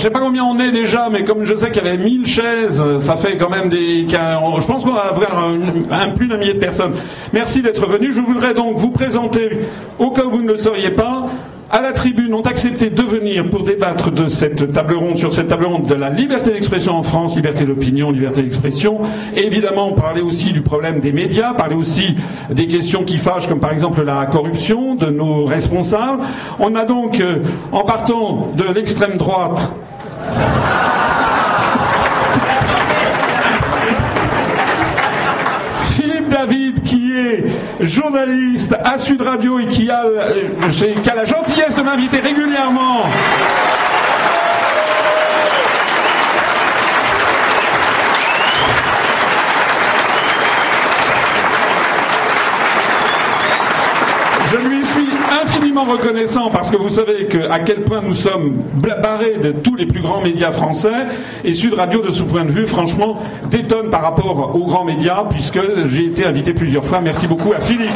Je sais pas combien on est déjà, mais comme je sais qu'il y avait 1000 chaises, ça fait quand même des... Je pense qu'on va avoir un, plus d'un millier de personnes. Merci d'être venu. Je voudrais donc vous présenter, au cas où vous ne le sauriez pas, à la tribune ont accepté de venir pour débattre de cette table ronde, sur cette table ronde de la liberté d'expression en France, liberté d'opinion, liberté d'expression. Évidemment, parler aussi du problème des médias, parler aussi des questions qui fâchent, comme par exemple la corruption de nos responsables. On a donc, euh, en partant de l'extrême droite, journaliste à Sud Radio et qui a, euh, la gentillesse de m'inviter régulièrement. Reconnaissant parce que vous savez à quel point nous sommes barrés de tous les plus grands médias français et Sud Radio de ce point de vue franchement détonne par rapport aux grands médias puisque j'ai été invité plusieurs fois. Merci beaucoup à Philippe.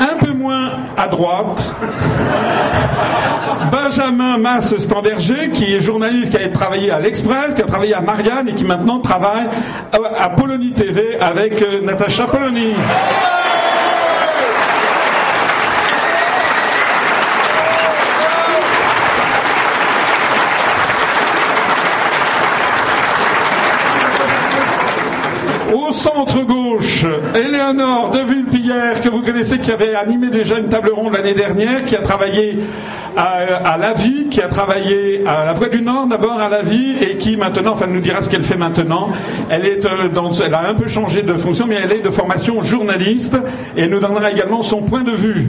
Un peu moins à droite. Benjamin Masse-Stamberger, qui est journaliste, qui a travaillé à l'Express, qui a travaillé à Marianne et qui maintenant travaille à Polonie TV avec euh, Natacha Polony. Au centre-gauche, Éléonore de Vulpillère, que vous connaissez, qui avait animé déjà une table ronde l'année dernière, qui a travaillé à, la vie, qui a travaillé à la Voix du Nord d'abord à la vie et qui maintenant, enfin, nous dira ce qu'elle fait maintenant. Elle euh, elle a un peu changé de fonction, mais elle est de formation journaliste et elle nous donnera également son point de vue.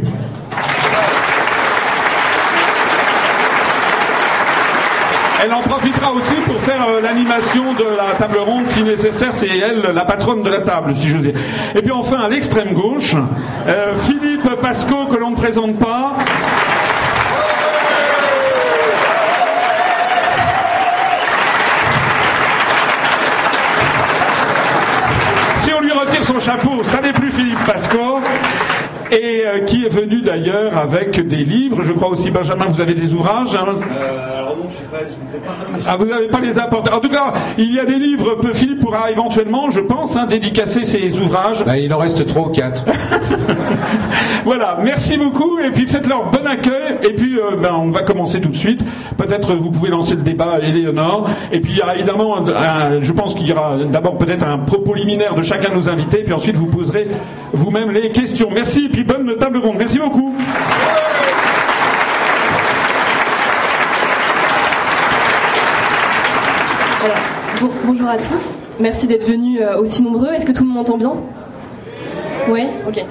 Elle en profitera aussi pour faire euh, l'animation de la table ronde si nécessaire. C'est elle la patronne de la table, si je dire. Et puis enfin, à l'extrême gauche, euh, Philippe Pasco, que l'on ne présente pas. son chapeau, ça n'est plus Philippe Pasco et euh, qui est venu d'ailleurs avec des livres. Je crois aussi, Benjamin, vous avez des ouvrages. Hein euh, alors non, je sais pas, je les ai pas. Ah, vous n'avez pas les apportés. En tout cas, il y a des livres. Philippe pourra éventuellement, je pense, hein, dédicacer ses ouvrages. Bah, il en reste trois ou quatre. voilà, merci beaucoup et puis faites-leur bon accueil. Et puis, euh, ben, on va commencer tout de suite. Peut-être vous pouvez lancer le débat, Éléonore. Et puis, il y aura évidemment, je pense qu'il y aura d'abord peut-être un propos liminaire de chacun de nos invités. Puis ensuite, vous poserez vous-même les questions. Merci puis bonne table ronde. Merci beaucoup. bonjour à tous. Merci d'être venus euh, aussi nombreux. Est-ce que tout le monde m'entend bien? Oui, ok.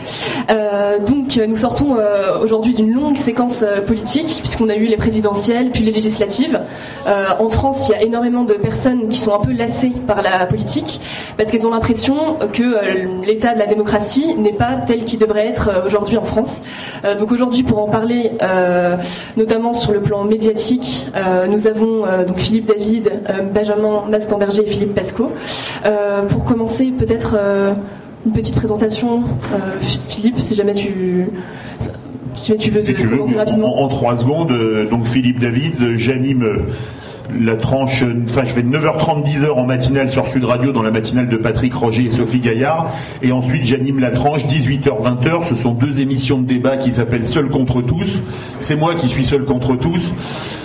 Euh, donc nous sortons euh, aujourd'hui d'une longue séquence euh, politique puisqu'on a eu les présidentielles puis les législatives. en France, il y a énormément de personnes qui sont un peu lassées par la politique parce qu'elles ont l'impression que l'état de la démocratie n'est pas tel qu'il devrait être aujourd'hui en France. donc aujourd'hui, pour en parler, notamment sur le plan médiatique, nous avons donc Philippe David, Benjamin Mastenberger et Philippe Pasco. pour commencer, peut-être une petite présentation, euh, Philippe, si jamais tu, tu veux te présenter rapidement. En, trois secondes, euh, donc Philippe David, j'anime la tranche, enfin je vais de 9h30 10h en matinale sur Sud Radio dans la matinale de Patrick Roger et Sophie Gaillard et ensuite j'anime la tranche 18h 20h, ce sont deux émissions de débat qui s'appellent Seul contre tous. C'est moi qui suis seul contre tous.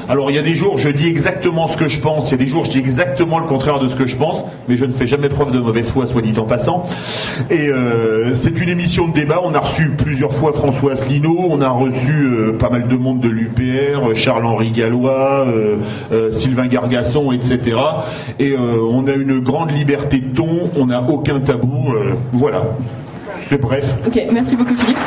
Alors il y a des jours je dis exactement ce que je pense, il y a des jours je dis exactement le contraire de ce que je pense, mais je ne fais jamais preuve de mauvaise foi, soit dit en passant. Et euh, c'est une émission de débat. On a reçu plusieurs fois François Asselineau, on a reçu euh, pas mal de monde de l'UPR, Charles-Henri Gallois, euh, Sylvain Gargasson, etc. Et on a une grande liberté de ton, on n'a aucun tabou. voilà. C'est bref. Ok, merci beaucoup Philippe.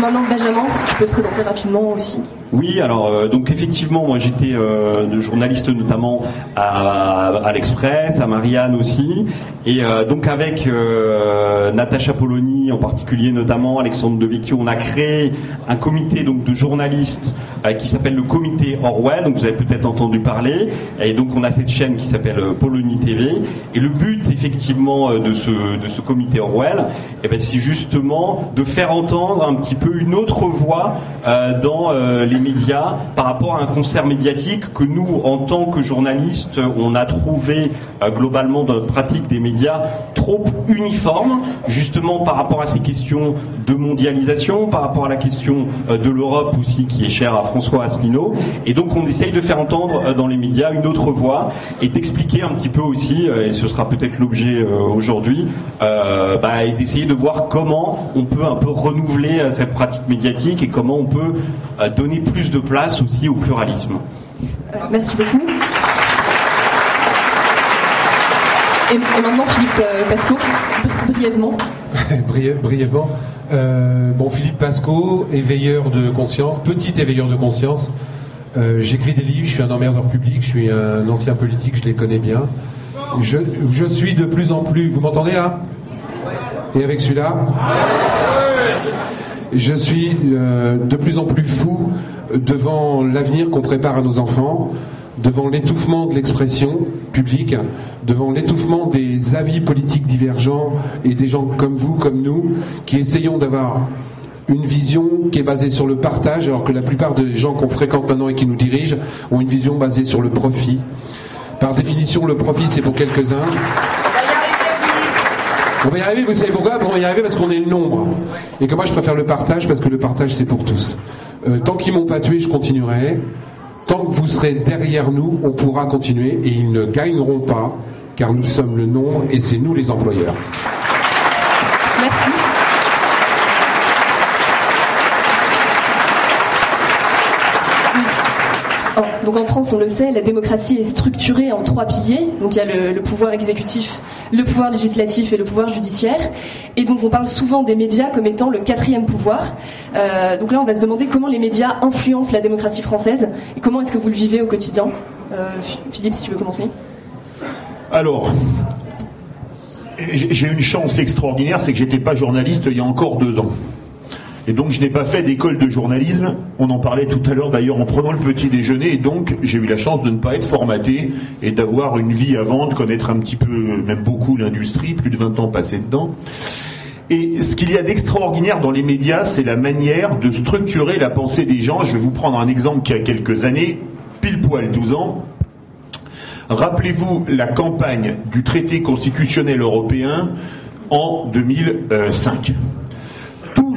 Maintenant, Benjamin, si tu peux te présenter rapidement aussi. Oui, alors euh, donc effectivement, moi j'étais euh, journaliste notamment à, l'Express, à Marianne aussi, et euh, donc avec Natacha Polony en particulier, notamment Alexandre Devecchio, on a créé un comité donc de journalistes qui s'appelle le Comité Orwell. Donc vous avez peut-être entendu parler, et donc on a cette chaîne qui s'appelle Polony TV, et le but effectivement de ce de ce comité Orwell, eh ben, c'est justement de faire entendre un petit peu une autre voix dans les médias par rapport à un concert médiatique que nous, en tant que journalistes, on a trouvé euh, globalement dans notre pratique des médias trop uniforme, justement par rapport à ces questions de mondialisation, par rapport à la question euh, de l'Europe aussi qui est chère à François Asselineau. Et donc on essaye de faire entendre euh, dans les médias une autre voix et d'expliquer un petit peu aussi, et ce sera peut-être l'objet aujourd'hui, bah, et d'essayer de voir comment on peut un peu renouveler cette pratique médiatique et comment on peut donner plus de place aussi au pluralisme. merci beaucoup. Et, maintenant, Philippe euh, Pasco, brièvement. brièvement. Euh, bon, Philippe Pasco, éveilleur de conscience, petit éveilleur de conscience. Euh, j'écris des livres, je suis un emmerdeur public, je suis un ancien politique, je les connais bien. Je, je suis de plus en plus. Vous m'entendez là? Et avec celui-là? Je suis de plus en plus fou devant l'avenir qu'on prépare à nos enfants devant l'étouffement de l'expression publique, devant l'étouffement des avis politiques divergents et des gens comme vous, comme nous, qui essayons d'avoir une vision qui est basée sur le partage, alors que la plupart des gens qu'on fréquente maintenant et qui nous dirigent ont une vision basée sur le profit. Par définition, le profit, c'est pour quelques-uns. On va y arriver, vous savez pourquoi On va y arriver parce qu'on est le nombre. Et que moi, je préfère le partage parce que le partage, c'est pour tous. Euh, tant qu'ils m'ont pas tué, je continuerai. Tant que vous serez derrière nous, on pourra continuer et ils ne gagneront pas car nous sommes le nombre et c'est nous les employeurs. Donc en France, on le sait, la démocratie est structurée en trois piliers. Donc il y a le pouvoir exécutif, le pouvoir législatif et le pouvoir judiciaire. Et donc on parle souvent des médias comme étant le quatrième pouvoir. Euh, donc là, on va se demander comment les médias influencent la démocratie française et comment est-ce que vous le vivez au quotidien. Euh, Philippe, si tu veux commencer. Alors, j'ai une chance extraordinaire, c'est que j'étais pas journaliste il y a encore deux ans. Et donc je n'ai pas fait d'école de journalisme. On en parlait tout à l'heure d'ailleurs en prenant le petit déjeuner. Et donc j'ai eu la chance de ne pas être formaté et d'avoir une vie avant, de connaître un petit peu, même beaucoup l'industrie, plus de 20 ans passés dedans. Et ce qu'il y a d'extraordinaire dans les médias, c'est la manière de structurer la pensée des gens. Je vais vous prendre un exemple qui a quelques années, pile poil 12 ans. Rappelez-vous la campagne du traité constitutionnel européen en 2005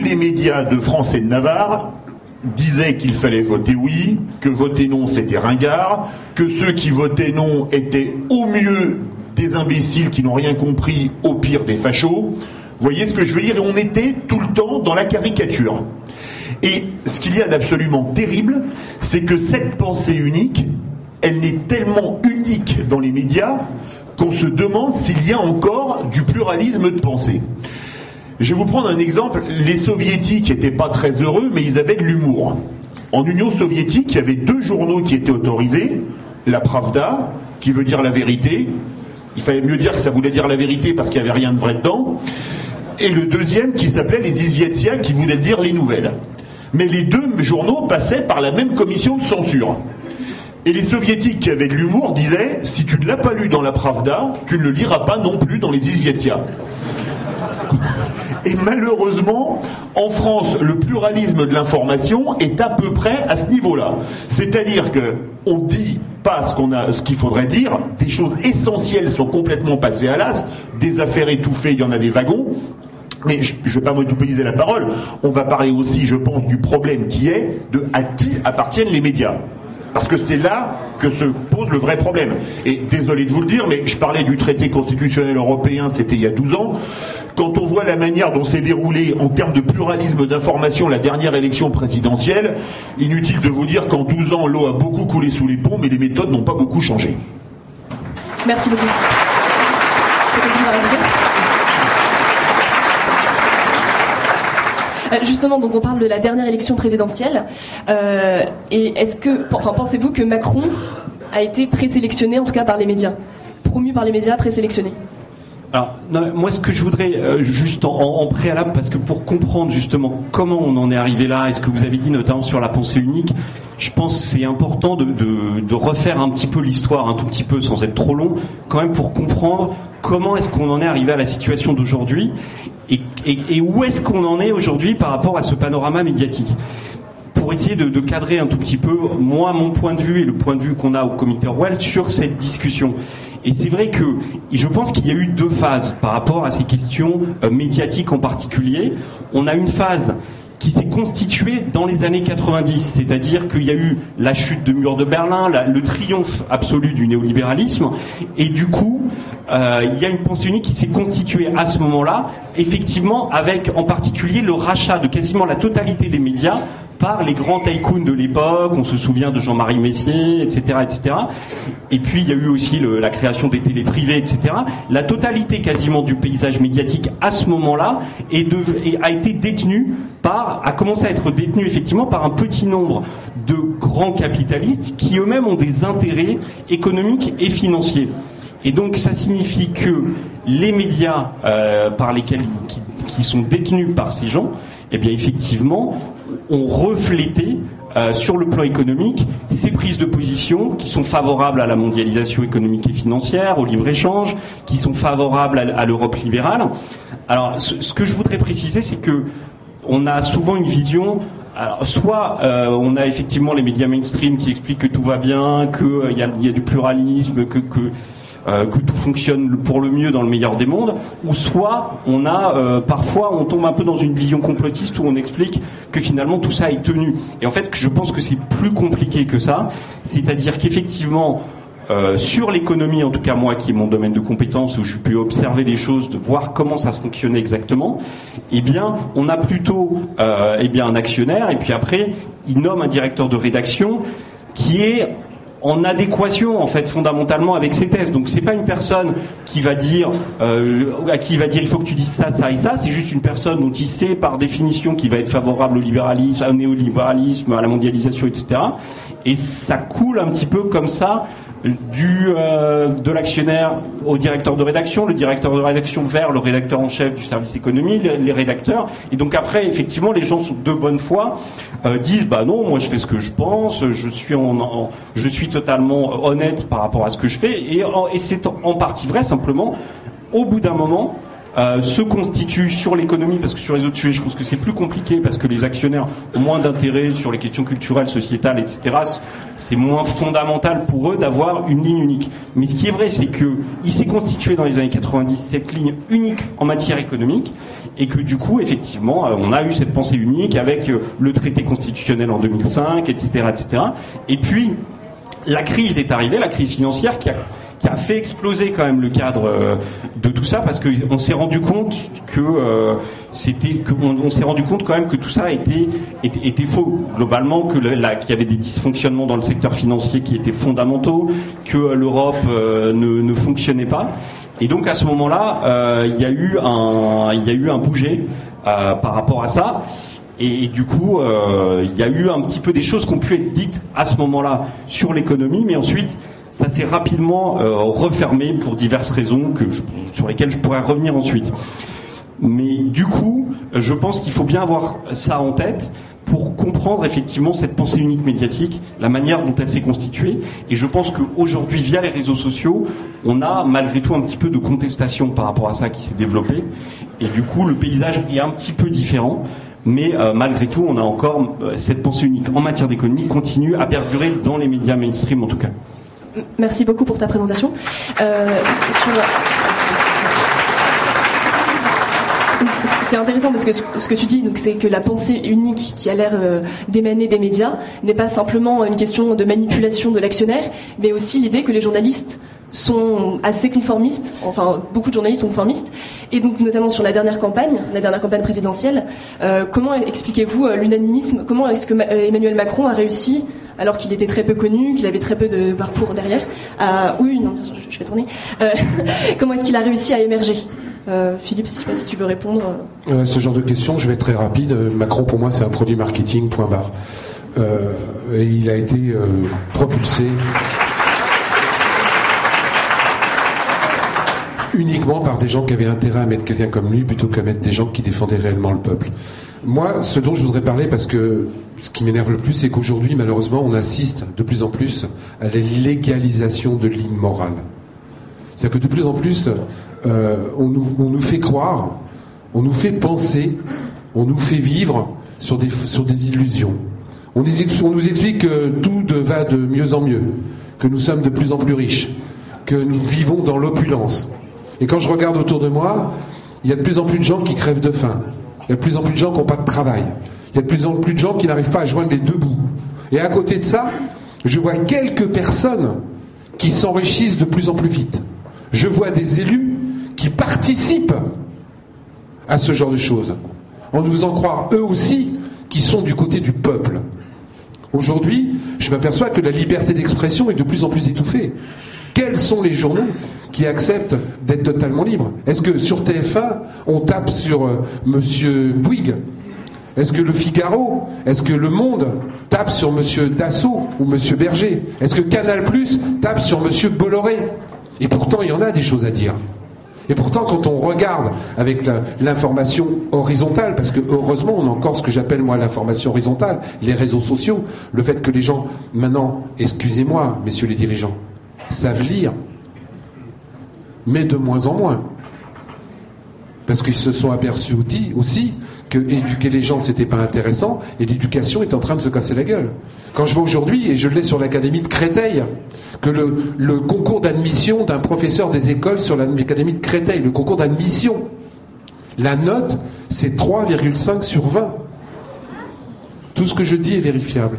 les médias de France et de Navarre disaient qu'il fallait voter oui, que voter non c'était ringard, que ceux qui votaient non étaient au mieux des imbéciles qui n'ont rien compris, au pire des fachos. Vous voyez ce que je veux dire? Et on était tout le temps dans la caricature. Et ce qu'il y a d'absolument terrible, c'est que cette pensée unique, elle n'est tellement unique dans les médias qu'on se demande s'il y a encore du pluralisme de pensée. Je vais vous prendre un exemple. Les soviétiques n'étaient pas très heureux, mais ils avaient de l'humour. En Union soviétique, il y avait deux journaux qui étaient autorisés. La Pravda, qui veut dire la vérité. Il fallait mieux dire que ça voulait dire la vérité parce qu'il n'y avait rien de vrai dedans. Et le deuxième qui s'appelait les Izvietsia, qui voulait dire les nouvelles. Mais les deux journaux passaient par la même commission de censure. Et les soviétiques qui avaient de l'humour disaient si tu ne l'as pas lu dans la Pravda, tu ne le liras pas non plus dans les Izvietsia. Et malheureusement, en France, le pluralisme de l'information est à peu près à ce niveau-là. C'est-à-dire que on dit pas ce qu'on a, ce qu'il faudrait dire. Des choses essentielles sont complètement passées à l'as. Des affaires étouffées, il y en a des wagons. Mais je ne vais pas monopoliser la parole. On va parler aussi, je pense, du problème qui est de à qui appartiennent les médias. Parce que c'est là que se pose le vrai problème. Et désolé de vous le dire, mais je parlais du traité constitutionnel européen, c'était il y a 12 ans. Quand on voit la manière dont s'est déroulée en termes de pluralisme d'information la dernière élection présidentielle, inutile de vous dire qu'en 12 ans, l'eau a beaucoup coulé sous les ponts, mais les méthodes n'ont pas beaucoup changé. Merci beaucoup. justement, donc on parle de la dernière élection présidentielle. et est-ce que, pensez-vous que Macron a été présélectionné, en tout cas par les médias, promu par les médias, présélectionné? Alors, moi, ce que je voudrais, euh, juste en, préalable, parce que pour comprendre justement comment on en est arrivé là, et ce que vous avez dit notamment sur la pensée unique, je pense que c'est important de, refaire un petit peu l'histoire, un tout petit peu, sans être trop long, quand même pour comprendre comment est-ce qu'on en est arrivé à la situation d'aujourd'hui, et, où est-ce qu'on en est aujourd'hui par rapport à ce panorama médiatique pour essayer de, cadrer un tout petit peu, moi, mon point de vue et le point de vue qu'on a au comité Orwell sur cette discussion. Et c'est vrai que je pense qu'il y a eu deux phases par rapport à ces questions euh, médiatiques en particulier. On a une phase qui s'est constituée dans les années 90, c'est-à-dire qu'il y a eu la chute de mur de Berlin, le triomphe absolu du néolibéralisme, et du coup, euh, il y a une pensée unique qui s'est constituée à ce moment-là, effectivement, avec en particulier le rachat de quasiment la totalité des médias par les grands tycoons de l'époque. On se souvient de Jean-Marie Messier, etc., etc. Et puis il y a eu aussi la création des télés privées, etc. La totalité quasiment du paysage médiatique à ce moment-là a été détenue par, a commencé à être détenue effectivement par un petit nombre de grands capitalistes qui eux-mêmes ont des intérêts économiques et financiers. Et donc ça signifie que les médias euh, par lesquels qui, sont détenus par ces gens, eh bien effectivement, ont reflété euh, sur le plan économique ces prises de position qui sont favorables à la mondialisation économique et financière, au libre-échange, qui sont favorables à, l'Europe libérale. Alors, ce, que je voudrais préciser, c'est que on a souvent une vision alors, soit euh, on a effectivement les médias mainstream qui expliquent que tout va bien, qu'il euh, y, a, du pluralisme, que euh, que tout fonctionne pour le mieux dans le meilleur des mondes, ou soit on a euh, parfois on tombe un peu dans une vision complotiste où on explique que finalement tout ça est tenu. Et en fait, je pense que c'est plus compliqué que ça. C'est-à-dire qu'effectivement, euh, sur l'économie, en tout cas moi qui est mon domaine de compétence où je peux observer les choses, de voir comment ça fonctionnait exactement, eh bien on a plutôt euh, eh bien un actionnaire et puis après il nomme un directeur de rédaction qui est en adéquation en fait fondamentalement avec ses thèses. Donc c'est pas une personne qui va dire euh, à qui il va dire il faut que tu dises ça, ça et ça. C'est juste une personne dont il sait par définition qu'il va être favorable au libéralisme, au néolibéralisme, à la mondialisation, etc. Et ça coule un petit peu comme ça du euh, de l'actionnaire au directeur de rédaction, le directeur de rédaction vers le rédacteur en chef du service économie, les, rédacteurs. Et donc après, effectivement, les gens sont de bonne foi, euh, disent bah non, moi je fais ce que je pense, je suis totalement honnête par rapport à ce que je fais, et c'est en partie vrai. Simplement, au bout d'un moment, euh, se constitue sur l'économie, parce que sur les autres sujets, je pense que c'est plus compliqué, parce que les actionnaires ont moins d'intérêt sur les questions culturelles, sociétales, etc. C'est moins fondamental pour eux d'avoir une ligne unique. Mais ce qui est vrai, c'est que il s'est constitué dans les années 90 cette ligne unique en matière économique, et que du coup, effectivement, euh, on a eu cette pensée unique avec euh, le traité constitutionnel en 2005, etc., etc. Et puis, la crise est arrivée, la crise financière qui a qui a fait exploser quand même le cadre euh, de tout ça parce qu'on s'est rendu compte que euh, c'était on, s'est rendu compte quand même que tout ça était était, faux. Globalement que qu'il y avait des dysfonctionnements dans le secteur financier qui étaient fondamentaux que l'Europe euh, ne, ne fonctionnait pas. Et donc à ce moment-là il y a eu un il y a eu un bouger par rapport à ça. Et, du coup, il y a eu un petit peu des choses qui ont pu être dites à ce moment-là sur l'économie, mais ensuite, ça s'est rapidement euh, refermé pour diverses raisons sur lesquelles je pourrais revenir ensuite. Mais du coup, je pense qu'il faut bien avoir ça en tête pour comprendre effectivement cette pensée unique médiatique, la manière dont elle s'est constituée. Et je pense qu'aujourd'hui, via les réseaux sociaux, on a malgré tout un petit peu de contestation par rapport à ça qui s'est développé. Et du coup, le paysage est un petit peu différent. Mais euh, malgré tout, on a encore euh, cette pensée unique en matière d'économie continue à perdurer dans les médias mainstream en tout cas. Merci beaucoup pour ta présentation. Euh, c'est intéressant parce que ce que tu dis, c'est que la pensée unique qui a l'air euh, d'émaner des médias n'est pas simplement une question de manipulation de l'actionnaire, mais aussi l'idée que les journalistes sont assez conformistes, enfin beaucoup de journalistes sont conformistes, et donc notamment sur la dernière campagne, la dernière campagne présidentielle, euh, comment expliquez-vous l'unanimisme? Comment est-ce que Emmanuel Macron a réussi alors qu'il était très peu connu, qu'il avait très peu de parcours derrière. Euh, oui, non, je vais tourner. Euh, comment est-ce qu'il a réussi à émerger? Philippe, je sais pas si tu veux répondre. ce genre de questions, je vais être très rapide. Macron, pour moi, c'est un produit marketing, et il a été propulsé. Uniquement par des gens qui avaient intérêt à mettre quelqu'un comme lui plutôt qu'à mettre des gens qui défendaient réellement le peuple. Moi, ce dont je voudrais parler, parce que ce qui m'énerve le plus, c'est qu'aujourd'hui, malheureusement, on assiste de plus en plus à la légalisation de l'immoral. C'est-à-dire que de plus en plus, euh, on, nous, fait croire, on nous fait penser, on nous fait vivre sur des, sur des illusions. On, on nous explique que tout va de mieux en mieux, que nous sommes de plus en plus riches, que nous vivons dans l'opulence. Et quand je regarde autour de moi, il y a de plus en plus de gens qui crèvent de faim. Il y a de plus en plus de gens qui n'ont pas de travail. Il y a de plus en plus de gens qui n'arrivent pas à joindre les deux bouts. Et à côté de ça, je vois quelques personnes qui s'enrichissent de plus en plus vite. Je vois des élus qui participent à ce genre de choses, en nous faisant croire eux aussi qu'ils sont du côté du peuple. Aujourd'hui, je m'aperçois que la liberté d'expression est de plus en plus étouffée. Quels sont les journaux qui acceptent d'être totalement libres Est-ce que sur TF1, on tape sur. Euh, Monsieur Bouygues? Est-ce que le Figaro Est-ce que Le Monde tape sur Monsieur Dassault ou Monsieur Berger? Est-ce que Canal Plus tape sur Monsieur Bolloré? Et pourtant, il y en a des choses à dire. Et pourtant, quand on regarde avec l'information horizontale, parce que heureusement, on a encore ce que j'appelle moi l'information horizontale, les réseaux sociaux, le fait que les gens, maintenant, excusez-moi, messieurs les dirigeants, savent lire, mais de moins en moins. Parce qu'ils se sont aperçus aussi que éduquer les gens, c'était pas intéressant, et l'éducation est en train de se casser la gueule. Quand je vois aujourd'hui, et je l'ai sur l'académie de Créteil, que le, le concours d'admission d'un professeur des écoles sur l'académie de Créteil, le concours d'admission, la note, c'est 3,5 sur 20. Tout ce que je dis est vérifiable.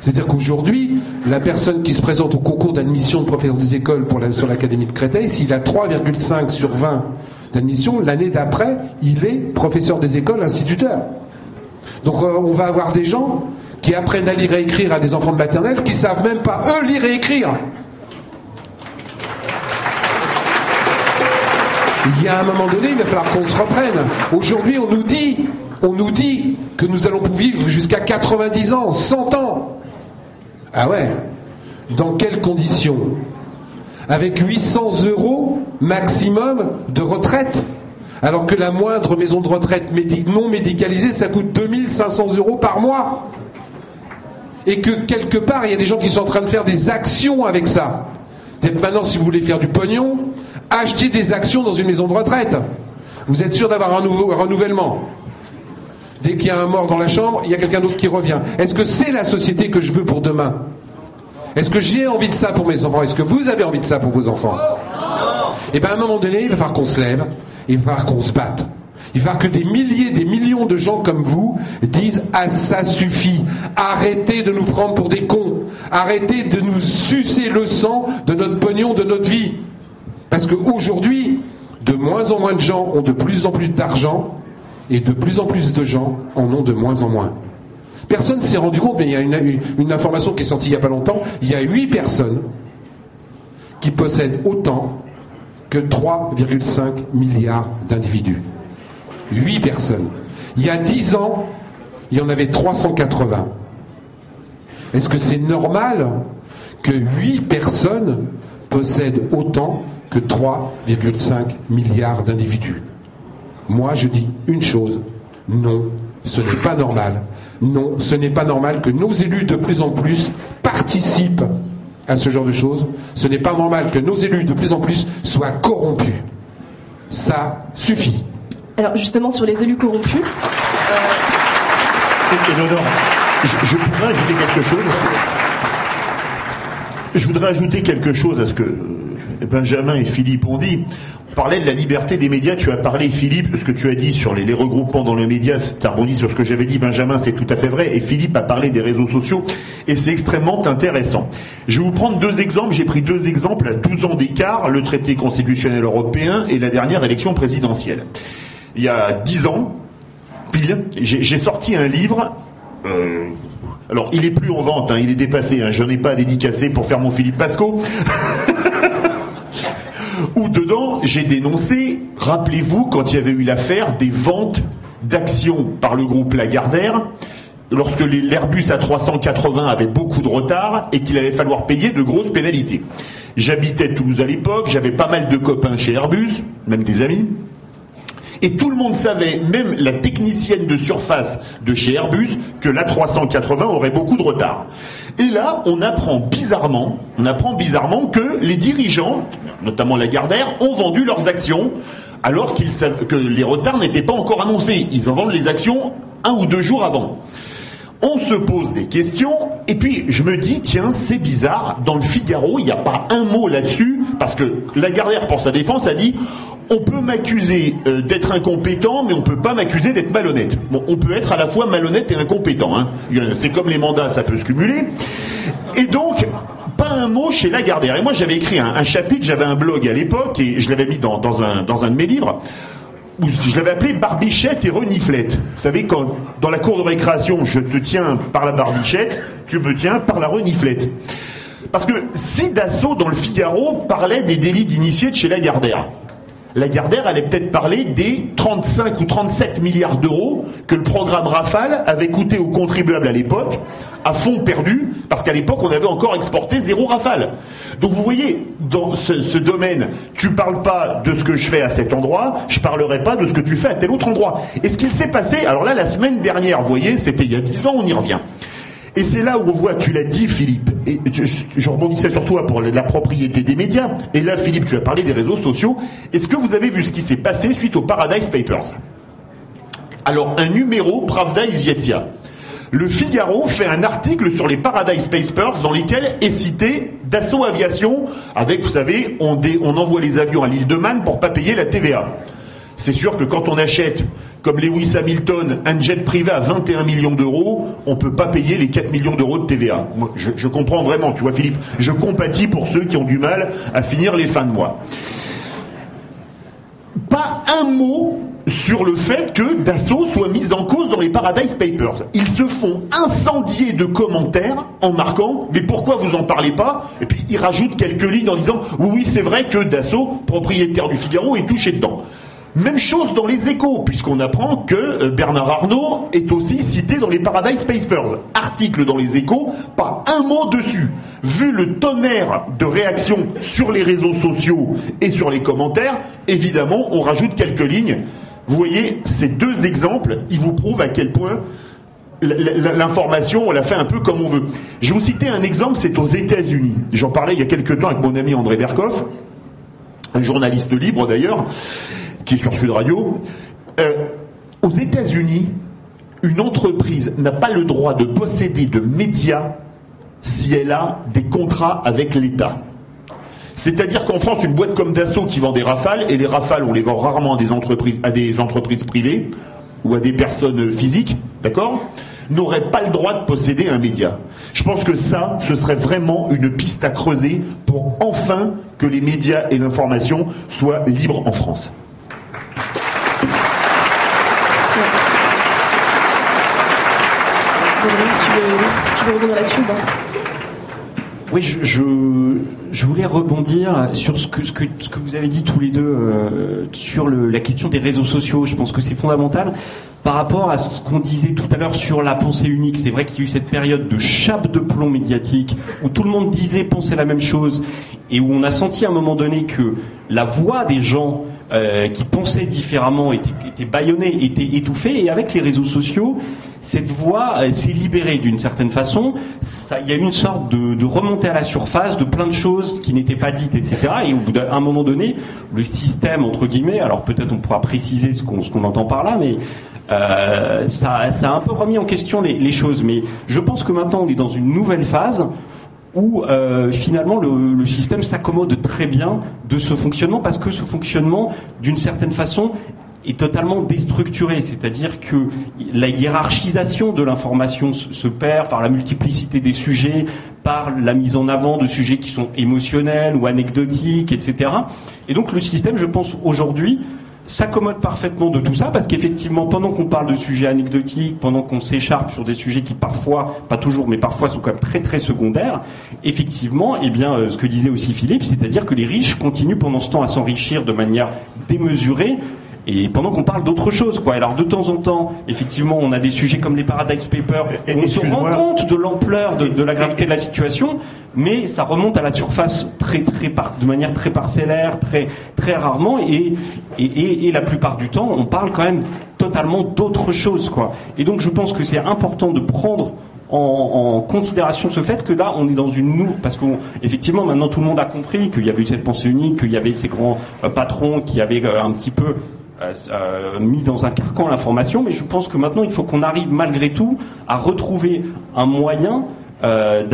C'est-à-dire qu'aujourd'hui, la personne qui se présente au concours d'admission de professeur des écoles sur l'Académie de Créteil, s'il a 3,5 sur 20 d'admission, l'année d'après, il est professeur des écoles, instituteur. Donc euh, on va avoir des gens qui apprennent à lire et écrire à des enfants de maternelle qui savent même pas eux lire et écrire. Il y a un moment donné, il va falloir qu'on se reprenne. Aujourd'hui, on nous dit, on nous dit que nous allons vivre jusqu'à 90 ans, 100 ans. Ah ouais Dans quelles conditions? Avec 800 euros maximum de retraite? Alors que la moindre maison de retraite non médicalisée, ça coûte 2500 euros par mois. Et que quelque part, il y a des gens qui sont en train de faire des actions avec ça. Peut-être maintenant, si vous voulez faire du pognon, achetez des actions dans une maison de retraite. Vous êtes sûr d'avoir un, nouveau, renouvellement? Dès qu'il y a un mort dans la chambre, il y a quelqu'un d'autre qui revient. Est-ce que c'est la société que je veux pour demain Est-ce que j'ai envie de ça pour mes enfants Est-ce que vous avez envie de ça pour vos enfants Et eh bien à un moment donné, il va falloir qu'on se lève, il va falloir qu'on se batte. Il va falloir que des milliers, des millions de gens comme vous disent Ah, ça suffit. Arrêtez de nous prendre pour des cons. Arrêtez de nous sucer le sang de notre pognon, de notre vie. Parce qu'aujourd'hui, de moins en moins de gens ont de plus en plus d'argent et de plus en plus de gens en ont de moins en moins. Personne ne s'est rendu compte, mais il y a une, information qui est sortie il n'y a pas longtemps. Il y a 8 personnes qui possèdent autant que 3,5 milliards d'individus. 8 personnes. Il y a 10 ans, il y en avait 380. Est-ce que c'est normal que 8 personnes possèdent autant que 3,5 milliards d'individus? Moi, je dis une chose. Non, ce n'est pas normal. Non, ce n'est pas normal que nos élus de plus en plus participent à ce genre de choses. Ce n'est pas normal que nos élus de plus en plus soient corrompus. Ça suffit. Alors justement sur les élus corrompus. Euh... je, voudrais ajouter quelque chose. je voudrais ajouter quelque chose à ce que Benjamin et Philippe ont dit parlais de la liberté des médias. Tu as parlé, Philippe, de ce que tu as dit sur les, regroupements dans les médias. Tu as rebondi sur ce que j'avais dit, Benjamin, c'est tout à fait vrai. Et Philippe a parlé des réseaux sociaux. Et c'est extrêmement intéressant. Je vais vous prendre deux exemples. J'ai pris deux exemples à 12 ans d'écart, le traité constitutionnel européen et la dernière élection présidentielle. Il y a 10 ans, pile, j'ai sorti un livre. Euh, alors, il est plus en vente, hein, il est dépassé. Hein, je n'en ai pas à dédicacer pour faire mon Philippe Pasco. où dedans j'ai dénoncé, rappelez-vous, quand il y avait eu l'affaire des ventes d'actions par le groupe Lagardère, lorsque l'Airbus A380 avait beaucoup de retard et qu'il allait falloir payer de grosses pénalités. J'habitais Toulouse à l'époque, j'avais pas mal de copains chez Airbus, même des amis. Et tout le monde savait, même la technicienne de surface de chez Airbus, que l'A380 aurait beaucoup de retard. Et là, on apprend bizarrement, on apprend bizarrement que les dirigeants, notamment la Gardère, ont vendu leurs actions alors qu'ils savent que les retards n'étaient pas encore annoncés. Ils en vendent les actions un ou deux jours avant. On se pose des questions, et puis je me dis, tiens, c'est bizarre, dans le Figaro, il n'y a pas un mot là-dessus, parce que la Gardère, pour sa défense, a dit, on peut m'accuser euh, d'être incompétent, mais on peut pas m'accuser d'être malhonnête. Bon, on peut être à la fois malhonnête et incompétent. Hein. C'est comme les mandats, ça peut se cumuler. Et donc, pas un mot chez Lagardère. Et moi, j'avais écrit un, chapitre, j'avais un blog à l'époque, et je l'avais mis dans, un, dans un de mes livres, je l'avais appelé Barbichette et Reniflette. Vous savez, quand dans la cour de récréation, je te tiens par la barbichette, tu me tiens par la reniflette. Parce que si Dassault, dans le Figaro, parlait des délits d'initiés de chez Lagardère, Lagardère allait peut-être parler des 35 ou 37 milliards d'euros que le programme Rafale avait coûté aux contribuables à l'époque, à fond perdu, parce qu'à l'époque on avait encore exporté zéro Rafale. Donc vous voyez, dans ce, domaine, tu parles pas de ce que je fais à cet endroit, je parlerai pas de ce que tu fais à tel autre endroit. Et ce qu'il s'est passé, alors là la semaine dernière, vous voyez, c'était il y a 10 ans, on y revient. Et c'est là où on voit, tu l'as dit Philippe, et je, rebondissais sur toi pour la propriété des médias, et là Philippe, tu as parlé des réseaux sociaux. Est-ce que vous avez vu ce qui s'est passé suite aux Paradise Papers? Alors, un numéro Pravda Izvietia. Le Figaro fait un article sur les Paradise Papers dans lesquels est cité Dassault Aviation, avec, vous savez, on, on envoie les avions à l'île de Man pour pas payer la TVA. C'est sûr que quand on achète, comme Lewis Hamilton, un jet privé à 21 millions d'euros, on ne peut pas payer les 4 millions d'euros de TVA. Je, comprends vraiment, tu vois Philippe, je compatis pour ceux qui ont du mal à finir les fins de mois. Pas un mot sur le fait que Dassault soit mis en cause dans les Paradise Papers. Ils se font incendier de commentaires en marquant mais pourquoi vous en parlez pas? Et puis ils rajoutent quelques lignes en disant oui oui c'est vrai que Dassault, propriétaire du Figaro, est touché dedans. Même chose dans les échos, puisqu'on apprend que euh, Bernard Arnault est aussi cité dans les Paradise Papers. Article dans les échos, pas un mot dessus. Vu le tonnerre de réactions sur les réseaux sociaux et sur les commentaires, évidemment, on rajoute quelques lignes. Vous voyez, ces deux exemples, ils vous prouvent à quel point l'information, on la fait un peu comme on veut. Je vais vous citer un exemple, c'est aux États-Unis. J'en parlais il y a quelques temps avec mon ami André Berkoff, un journaliste libre d'ailleurs qui est sur Sud Radio. Euh, aux États-Unis, une entreprise n'a pas le droit de posséder de médias si elle a des contrats avec l'État. C'est-à-dire qu'en France, une boîte comme Dassault qui vend des rafales, et les rafales, on les vend rarement à des entreprises, à des entreprises privées ou à des personnes physiques, d'accord n'aurait pas le droit de posséder un média. Je pense que ça, ce serait vraiment une piste à creuser pour enfin que les médias et l'information soient libres en France. Oui, je, je, voulais rebondir sur ce que, ce, que, ce que vous avez dit tous les deux euh, sur la question des réseaux sociaux. Je pense que c'est fondamental par rapport à ce qu'on disait tout à l'heure sur la pensée unique. C'est vrai qu'il y a eu cette période de chape de plomb médiatique où tout le monde disait penser la même chose et où on a senti à un moment donné que la voix des gens euh, qui pensaient différemment était, était était étouffée. Et avec les réseaux sociaux, cette voix s'est libérée d'une certaine façon. il y a eu une sorte de, remontée à la surface de plein de choses qui n'étaient pas dites, etc. Et au bout d'un moment donné, le système, entre guillemets, alors peut-être on pourra préciser ce qu'on entend par là, mais euh, ça, a un peu remis en question les, choses. Mais je pense que maintenant on est dans une nouvelle phase où euh, finalement le, le système s'accommode très bien de ce fonctionnement parce que ce fonctionnement, d'une certaine façon, est totalement déstructuré, c'est-à-dire que la hiérarchisation de l'information se perd par la multiplicité des sujets, par la mise en avant de sujets qui sont émotionnels ou anecdotiques, etc. Et donc le système, je pense aujourd'hui, s'accommode parfaitement de tout ça parce qu'effectivement, pendant qu'on parle de sujets anecdotiques, pendant qu'on s'écharpe sur des sujets qui parfois, pas toujours, mais parfois sont quand même très très secondaires, effectivement, eh bien, euh, ce que disait aussi Philippe, c'est-à-dire que les riches continuent pendant ce temps à s'enrichir de manière démesurée et pendant qu'on parle d'autre chose, quoi. Alors de temps en temps, effectivement, on a des sujets comme les Paradise Papers où on se rend compte de l'ampleur de, la gravité de la situation, mais ça remonte à la surface très, très de manière très parcellaire, très, très rarement, et, et, et, la plupart du temps, on parle quand même totalement d'autre chose, quoi. Et donc, je pense que c'est important de prendre en, en, considération ce fait que là, on est dans une nous, parce qu'effectivement, maintenant tout le monde a compris qu'il y avait eu cette pensée unique, qu'il y avait ces grands euh, patrons qui avaient euh, un petit peu euh, euh, mis dans un carcan l'information, mais je pense que maintenant il faut qu'on arrive malgré tout à retrouver un moyen euh,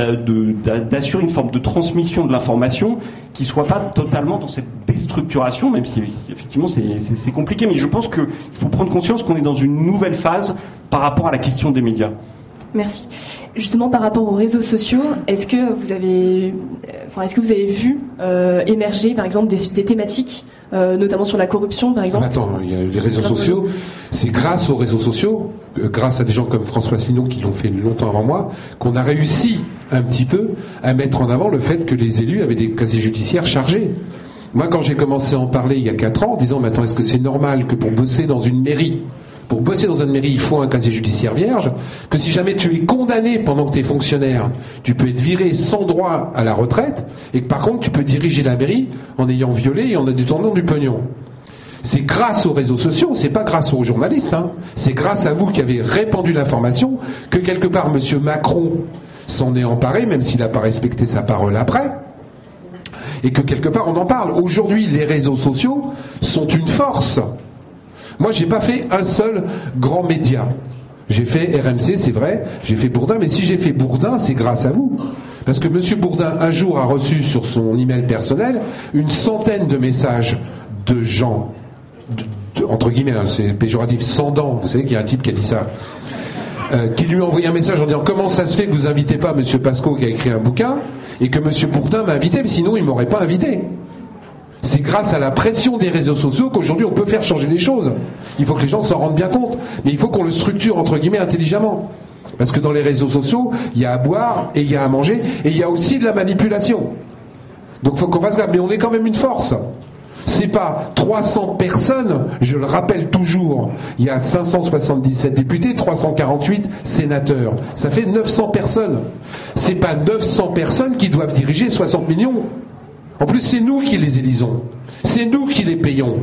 d'assurer une forme de transmission de l'information qui soit pas totalement dans cette déstructuration, même si effectivement c'est compliqué. Mais je pense qu'il faut prendre conscience qu'on est dans une nouvelle phase par rapport à la question des médias. Merci. Justement, par rapport aux réseaux sociaux, est-ce que vous avez, enfin, est-ce que vous avez vu euh, émerger, par exemple, des, des thématiques, euh, notamment sur la corruption, par exemple? Attends, il y a les réseaux sociaux. C'est grâce aux réseaux sociaux, euh, grâce à des gens comme François Sinon qui l'ont fait longtemps avant moi, qu'on a réussi un petit peu à mettre en avant le fait que les élus avaient des casiers judiciaires chargés. Moi, quand j'ai commencé à en parler il y a quatre ans, en disant maintenant, est-ce que c'est normal que pour bosser dans une mairie pour bosser dans une mairie, il faut un casier judiciaire vierge, que si jamais tu es condamné pendant que tu es fonctionnaire, tu peux être viré sans droit à la retraite, et que par contre tu peux diriger la mairie en ayant violé et en détournant du pognon. C'est grâce aux réseaux sociaux, c'est pas grâce aux journalistes, hein. c'est grâce à vous qui avez répandu l'information que quelque part M. Macron s'en est emparé, même s'il n'a pas respecté sa parole après, et que quelque part on en parle. Aujourd'hui, les réseaux sociaux sont une force. Moi, j'ai pas fait un seul grand média. J'ai fait RMC, c'est vrai, j'ai fait Bourdin, mais si j'ai fait Bourdin, c'est grâce à vous. Parce que M. Bourdin, un jour, a reçu sur son email personnel une centaine de messages de gens, entre guillemets, hein, c'est péjoratif, sans dents, vous savez qu'il y a un type qui a dit ça, euh, qui lui a envoyé un message en disant comment ça se fait que vous invitez pas M. Pasco qui a écrit un bouquin et que M. Bourdin m'a invité, sinon il m'aurait pas invité. C'est grâce à la pression des réseaux sociaux qu'aujourd'hui on peut faire changer les choses. Il faut que les gens s'en rendent bien compte. Mais il faut qu'on le structure entre guillemets intelligemment. Parce que dans les réseaux sociaux, il y a à boire et il y a à manger et il y a aussi de la manipulation. Donc il faut qu'on fasse gaffe. Mais on est quand même une force. C'est pas 300 personnes, je le rappelle toujours, il y a 577 députés, 348 sénateurs. Ça fait 900 personnes. C'est pas 900 personnes qui doivent diriger 60 millions. En plus, c'est nous qui les élisons. C'est nous qui les payons.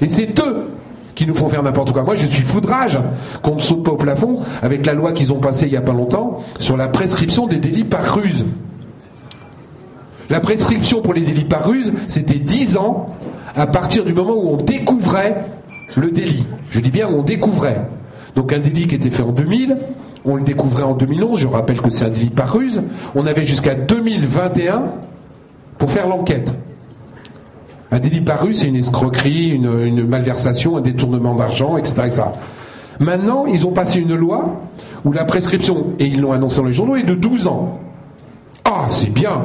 Et c'est eux qui nous font faire n'importe quoi. Moi, je suis foudrage qu'on ne saute pas au plafond avec la loi qu'ils ont passée il n'y a pas longtemps sur la prescription des délits par ruse. La prescription pour les délits par ruse, c'était 10 ans à partir du moment où on découvrait le délit. Je dis bien on découvrait. Donc un délit qui était fait en 2000, on le découvrait en 2011, je rappelle que c'est un délit par ruse, on avait jusqu'à 2021 pour faire l'enquête. Un délit paru, c'est une escroquerie, une, malversation, un détournement d'argent, etc., Maintenant, ils ont passé une loi où la prescription, et ils l'ont annoncé dans les journaux, est de 12 ans. Ah, c'est bien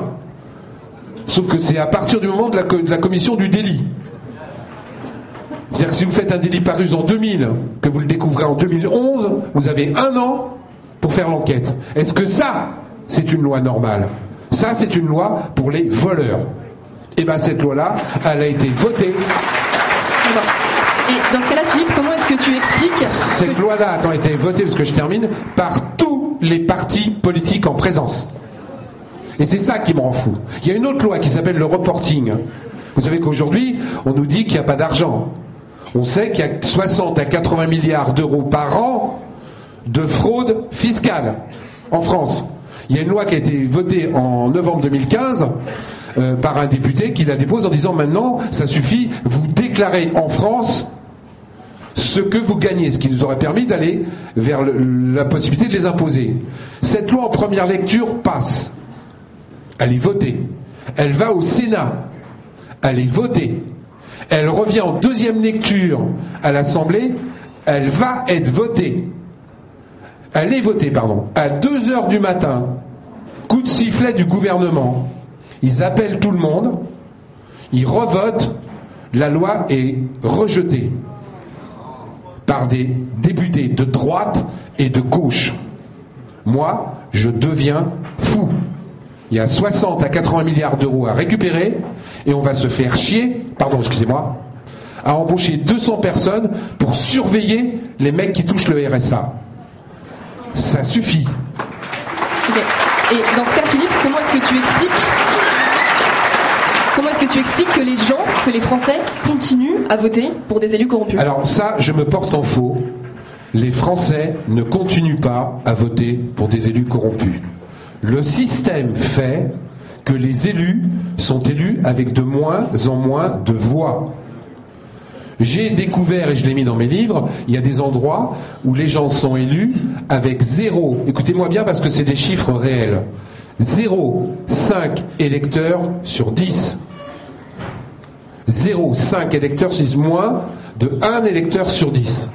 Sauf que c'est à partir du moment de la, de la commission du délit. C'est-à-dire que si vous faites un délit paru en 2000, que vous le découvrez en 2011, vous avez un an pour faire l'enquête. Est-ce que ça, c'est une loi normale? Ça, c'est une loi pour les voleurs. Et eh bien cette loi-là, elle a été votée. Et dans ce cas-là, Philippe, comment est-ce que tu expliques Cette loi-là a été votée, parce que je termine, par tous les partis politiques en présence. Et c'est ça qui me rend fou. Il y a une autre loi qui s'appelle le reporting. Vous savez qu'aujourd'hui, on nous dit qu'il n'y a pas d'argent. On sait qu'il y a 60 à 80 milliards d'euros par an de fraude fiscale en France. Il y a une loi qui a été votée en novembre 2015 euh, par un député qui la dépose en disant maintenant, ça suffit, vous déclarez en France ce que vous gagnez, ce qui nous aurait permis d'aller vers la possibilité de les imposer. Cette loi en première lecture passe. Elle est votée. Elle va au Sénat. Elle est votée. Elle revient en deuxième lecture à l'Assemblée. Elle va être votée. Elle est votée, pardon. À 2 heures du matin, coup de sifflet du gouvernement. Ils appellent tout le monde, ils revotent la loi est rejetée par des députés de droite et de gauche. Moi, je deviens fou. Il y a 60 à 80 milliards d'euros à récupérer et on va se faire chier, pardon, excusez-moi, à embaucher 200 personnes pour surveiller les mecs qui touchent le RSA. Ça suffit. Et dans ce cas, Philippe, comment est-ce que tu expliques Comment est-ce que tu expliques que les gens, que les Français continuent à voter pour des élus corrompus? Alors ça, je me porte en faux. Les Français ne continuent pas à voter pour des élus corrompus. Le système fait que les élus sont élus avec de moins en moins de voix. J'ai découvert, et je l'ai mis dans mes livres, il y a des endroits où les gens sont élus avec zéro, écoutez-moi bien parce que c'est des chiffres réels, 0,5 électeurs sur 10. 0,5 électeurs sur moins de 1 électeur sur 10.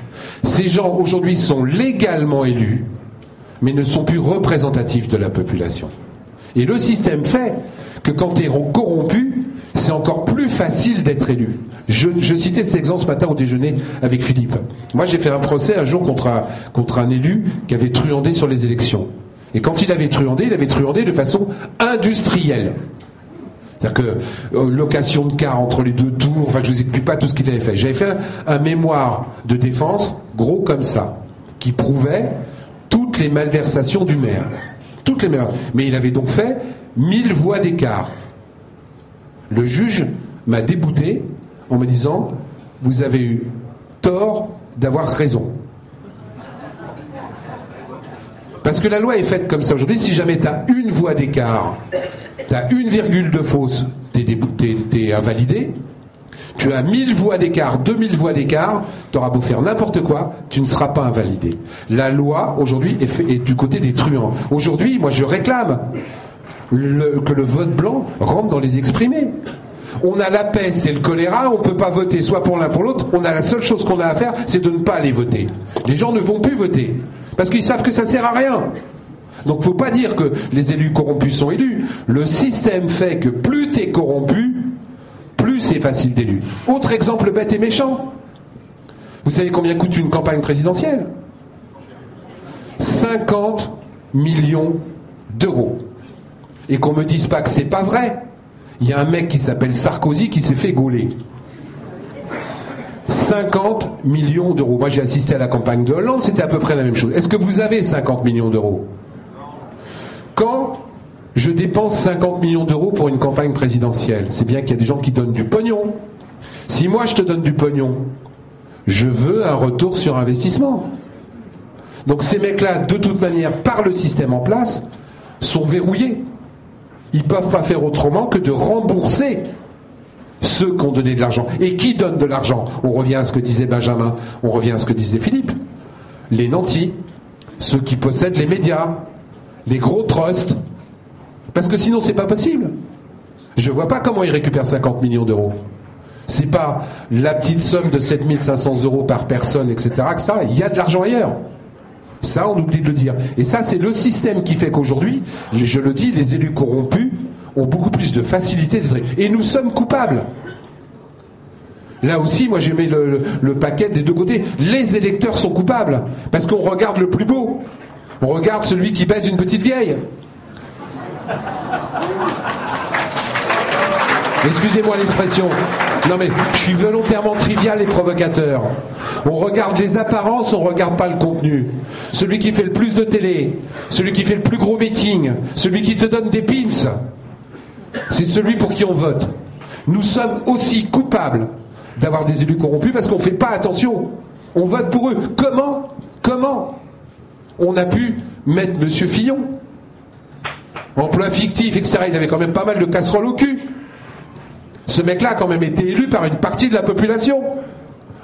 Ces gens aujourd'hui sont légalement élus, mais ne sont plus représentatifs de la population. Et le système fait que quand tu es corrompu, c'est encore plus facile d'être élu. Je, citais cet exemple ce matin au déjeuner avec Philippe. Moi, j'ai fait un procès un jour contre un, contre un élu qui avait truandé sur les élections. Et quand il avait truandé, il avait truandé de façon industrielle. C'est-à-dire que euh, location de car entre les deux tours, enfin je vous explique pas tout ce qu'il avait fait. J'avais fait un, mémoire de défense gros comme ça, qui prouvait toutes les malversations du maire. Toutes les Mais il avait donc fait mille voix d'écart. Le juge m'a débouté en me disant Vous avez eu tort d'avoir raison. Parce que la loi est faite comme ça aujourd'hui. Si jamais tu as une voix d'écart, tu as une virgule de fausse, tu es, invalidé. Tu as 1000 voix d'écart, 2000 voix d'écart, tu auras beau faire n'importe quoi, tu ne seras pas invalidé. La loi, aujourd'hui, est, est, du côté des truands. Aujourd'hui, moi, je réclame que le vote blanc rentre dans les exprimés. On a la peste et le choléra, on ne peut pas voter soit pour l'un pour l'autre. On a la seule chose qu'on a à faire, c'est de ne pas aller voter. Les gens ne vont plus voter parce qu'ils savent que ça sert à rien. Donc faut pas dire que les élus corrompus sont élus. Le système fait que plus tu es corrompu, plus c'est facile d'élu. Autre exemple bête et méchant. Vous savez combien coûte une campagne présidentielle? 50 millions d'euros. Et qu'on me dise pas que c'est pas vrai. Il y a un mec qui s'appelle Sarkozy qui s'est fait gauler. 50 millions d'euros. Moi, j'ai assisté à la campagne de Hollande, c'était à peu près la même chose. Est-ce que vous avez 50 millions d'euros? Quand je dépense 50 millions d'euros pour une campagne présidentielle, c'est bien qu'il y a des gens qui donnent du pognon. Si moi, je te donne du pognon, je veux un retour sur investissement. Donc ces mecs-là, de toute manière, par le système en place, sont verrouillés. Ils ne peuvent pas faire autrement que de rembourser ceux qui ont donné de l'argent. Et qui donne de l'argent? On revient à ce que disait Benjamin, on revient à ce que disait Philippe. Les nantis, ceux qui possèdent les médias, les gros trusts. Parce que sinon, c'est pas possible. Je ne vois pas comment ils récupèrent 50 millions d'euros. C'est pas la petite somme de 7500 euros par personne, etc., etc. Il y a de l'argent ailleurs. Ça, on oublie de le dire. Et ça, c'est le système qui fait qu'aujourd'hui, je le dis, les élus corrompus ont beaucoup plus de facilité. Et nous sommes coupables. Là aussi, moi j'ai mis le, le, paquet des deux côtés. Les électeurs sont coupables. Parce qu'on regarde le plus beau. On regarde celui qui baise une petite vieille. Excusez-moi l'expression. Non mais je suis volontairement trivial et provocateur. On regarde les apparences, on regarde pas le contenu. Celui qui fait le plus de télé, celui qui fait le plus gros meeting, celui qui te donne des pins, c'est celui pour qui on vote. Nous sommes aussi coupables d'avoir des élus corrompus parce qu'on ne fait pas attention. On vote pour eux. Comment Comment On a pu mettre M. Fillon? Emploi fictif, etc. Il avait quand même pas mal de casseroles au cul. Ce mec-là a quand même été élu par une partie de la population.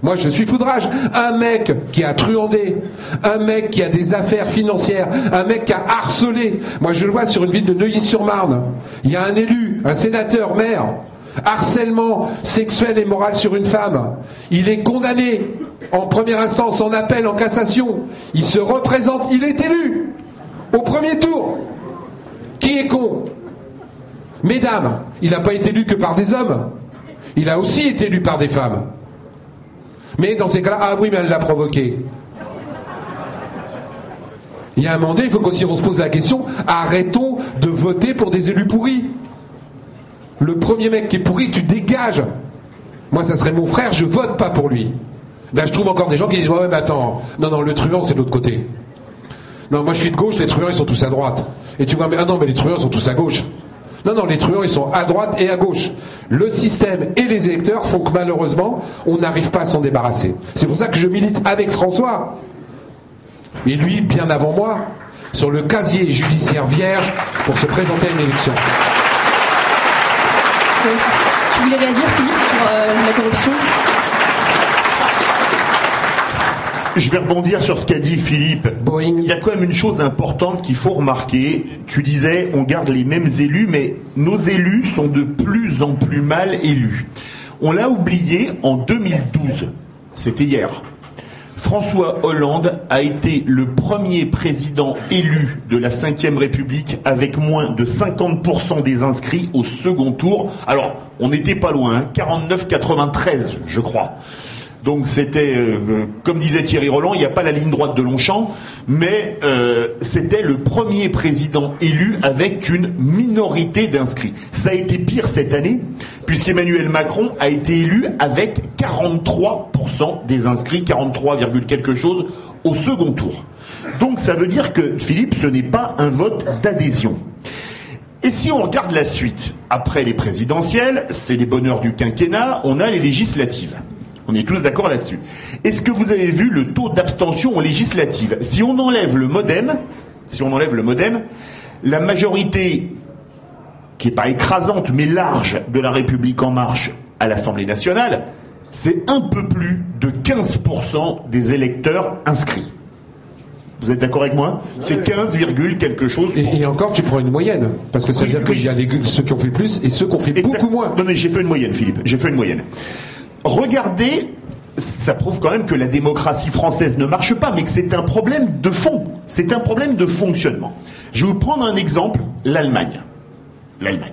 Moi, je suis foudrage. Un mec qui a truandé, un mec qui a des affaires financières, un mec qui a harcelé. Moi, je le vois sur une ville de Neuilly-sur-Marne. Il y a un élu, un sénateur, maire, harcèlement sexuel et moral sur une femme. Il est condamné en première instance, en appel, en cassation. Il se représente, il est élu au premier tour. Qui est con? Mesdames, il n'a pas été élu que par des hommes. Il a aussi été élu par des femmes. Mais dans ces cas-là, ah oui, mais elle l'a provoqué. Il y a un moment donné, il faut qu'aussi on se pose la question, arrêtons de voter pour des élus pourris. Le premier mec qui est pourri, tu dégages. Moi, ça serait mon frère, je vote pas pour lui. Ben, je trouve encore des gens qui disent, ouais, mais attends, non, non, le truand, c'est de l'autre côté. Non, moi, je suis de gauche, les truands, ils sont tous à droite. Et tu vois, mais, ah non, mais les truands sont tous à gauche. Non, non, les truands, ils sont à droite et à gauche. Le système et les électeurs font que malheureusement, on n'arrive pas à s'en débarrasser. C'est pour ça que je milite avec François et lui bien avant moi, sur le casier judiciaire vierge pour se présenter à une élection. Tu voulais réagir, Philippe, sur euh, la corruption? Je vais rebondir sur ce qu'a dit Philippe. Il y a quand même une chose importante qu'il faut remarquer. Tu disais, on garde les mêmes élus, mais nos élus sont de plus en plus mal élus. On l'a oublié en 2012. C'était hier. François Hollande a été le premier président élu de la Ve République avec moins de 50% des inscrits au second tour. Alors, on n'était pas loin, 49-93, hein. je crois. Donc c'était, euh, comme disait Thierry Roland, il n'y a pas la ligne droite de Longchamp, mais euh, c'était le premier président élu avec une minorité d'inscrits. Ça a été pire cette année, puisqu'Emmanuel Macron a été élu avec 43% des inscrits, 43, quelque chose, au second tour. Donc ça veut dire que, Philippe, ce n'est pas un vote d'adhésion. Et si on regarde la suite, après les présidentielles, c'est les bonheurs du quinquennat, on a les législatives. On est tous d'accord là-dessus. Est-ce que vous avez vu le taux d'abstention en législative Si on enlève le modem, si on enlève le modem, la majorité qui n'est pas écrasante mais large de la République en marche à l'Assemblée nationale, c'est un peu plus de 15% des électeurs inscrits. Vous êtes d'accord avec moi? C'est 15, quelque chose. Et, encore, tu prends une moyenne. Parce que ça veut dire qu'il y a ceux qui ont fait le plus et ceux qui ont fait beaucoup moins. Non, mais j'ai fait une moyenne, Philippe. J'ai fait une moyenne regardez, ça prouve quand même que la démocratie française ne marche pas, mais que c'est un problème de fond. C'est un problème de fonctionnement. Je vais vous prendre un exemple, l'Allemagne. L'Allemagne.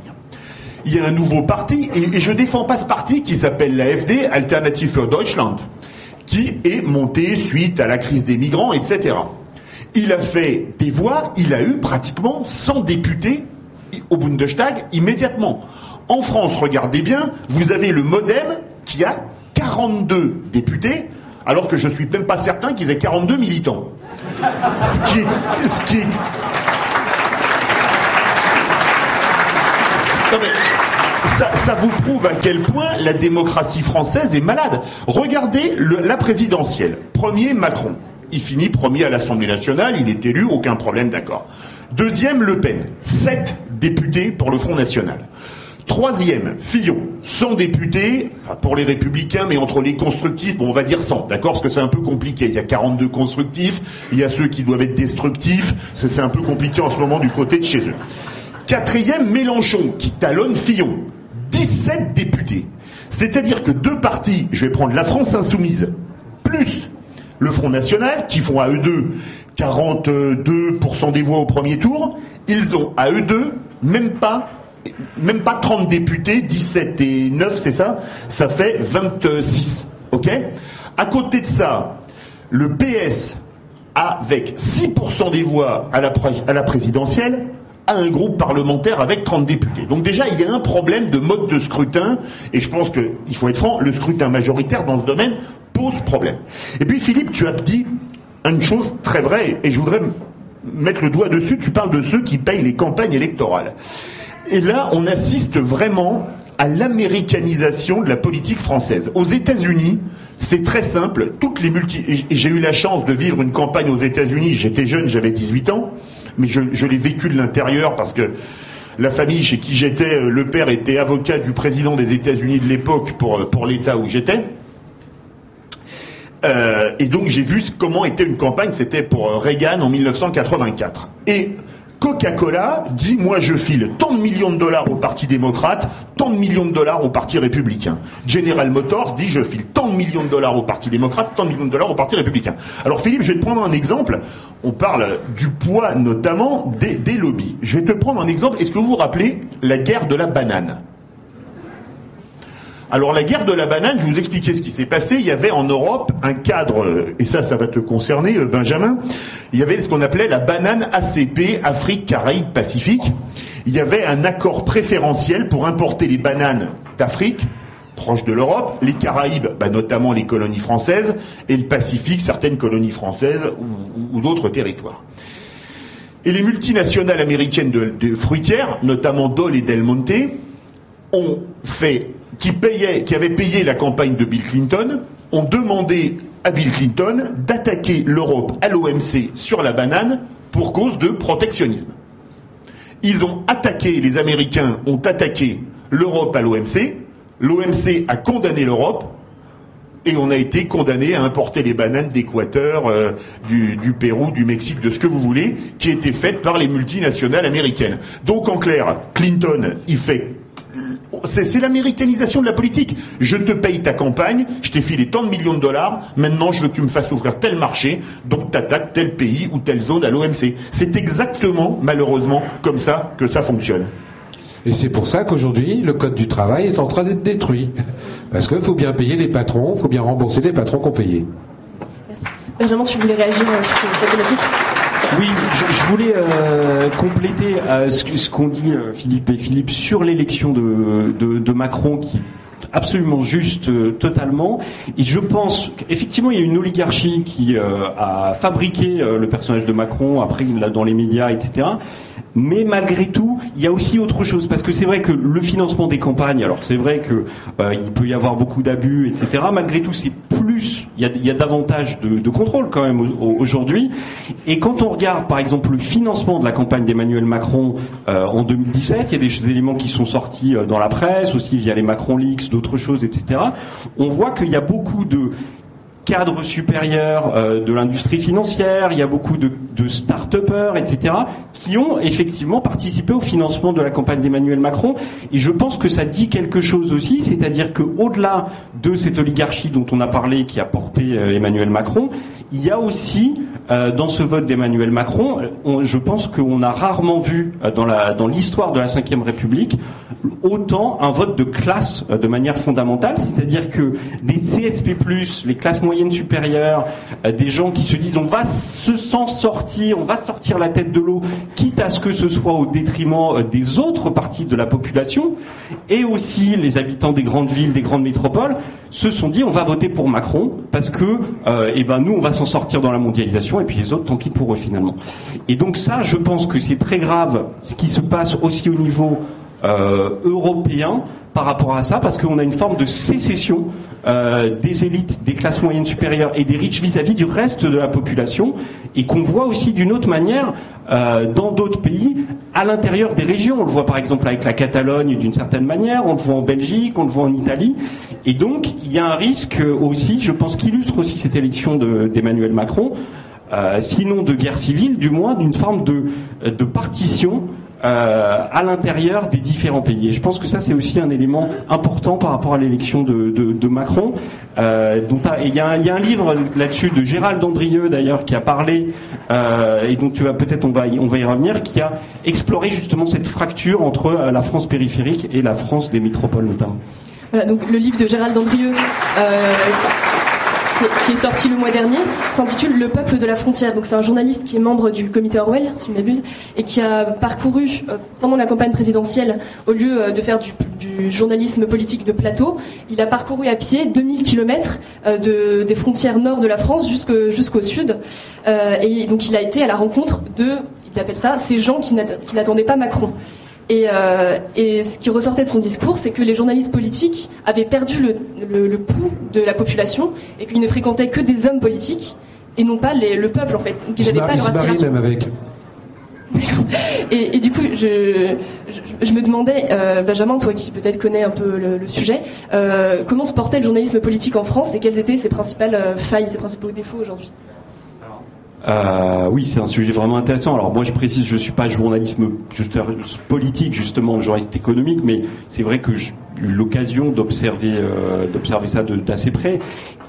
Il y a un nouveau parti, et, je ne défends pas ce parti qui s'appelle l'AFD, Alternative für Deutschland, qui est monté suite à la crise des migrants, etc. Il a fait des voix, il a eu pratiquement 100 députés au Bundestag immédiatement. En France, regardez bien, vous avez le modem qui a 42 députés, alors que je ne suis même pas certain qu'ils aient 42 militants. Ce qui est. Ce qui Ça, vous prouve à quel point la démocratie française est malade. Regardez la présidentielle. Premier, Macron. Il finit premier à l'Assemblée nationale, il est élu, aucun problème, d'accord. Deuxième, Le Pen. Sept députés pour le Front national. Troisième, Fillon, 100 députés, pour les républicains, mais entre les constructifs, bon on va dire 100, d'accord, parce que c'est un peu compliqué. Il y a 42 constructifs, il y a ceux qui doivent être destructifs, c'est un peu compliqué en ce moment du côté de chez eux. Quatrième, Mélenchon, qui talonne Fillon, 17 députés. C'est-à-dire que deux partis, je vais prendre la France insoumise, plus le Front National, qui font à eux deux 42% des voix au premier tour, ils ont à eux deux même pas même pas 30 députés, 17 et 9, c'est ça Ça fait 26. OK? À côté de ça, le PS, avec 6% des voix à la, à la présidentielle, a un groupe parlementaire avec 30 députés. Donc déjà, il y a un problème de mode de scrutin, et je pense qu'il faut être franc, le scrutin majoritaire dans ce domaine pose problème. Et puis Philippe, tu as dit une chose très vraie, et je voudrais mettre le doigt dessus, tu parles de ceux qui payent les campagnes électorales. Et là, on assiste vraiment à l'américanisation de la politique française. Aux États-Unis, c'est très simple. Toutes les multi... J'ai eu la chance de vivre une campagne aux États-Unis. J'étais jeune, j'avais 18 ans, mais je, l'ai vécu de l'intérieur parce que la famille chez qui j'étais, euh, le père était avocat du président des États-Unis de l'époque pour, euh, pour l'État où j'étais. Euh, et donc j'ai vu comment était une campagne. C'était pour Reagan en 1984. Et Coca-Cola dit moi je file tant de millions de dollars au Parti démocrate, tant de millions de dollars au Parti républicain. General Motors dit je file tant de millions de dollars au Parti démocrate, tant de millions de dollars au Parti républicain. Alors Philippe, je vais te prendre un exemple. On parle du poids notamment des, lobbies. Je vais te prendre un exemple. Est-ce que vous vous rappelez la guerre de la banane? Alors la guerre de la banane, je vous expliquer ce qui s'est passé. Il y avait en Europe un cadre, et ça, ça va te concerner, euh, Benjamin. Il y avait ce qu'on appelait la banane ACP, Afrique, Caraïbes, Pacifique. Il y avait un accord préférentiel pour importer les bananes d'Afrique, proche de l'Europe, les Caraïbes, bah, notamment les colonies françaises, et le Pacifique, certaines colonies françaises ou, d'autres territoires. Et les multinationales américaines de, de fruitières, notamment Dole et Del Monte, ont fait qui, qui avaient payé la campagne de Bill Clinton ont demandé à Bill Clinton d'attaquer l'Europe à l'OMC sur la banane pour cause de protectionnisme. Ils ont attaqué, les Américains ont attaqué l'Europe à l'OMC, l'OMC a condamné l'Europe, et on a été condamné à importer les bananes d'Équateur, euh, du, du, Pérou, du Mexique, de ce que vous voulez, qui étaient faites par les multinationales américaines. Donc en clair, Clinton, il fait c'est l'américanisation de la politique. Je te paye ta campagne, je t'ai filé tant de millions de dollars, maintenant je veux que tu me fasses ouvrir tel marché, donc t'attaques tel pays ou telle zone à l'OMC. C'est exactement, malheureusement, comme ça que ça fonctionne. Et c'est pour ça qu'aujourd'hui, le code du travail est en train d'être détruit. Parce qu'il faut bien payer les patrons, il faut bien rembourser les patrons qu'on payé. Merci. Benjamin, tu voulais réagir euh, sur cette thématique? Oui, je, voulais euh, compléter euh, ce, qu'ont dit euh, Philippe et Philippe sur l'élection de, de, Macron qui absolument juste totalement. Et je pense qu'effectivement, il y a une oligarchie qui a fabriqué le personnage de Macron, après dans les médias, etc. Mais malgré tout, il y a aussi autre chose parce que c'est vrai que le financement des campagnes, alors c'est vrai que euh, il peut y avoir beaucoup d'abus, etc. Malgré tout, c'est plus, il y a, davantage de, contrôle quand même aujourd'hui. Et quand on regarde, par exemple, le financement de la campagne d'Emmanuel Macron euh, en 2017, il y a des éléments qui sont sortis euh, dans la presse, aussi via les Macron Leaks, d'autres choses, etc. On voit qu'il y a beaucoup de cadre supérieur euh, de l'industrie financière, il y a beaucoup de, de start-upers, etc., qui ont effectivement participé au financement de la campagne d'Emmanuel Macron. Et je pense que ça dit quelque chose aussi, c'est-à-dire qu'au-delà de cette oligarchie dont on a parlé, qui a porté euh, Emmanuel Macron, il y a aussi euh, dans ce vote d'Emmanuel Macron, je pense qu'on a rarement vu euh, dans, l'histoire de la Ve République autant un vote de classe euh, de manière fondamentale, c'est-à-dire que des CSP+, les classes moyennes supérieures, des gens qui se disent on va se s'en sortir, on va sortir la tête de l'eau, quitte à ce que ce soit au détriment des autres parties de la population, et aussi les habitants des grandes villes, des grandes métropoles, se sont dit on va voter pour Macron parce que eh ben nous on va s'en sortir dans la mondialisation et puis les autres tant pis pour eux finalement. Et donc ça je pense que c'est très grave ce qui se passe aussi au niveau euh, européen par rapport à ça parce qu'on a une forme de sécession euh, des élites, des classes moyennes supérieures et des riches vis-à-vis du reste de la population et qu'on voit aussi d'une autre manière euh, dans d'autres pays à l'intérieur des régions. On le voit par exemple avec la Catalogne d'une certaine manière, on le voit en Belgique, on le voit en Italie. Et donc il y a un risque aussi, je pense qu'illustre aussi cette élection d'Emmanuel Macron, euh, sinon de guerre civile, du moins d'une forme de partition euh, à l'intérieur des différents pays. Et je pense que ça, c'est aussi un élément important par rapport à l'élection de, de, de, Macron. Euh, il, y y a un livre là-dessus de Gérald Dandrieux, d'ailleurs, qui a parlé, euh, et dont tu vas peut-être, on va, on va y revenir, qui a exploré justement cette fracture entre euh, la France périphérique et la France des métropoles notamment. Voilà, donc le livre de Gérald Dandrieux. Qui est sorti le mois dernier, s'intitule Le peuple de la frontière. Donc c'est un journaliste qui est membre du comité Orwell, si je m'abuse, et qui a parcouru euh, pendant la campagne présidentielle, au lieu euh, de faire du, journalisme politique de plateau, il a parcouru à pied 2000 km euh, de, des frontières nord de la France jusqu'au sud. et donc il a été à la rencontre de, il appelle ça, ces gens qui n'attendaient pas Macron. Euh, et, ce qui ressortait de son discours, c'est que les journalistes politiques avaient perdu le, pouls de la population et qu'ils ne fréquentaient que des hommes politiques et non pas le peuple en fait. Donc ils n'avaient pas même avec. Et, du coup, je, me demandais, euh, Benjamin, toi qui peut-être connais un peu le, sujet, euh, comment se portait le journalisme politique en France et quelles étaient ses principales failles, ses principaux défauts aujourd'hui? Euh, oui, c'est un sujet vraiment intéressant. Alors moi, je précise, je suis pas journalisme politique justement, journaliste économique, mais c'est vrai que j'ai eu l'occasion d'observer euh, ça d'assez près.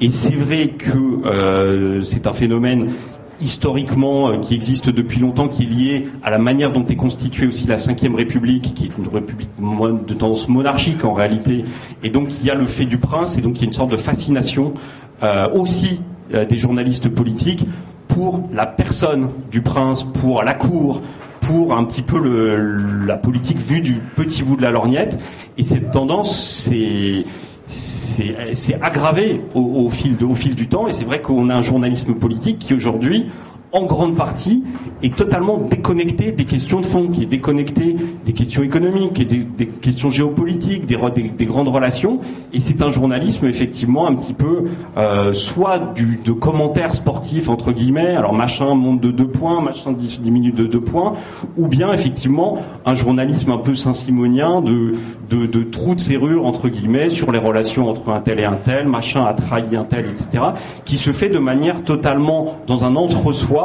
Et c'est vrai que euh, c'est un phénomène historiquement, qui existe depuis longtemps, qui est lié à la manière dont est constituée aussi la Ve République, qui est une république de tendance monarchique en réalité. Et donc il y a le fait du prince, et donc il y a une sorte de fascination aussi des journalistes politiques pour la personne du prince, pour la cour, pour un petit peu le, la politique vue du petit bout de la lorgnette. Et cette tendance, c'est c'est aggravé au, fil au fil du temps. Et c'est vrai qu'on a un journalisme politique qui aujourd'hui en grande partie, est totalement déconnecté des questions de fond, qui est déconnecté des questions économiques, et des, questions géopolitiques, des, des, grandes relations. Et c'est un journalisme effectivement un petit peu euh, soit de commentaires sportifs entre guillemets, alors machin monte de deux points, machin diminue de deux points, ou bien effectivement un journalisme un peu saint-simonien de, de, de trous de serrure entre guillemets sur les relations entre un tel et un tel, machin a trahi un tel, etc., qui se fait de manière totalement dans un entre-soi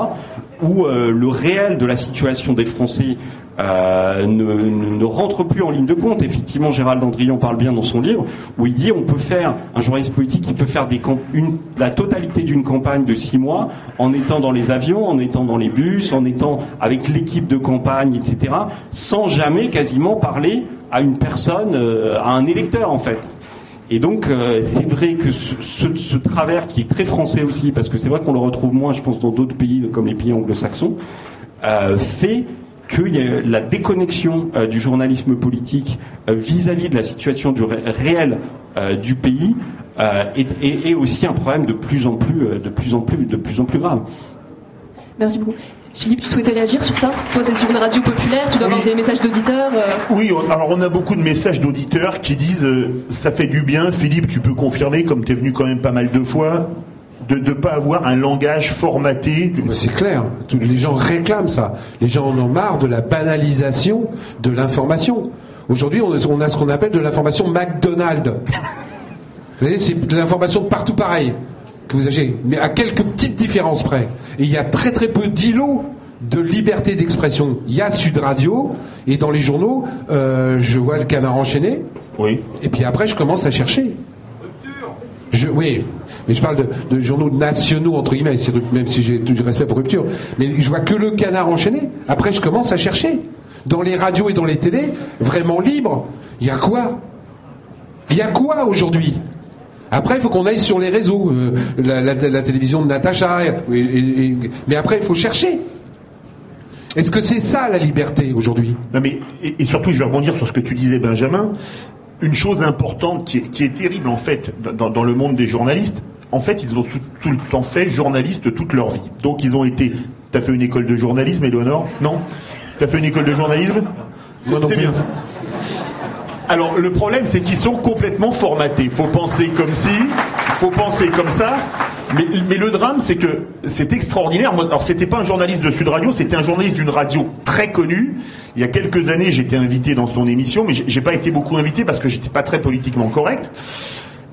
où euh, le réel de la situation des Français euh, ne, rentre plus en ligne de compte. Effectivement, Gérald Andrion parle bien dans son livre, où il dit on peut faire, un journaliste politique qui peut faire des la totalité d'une campagne de six mois en étant dans les avions, en étant dans les bus, en étant avec l'équipe de campagne, etc., sans jamais quasiment parler à une personne, euh, à un électeur en fait. Et donc, euh, c'est vrai que ce, travers qui est très français aussi, parce que c'est vrai qu'on le retrouve moins, je pense, dans d'autres pays comme les pays anglo-saxons, euh, fait que la déconnexion euh, du journalisme politique vis-à-vis de la situation du réel du pays est, aussi un problème de plus en plus grave. Merci beaucoup. Philippe, tu souhaitais réagir sur ça Toi, tu es sur une radio populaire, tu dois avoir des messages d'auditeurs. Euh. Oui, alors on a beaucoup de messages d'auditeurs qui disent euh, ça fait du bien. Philippe, tu peux confirmer, comme tu es venu quand même pas mal de fois, de ne pas avoir un langage formaté. C'est clair, les gens réclament ça. Les gens en ont marre de la banalisation de l'information. Aujourd'hui, on a ce qu'on appelle de l'information McDonald's. Vous voyez, c'est de l'information partout pareil que vous avez, mais à quelques petites différences près. Et il y a très très peu d'îlots de liberté d'expression. Il y a Sud Radio, et dans les journaux, euh, je vois le canard enchaîné. Oui. Et puis après, je commence à chercher. Je, oui, mais je parle de, journaux nationaux, entre guillemets, même si j'ai du respect pour Rupture. Mais je vois que le canard enchaîné. Après, je commence à chercher. Dans les radios et dans les télés, vraiment libres, il y a quoi? Il y a quoi aujourd'hui? Après, il faut qu'on aille sur les réseaux, euh, la, télévision de Natacha. mais après, il faut chercher. Est-ce que c'est ça la liberté aujourd'hui? Non, mais et, surtout, je vais rebondir sur ce que tu disais, Benjamin. Une chose importante qui est, terrible en fait dans, le monde des journalistes. En fait, ils ont tout, le temps fait journalistes toute leur vie. Donc, ils ont été. T'as fait une école de journalisme, Eleonore Non? T'as fait une école de journalisme? C'est bien. Alors le problème, c'est qu'ils sont complètement formatés. Faut penser comme si, faut penser comme ça. Mais, le drame, c'est que c'est extraordinaire. alors c'était pas un journaliste de Sud Radio, c'était un journaliste d'une radio très connue. Il y a quelques années, j'étais invité dans son émission, mais j'ai pas été beaucoup invité parce que j'étais pas très politiquement correct.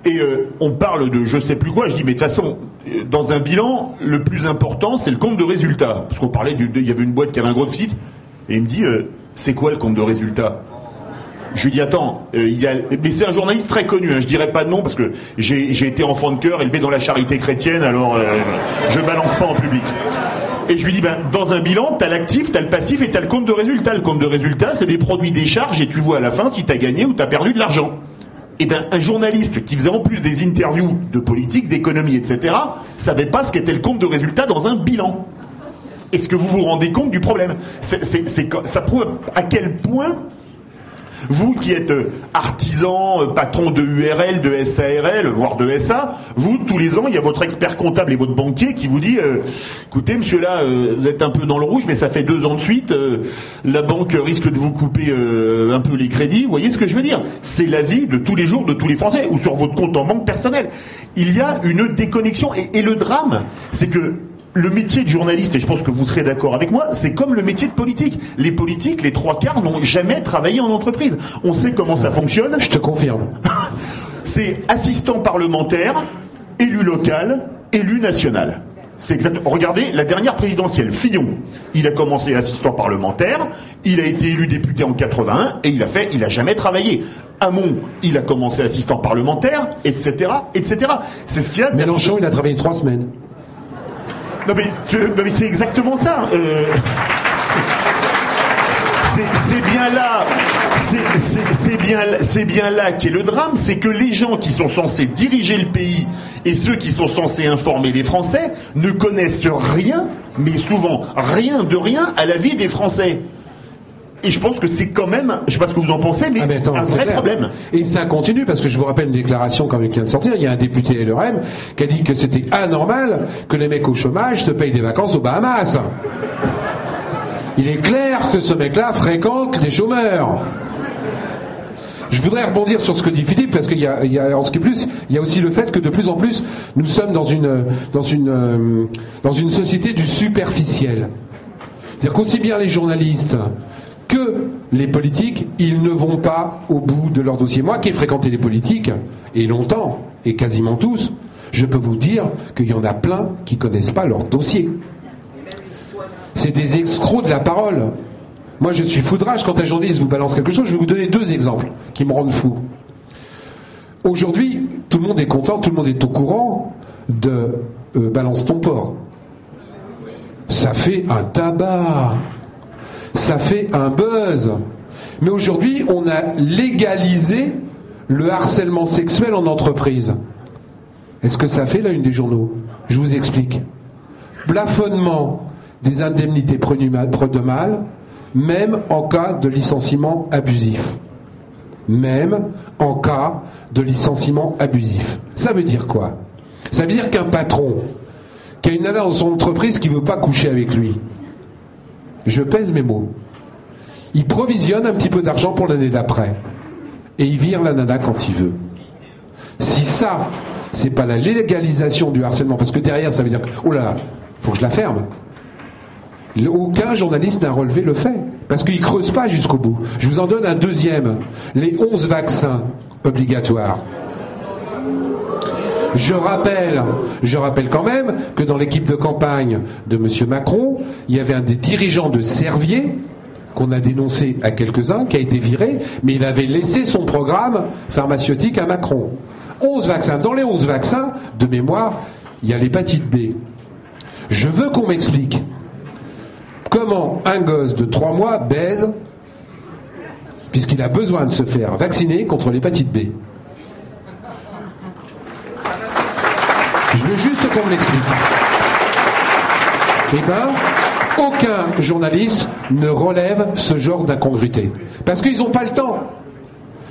Et euh, on parle de je sais plus quoi. Je dis mais de toute façon, dans un bilan, le plus important, c'est le compte de résultat. Parce qu'on parlait, il y avait une boîte qui avait un gros site, et il me dit euh, c'est quoi le compte de résultat je lui dis attends, euh, mais c'est un journaliste très connu. Hein, je dirais pas de nom parce que j'ai été enfant de cœur, élevé dans la charité chrétienne, alors euh, je balance pas en public. Et je lui dis, ben, dans un bilan, tu as l'actif, tu as le passif et tu as le compte de résultat. Le compte de résultat, c'est des produits des charges et tu vois à la fin si tu as gagné ou tu as perdu de l'argent. Et bien, un journaliste qui faisait en plus des interviews de politique, d'économie, etc., savait pas ce qu'était le compte de résultat dans un bilan. Est-ce que vous vous rendez compte du problème? Ça prouve à quel point vous qui êtes euh, artisan, euh, patron de URL, de SARL, voire de SA, vous, tous les ans, il y a votre expert comptable et votre banquier qui vous dit euh, écoutez, monsieur là, vous êtes un peu dans le rouge, mais ça fait deux ans de suite, la banque risque de vous couper un peu les crédits. Vous voyez ce que je veux dire? C'est la vie de tous les jours de tous les Français, ou sur votre compte en banque personnel. Il y a une déconnexion. et le drame, c'est que le métier de journaliste, et je pense que vous serez d'accord avec moi, c'est comme le métier de politique. Les politiques, les trois quarts, n'ont jamais travaillé en entreprise. On sait comment ça fonctionne. Je te confirme. c'est assistant parlementaire, élu local, élu national. C'est exact. Regardez la dernière présidentielle, Fillon. Il a commencé assistant parlementaire, il a été élu député en 81 et il a fait, il a jamais travaillé. Hamon, il a commencé assistant parlementaire, etc., etc. C'est ce qu'il a. Mélenchon, il a travaillé trois semaines. Non mais, c'est exactement ça. Euh. C'est bien là, c'est bien, c'est bien là qu'est le drame, c'est que les gens qui sont censés diriger le pays et ceux qui sont censés informer les Français ne connaissent rien, mais souvent rien de rien à la vie des Français. Et je pense que c'est quand même, je sais pas ce que vous en pensez, mais, ah, un vrai problème. Et ça continue parce que je vous rappelle une déclaration quand même qui vient de sortir. Il y a un député LRM qui a dit que c'était anormal que les mecs au chômage se payent des vacances aux Bahamas. Il est clair que ce mec-là fréquente les chômeurs. Je voudrais rebondir sur ce que dit Philippe parce qu'il y, a, en ce qui plus, il y a aussi le fait que de plus en plus nous sommes dans une dans une euh, dans une société du superficiel. C'est-à-dire qu'aussi bien les journalistes que les politiques, ils ne vont pas au bout de leur dossier. Moi qui ai fréquenté les politiques, et longtemps, et quasiment tous, je peux vous dire qu'il y en a plein qui ne connaissent pas leur dossier. C'est des escrocs de la parole. Moi, je suis foudrage quand un journaliste vous balance quelque chose. Je vais vous donner deux exemples qui me rendent fou. Aujourd'hui, tout le monde est content, tout le monde est au courant de euh, Balance ton port. Ça fait un tabac ça fait un buzz. Mais aujourd'hui, on a légalisé le harcèlement sexuel en entreprise. Est-ce que ça fait la une des journaux? Je vous explique. Plafonnement des indemnités de mal, même en cas de licenciement abusif. Même en cas de licenciement abusif. Ça veut dire quoi? Ça veut dire qu'un patron qui a une nana dans son entreprise qui ne veut pas coucher avec lui, je pèse mes mots. Il provisionne un petit peu d'argent pour l'année d'après. Et il vire la nana quand il veut. Si ça, c'est pas la légalisation du harcèlement, parce que derrière, ça veut dire que, oh là là, faut que je la ferme. Aucun journaliste n'a relevé le fait. Parce qu'il creuse pas jusqu'au bout. Je vous en donne un deuxième. Les 11 vaccins obligatoires. Je rappelle, je rappelle quand même que dans l'équipe de campagne de M. Macron, il y avait un des dirigeants de Servier qu'on a dénoncé à quelques-uns, qui a été viré, mais il avait laissé son programme pharmaceutique à Macron. 11 vaccins. Dans les 11 vaccins, de mémoire, il y a l'hépatite B. Je veux qu'on m'explique comment un gosse de 3 mois baise puisqu'il a besoin de se faire vacciner contre l'hépatite B. Je veux juste qu'on me l'explique. Eh bien, aucun journaliste ne relève ce genre d'incongruité. Parce qu'ils n'ont pas le temps.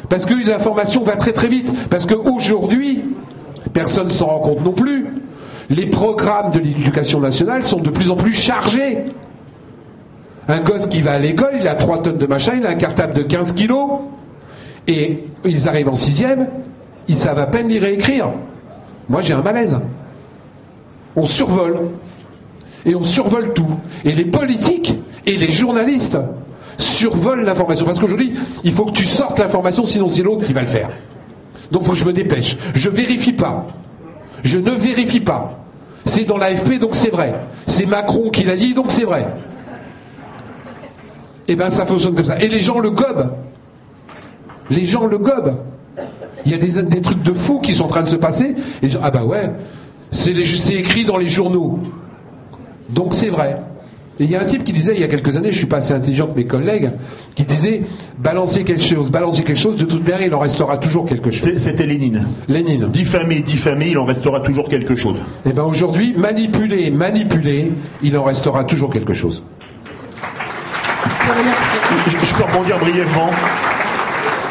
Parce que l'information va très très vite. Parce qu'aujourd'hui, personne ne s'en rend compte non plus, les programmes de l'éducation nationale sont de plus en plus chargés. Un gosse qui va à l'école, il a 3 tonnes de machin, il a un cartable de 15 kilos, et ils arrivent en sixième, ils savent à peine lire et écrire. Moi, j'ai un malaise. On survole. Et on survole tout. Et les politiques et les journalistes survolent l'information. Parce qu'aujourd'hui, il faut que tu sortes l'information, sinon c'est l'autre qui va le faire. Donc il faut que je me dépêche. Je vérifie pas. Je ne vérifie pas. C'est dans l'AFP, donc c'est vrai. C'est Macron qui l'a dit, donc c'est vrai. Et eh bien ça fonctionne comme ça. Et les gens le gobent. Les gens le gobent. Il y a des, trucs de fous qui sont en train de se passer. Et ah bah ouais, c'est écrit dans les journaux. Donc c'est vrai. Et il y a un type qui disait il y a quelques années, je suis pas assez intelligent que mes collègues, qui disait balancer quelque chose, balancer quelque chose, de toute manière il en restera toujours quelque chose. C'était Lénine. Lénine. Diffamé, diffamé, il en restera toujours quelque chose. Et eh bien aujourd'hui, manipulé, manipulé, il en restera toujours quelque chose. je peux rebondir brièvement.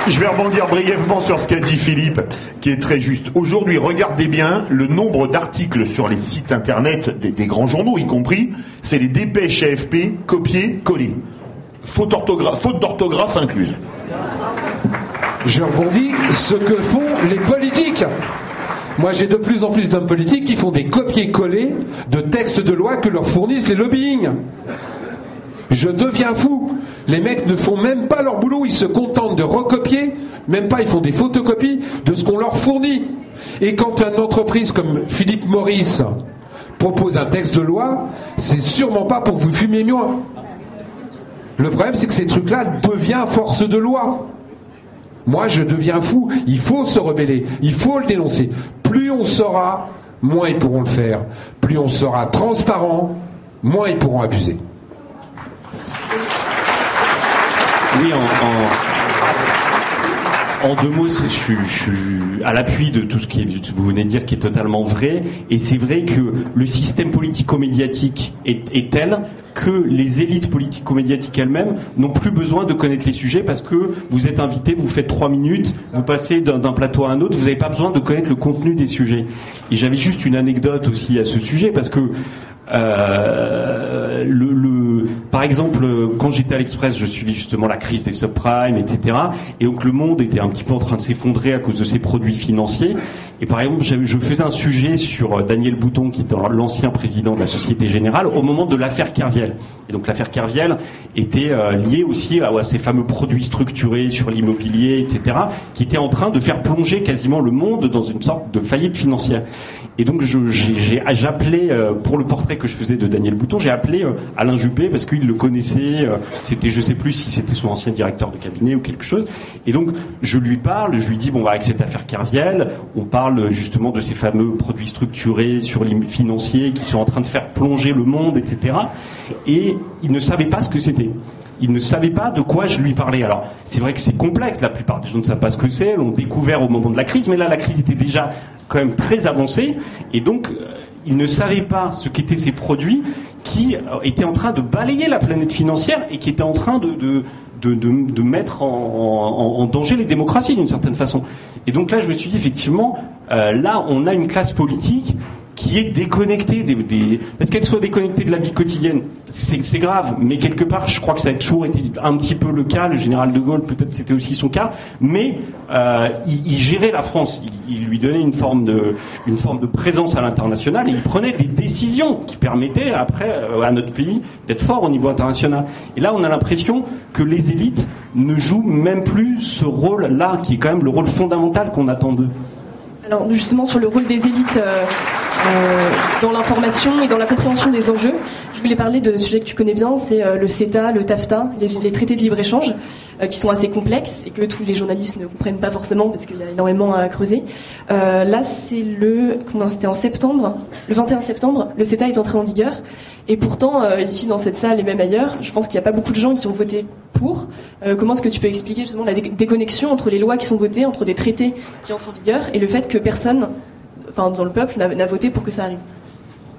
Je vais rebondir brièvement sur ce qu'a dit Philippe, qui est très juste. Aujourd'hui, regardez bien le nombre d'articles sur les sites internet des, grands journaux, y compris, c'est les dépêches AFP copiées, collées. Faute d'orthographe incluse. Je rebondis ce que font les politiques. Moi, j'ai de plus en plus d'hommes politiques qui font des copier-coller de textes de loi que leur fournissent les lobbying. Je deviens fou. Les mecs ne font même pas leur boulot, ils se contentent de recopier, même pas, ils font des photocopies de ce qu'on leur fournit. Et quand une entreprise comme Philippe Maurice propose un texte de loi, c'est sûrement pas pour vous fumer moins. Le problème, c'est que ces trucs-là deviennent force de loi. Moi, je deviens fou. Il faut se rebeller. Il faut le dénoncer. Plus on saura, moins ils pourront le faire. Plus on sera transparent, moins ils pourront abuser. Oui, en, deux mots, je, suis à l'appui de tout ce que vous venez de dire qui est totalement vrai. Et c'est vrai que le système politico-médiatique est, tel que les élites politico-médiatiques elles-mêmes n'ont plus besoin de connaître les sujets parce que vous êtes invité, vous faites trois minutes, vous passez d'un plateau à un autre, vous n'avez pas besoin de connaître le contenu des sujets. Et j'avais juste une anecdote aussi à ce sujet parce que euh, par exemple, quand j'étais à l'Express, je suivais justement la crise des subprimes, etc. Et donc le monde était un petit peu en train de s'effondrer à cause de ces produits financiers. Et par exemple, je faisais un sujet sur euh, Daniel Bouton, qui était l'ancien président de la Société Générale, au moment de l'affaire Kerviel. Et donc l'affaire Kerviel était euh, liée aussi à, ces fameux produits structurés sur l'immobilier, etc., qui étaient en train de faire plonger quasiment le monde dans une sorte de faillite financière. Et donc appelé euh, pour le portrait que je faisais de Daniel Bouton, j'ai appelé euh, Alain Juppé parce qu'il le connaissait. Euh, c'était, je sais plus si c'était son ancien directeur de cabinet ou quelque chose. Et donc je lui parle, je lui dis bon, bah, avec cette affaire Kerviel, on parle justement de ces fameux produits structurés sur les financiers qui sont en train de faire plonger le monde, etc. Et il ne savait pas ce que c'était il ne savait pas de quoi je lui parlais. Alors, c'est vrai que c'est complexe, la plupart des gens ne savent pas ce que c'est, l'ont découvert au moment de la crise, mais là, la crise était déjà quand même très avancée, et donc, euh, il ne savait pas ce qu'étaient ces produits qui euh, étaient en train de balayer la planète financière et qui étaient en train de, mettre en, en, danger les démocraties d'une certaine façon. Et donc là, je me suis dit, effectivement, euh, là, on a une classe politique qui est déconnectée des, des parce qu'elle soit déconnectée de la vie quotidienne, c'est grave. Mais quelque part, je crois que ça a toujours été un petit peu le cas. Le général de Gaulle, peut-être c'était aussi son cas. Mais euh, il, gérait la France. Il, lui donnait une forme de présence à l'international et il prenait des décisions qui permettaient après euh, à notre pays d'être fort au niveau international. Et là, on a l'impression que les élites ne jouent même plus ce rôle-là, qui est quand même le rôle fondamental qu'on attend d'eux. Alors justement sur le rôle des élites euh, dans l'information et dans la compréhension des enjeux, je voulais parler de sujets que tu connais bien, c'est euh, le CETA, le TAFTA, les, traités de libre-échange, qui sont assez complexes et que tous les journalistes ne comprennent pas forcément parce qu'il y a énormément à creuser. là c'est le, c'était en septembre, le 21 septembre, le CETA est entré en vigueur et pourtant ici dans cette salle et même ailleurs, je pense qu'il n'y a pas beaucoup de gens qui ont voté pour. comment est-ce que tu peux expliquer justement la déconnexion entre les lois qui sont votées, entre des traités qui entrent en vigueur et le fait que personne, enfin dans le peuple, n'a voté pour que ça arrive.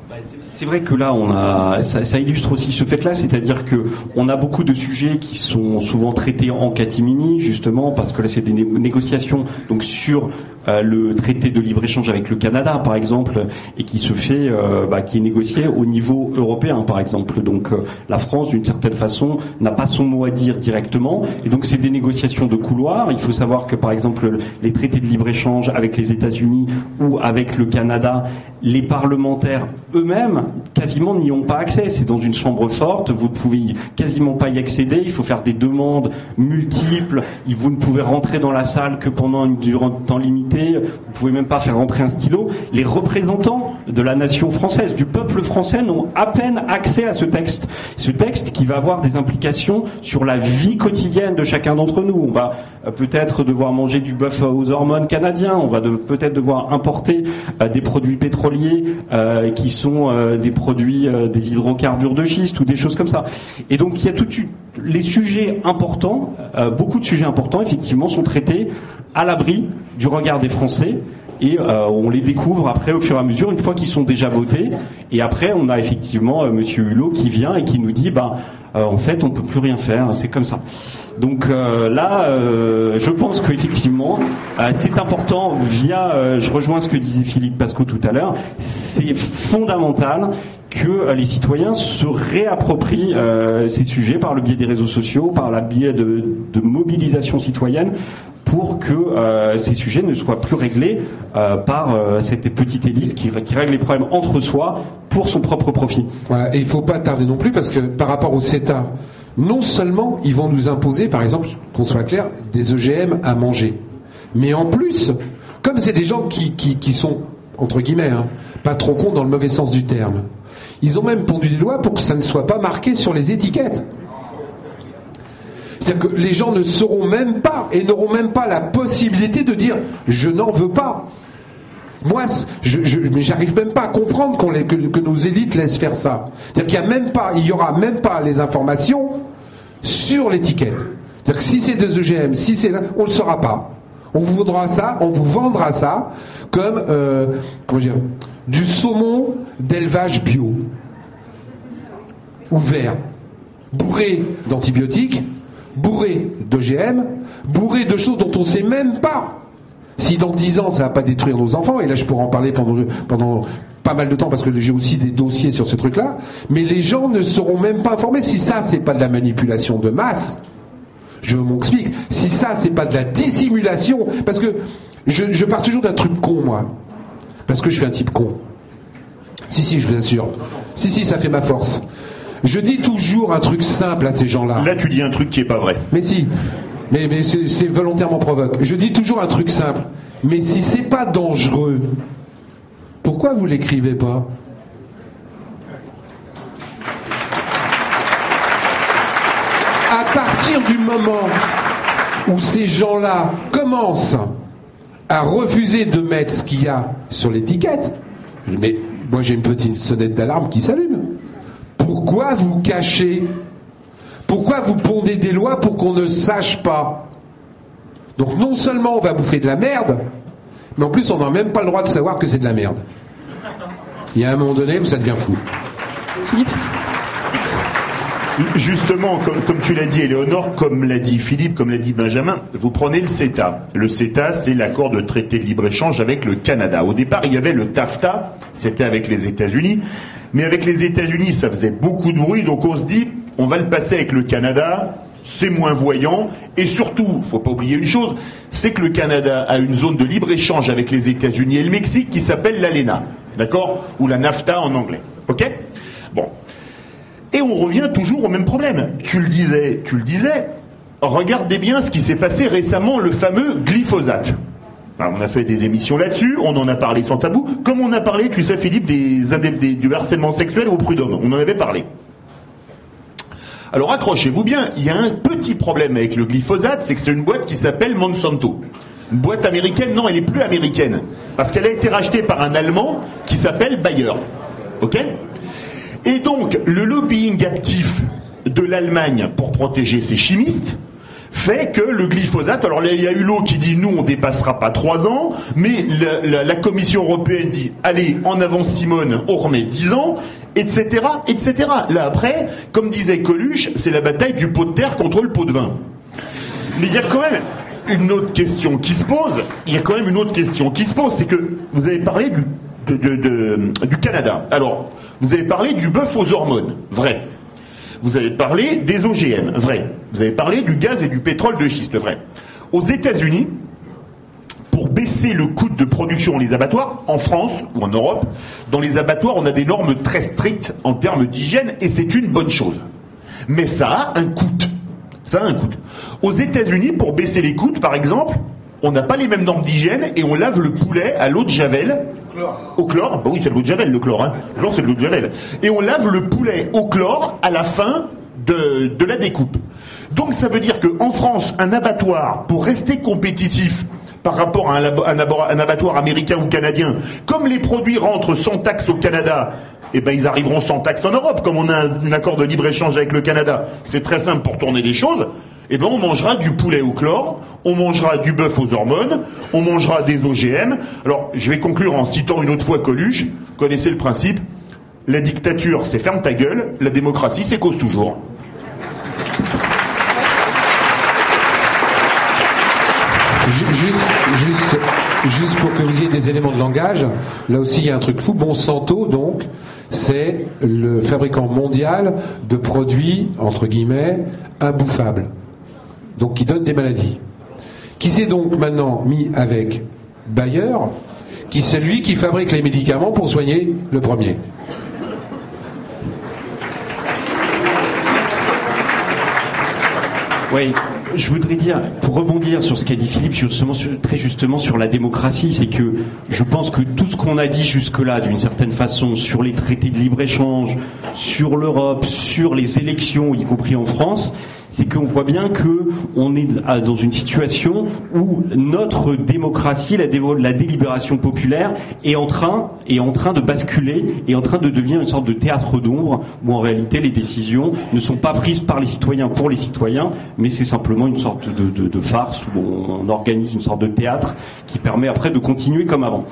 Bah, c'est vrai que là, on a, ça, illustre aussi ce fait-là, c'est-à-dire que on a beaucoup de sujets qui sont souvent traités en catimini, justement, parce que là, c'est des négociations donc sur le traité de libre-échange avec le Canada, par exemple, et qui se fait, euh, bah, qui est négocié au niveau européen, par exemple. Donc, euh, la France, d'une certaine façon, n'a pas son mot à dire directement, et donc c'est des négociations de couloir. Il faut savoir que, par exemple, les traités de libre-échange avec les États-Unis ou avec le Canada, les parlementaires eux-mêmes quasiment n'y ont pas accès. C'est dans une chambre forte, vous ne pouvez quasiment pas y accéder, il faut faire des demandes multiples, vous ne pouvez rentrer dans la salle que pendant une durée temps limité, vous pouvez même pas faire rentrer un stylo. Les représentants de la nation française, du peuple français, n'ont à peine accès à ce texte. Ce texte qui va avoir des implications sur la vie quotidienne de chacun d'entre nous. On va euh, peut-être devoir manger du bœuf aux hormones canadiens, on va peut-être devoir importer euh, des produits pétroliers euh, qui sont des produits, des hydrocarbures de schiste ou des choses comme ça. Et donc il y a tout les sujets importants, beaucoup de sujets importants effectivement sont traités à l'abri du regard des Français et on les découvre après au fur et à mesure une fois qu'ils sont déjà votés. Et après on a effectivement Monsieur Hulot qui vient et qui nous dit bah en fait on peut plus rien faire c'est comme ça. Donc euh, là, euh, je pense qu'effectivement, euh, c'est important via, je rejoins ce que disait Philippe Pasco tout à l'heure, c'est fondamental que les citoyens se réapproprient ces sujets par le biais des réseaux sociaux, par le biais de, mobilisation citoyenne, pour que ces sujets ne soient plus réglés par cette petite élite qui, règle les problèmes entre soi pour son propre profit. Voilà, et il ne faut pas tarder non plus parce que par rapport au CETA, non seulement ils vont nous imposer, par exemple, qu'on soit clair, des OGM à manger, mais en plus, comme c'est des gens qui, qui, sont, entre guillemets, hein, pas trop cons dans le mauvais sens du terme, ils ont même pondu des lois pour que ça ne soit pas marqué sur les étiquettes. C'est-à-dire que les gens ne sauront même pas et n'auront même pas la possibilité de dire je n'en veux pas. Moi, je, j'arrive même pas à comprendre que, nos élites laissent faire ça. C'est-à-dire qu'il y a même pas, il y aura même pas les informations sur l'étiquette. C'est-à-dire que si c'est des EGM, si c'est, on le saura pas. On vous vendra ça, on vous vendra ça comme, euh, dire, du saumon d'élevage bio, ouvert, bourré d'antibiotiques, bourré d'OGM, bourré de choses dont on ne sait même pas si dans dix ans ça va pas détruire nos enfants, et là je pourrais en parler pendant, pendant pas mal de temps parce que j'ai aussi des dossiers sur ce truc-là, mais les gens ne seront même pas informés. Si ça c'est pas de la manipulation de masse, je m'explique. Si ça c'est pas de la dissimulation, parce que je, je pars toujours d'un truc con moi, parce que je suis un type con. Si si, je vous assure. Si si, ça fait ma force. Je dis toujours un truc simple à ces gens-là. Là, tu dis un truc qui est pas vrai. Mais si. Mais, mais c'est volontairement provoque. Je dis toujours un truc simple. Mais si c'est pas dangereux, pourquoi vous l'écrivez pas? À partir du moment où ces gens-là commencent à refuser de mettre ce qu'il y a sur l'étiquette, mais moi j'ai une petite sonnette d'alarme qui s'allume. Pourquoi vous cachez? Pourquoi vous pondez des lois pour qu'on ne sache pas? Donc non seulement on va bouffer de la merde, mais en plus on n'a même pas le droit de savoir que c'est de la merde. Il y a un moment donné où ça devient fou. Philippe? Justement, comme, tu l'as dit, Éléonore, comme l'a dit Philippe, comme l'a dit Benjamin, vous prenez le CETA. Le CETA, c'est l'accord de traité de libre-échange avec le Canada. Au départ, il y avait le TAFTA, c'était avec les États-Unis. Mais avec les États-Unis, ça faisait beaucoup de bruit, donc on se dit, on va le passer avec le Canada, c'est moins voyant, et surtout, faut pas oublier une chose, c'est que le Canada a une zone de libre-échange avec les États-Unis et le Mexique qui s'appelle l'ALENA, d'accord? Ou la NAFTA en anglais, ok? Bon. Et on revient toujours au même problème. Tu le disais, tu le disais, regardez bien ce qui s'est passé récemment, le fameux glyphosate on a fait des émissions là-dessus, on en a parlé sans tabou, comme on a parlé, tu sais Philippe, des, du harcèlement sexuel au prud'homme, on en avait parlé. Alors accrochez-vous bien, il y a un petit problème avec le glyphosate, c'est que c'est une boîte qui s'appelle Monsanto. Une boîte américaine, non, elle n'est plus américaine, parce qu'elle a été rachetée par un Allemand qui s'appelle Bayer. Ok? Et donc, le lobbying actif de l'Allemagne pour protéger ses chimistes, fait que le glyphosate, alors il y a eu l'eau qui dit nous on dépassera pas trois ans, mais la, Commission européenne dit allez en avant Simone, on remet dix ans, etc., etc. Là après, comme disait Coluche, c'est la bataille du pot de terre contre le pot de vin. Mais il y a quand même une autre question qui se pose. Il y a quand même une autre question qui se pose, c'est que vous avez parlé du, du Canada. Alors, vous avez parlé du bœuf aux hormones, vrai. Vous avez parlé des OGM, vrai. Vous avez parlé du gaz et du pétrole de schiste, vrai. Aux États-Unis, pour baisser le coût de production dans les abattoirs, en France ou en Europe, dans les abattoirs, on a des normes très strictes en termes d'hygiène et c'est une bonne chose. Mais ça a un coût. Ça a un coût. Aux États-Unis, pour baisser les coûts, par exemple, on n'a pas les mêmes normes d'hygiène et on lave le poulet à l'eau de Javel. Au chlore Bah oui, c'est l'eau de Javel, le chlore. Hein. Le chlore, c'est de Javel. Et on lave le poulet au chlore à la fin de, de la découpe. Donc ça veut dire qu'en France, un abattoir, pour rester compétitif, par rapport à un, abattoir américain ou canadien, comme les produits rentrent sans taxe au Canada, eh ben ils arriveront sans taxe en Europe, comme on a un accord de libre-échange avec le Canada. C'est très simple pour tourner les choses eh ben on mangera du poulet au chlore, on mangera du bœuf aux hormones, on mangera des OGM. Alors, je vais conclure en citant une autre fois Coluche. Connaissez le principe La dictature, c'est ferme ta gueule. La démocratie, c'est cause toujours. Juste, juste, pour que vous ayez des éléments de langage, là aussi il y a un truc fou. Monsanto, donc, c'est le fabricant mondial de produits, entre guillemets, imbouffables donc qui donne des maladies. Qui s'est donc maintenant mis avec Bayer, qui c'est lui qui fabrique les médicaments pour soigner le premier. Oui, je voudrais dire, pour rebondir sur ce qu'a dit Philippe, justement, très justement sur la démocratie, c'est que je pense que tout ce qu'on a dit jusque-là, d'une certaine façon, sur les traités de libre-échange, sur l'Europe, sur les élections, y compris en France, c'est qu'on voit bien que on est dans une situation où notre démocratie, la, délibération populaire, est en train en train de basculer, est en train de devenir une sorte de théâtre d'ombre où en réalité les décisions ne sont pas prises par les citoyens pour les citoyens, mais c'est simplement une sorte de, farce où on organise une sorte de théâtre qui permet après de continuer comme avant.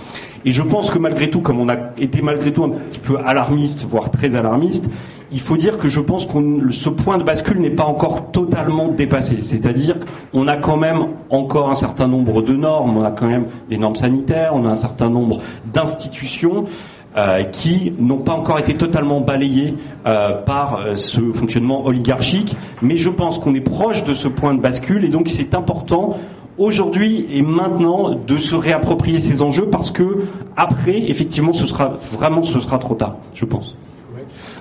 Et je pense que malgré tout, comme on a été malgré tout un petit peu alarmiste, voire très alarmiste, il faut dire que je pense que ce point de bascule n'est pas encore totalement dépassé. C'est-à-dire qu'on a quand même encore un certain nombre de normes, on a quand même des normes sanitaires, on a un certain nombre d'institutions euh, qui n'ont pas encore été totalement balayées euh, par euh, ce fonctionnement oligarchique. Mais je pense qu'on est proche de ce point de bascule et donc c'est important aujourd'hui et maintenant de se réapproprier ces enjeux parce que après, effectivement, ce sera vraiment ce sera trop tard, je pense.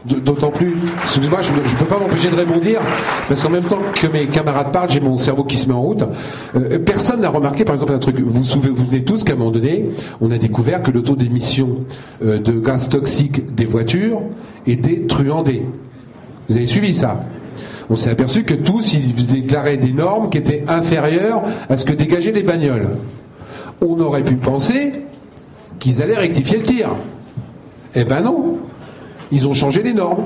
D'autant plus, excusez-moi, je ne peux pas m'empêcher de rebondir, parce qu'en même temps que mes camarades parlent, j'ai mon cerveau qui se met en route. Euh, personne n'a remarqué, par exemple, un truc. Vous vous souvenez tous qu'à un moment donné, on a découvert que le taux d'émission euh, de gaz toxiques des voitures était truandé. Vous avez suivi ça on s'est aperçu que tous, ils déclaraient des normes qui étaient inférieures à ce que dégageaient les bagnoles. On aurait pu penser qu'ils allaient rectifier le tir. Eh ben non, ils ont changé les normes.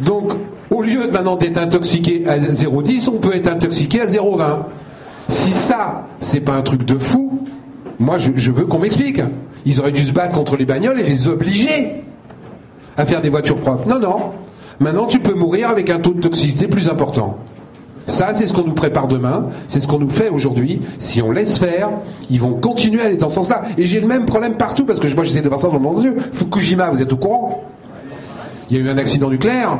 Donc, au lieu de maintenant d'être intoxiqué à 0,10, on peut être intoxiqué à 0,20. Si ça, c'est pas un truc de fou, moi je, je veux qu'on m'explique. Ils auraient dû se battre contre les bagnoles et les obliger à faire des voitures propres. Non, non. Maintenant, tu peux mourir avec un taux de toxicité plus important. Ça, c'est ce qu'on nous prépare demain, c'est ce qu'on nous fait aujourd'hui. Si on laisse faire, ils vont continuer à aller dans ce sens-là. Et j'ai le même problème partout, parce que moi j'essaie de voir ça dans mon yeux. Fukushima, vous êtes au courant? Il y a eu un accident nucléaire.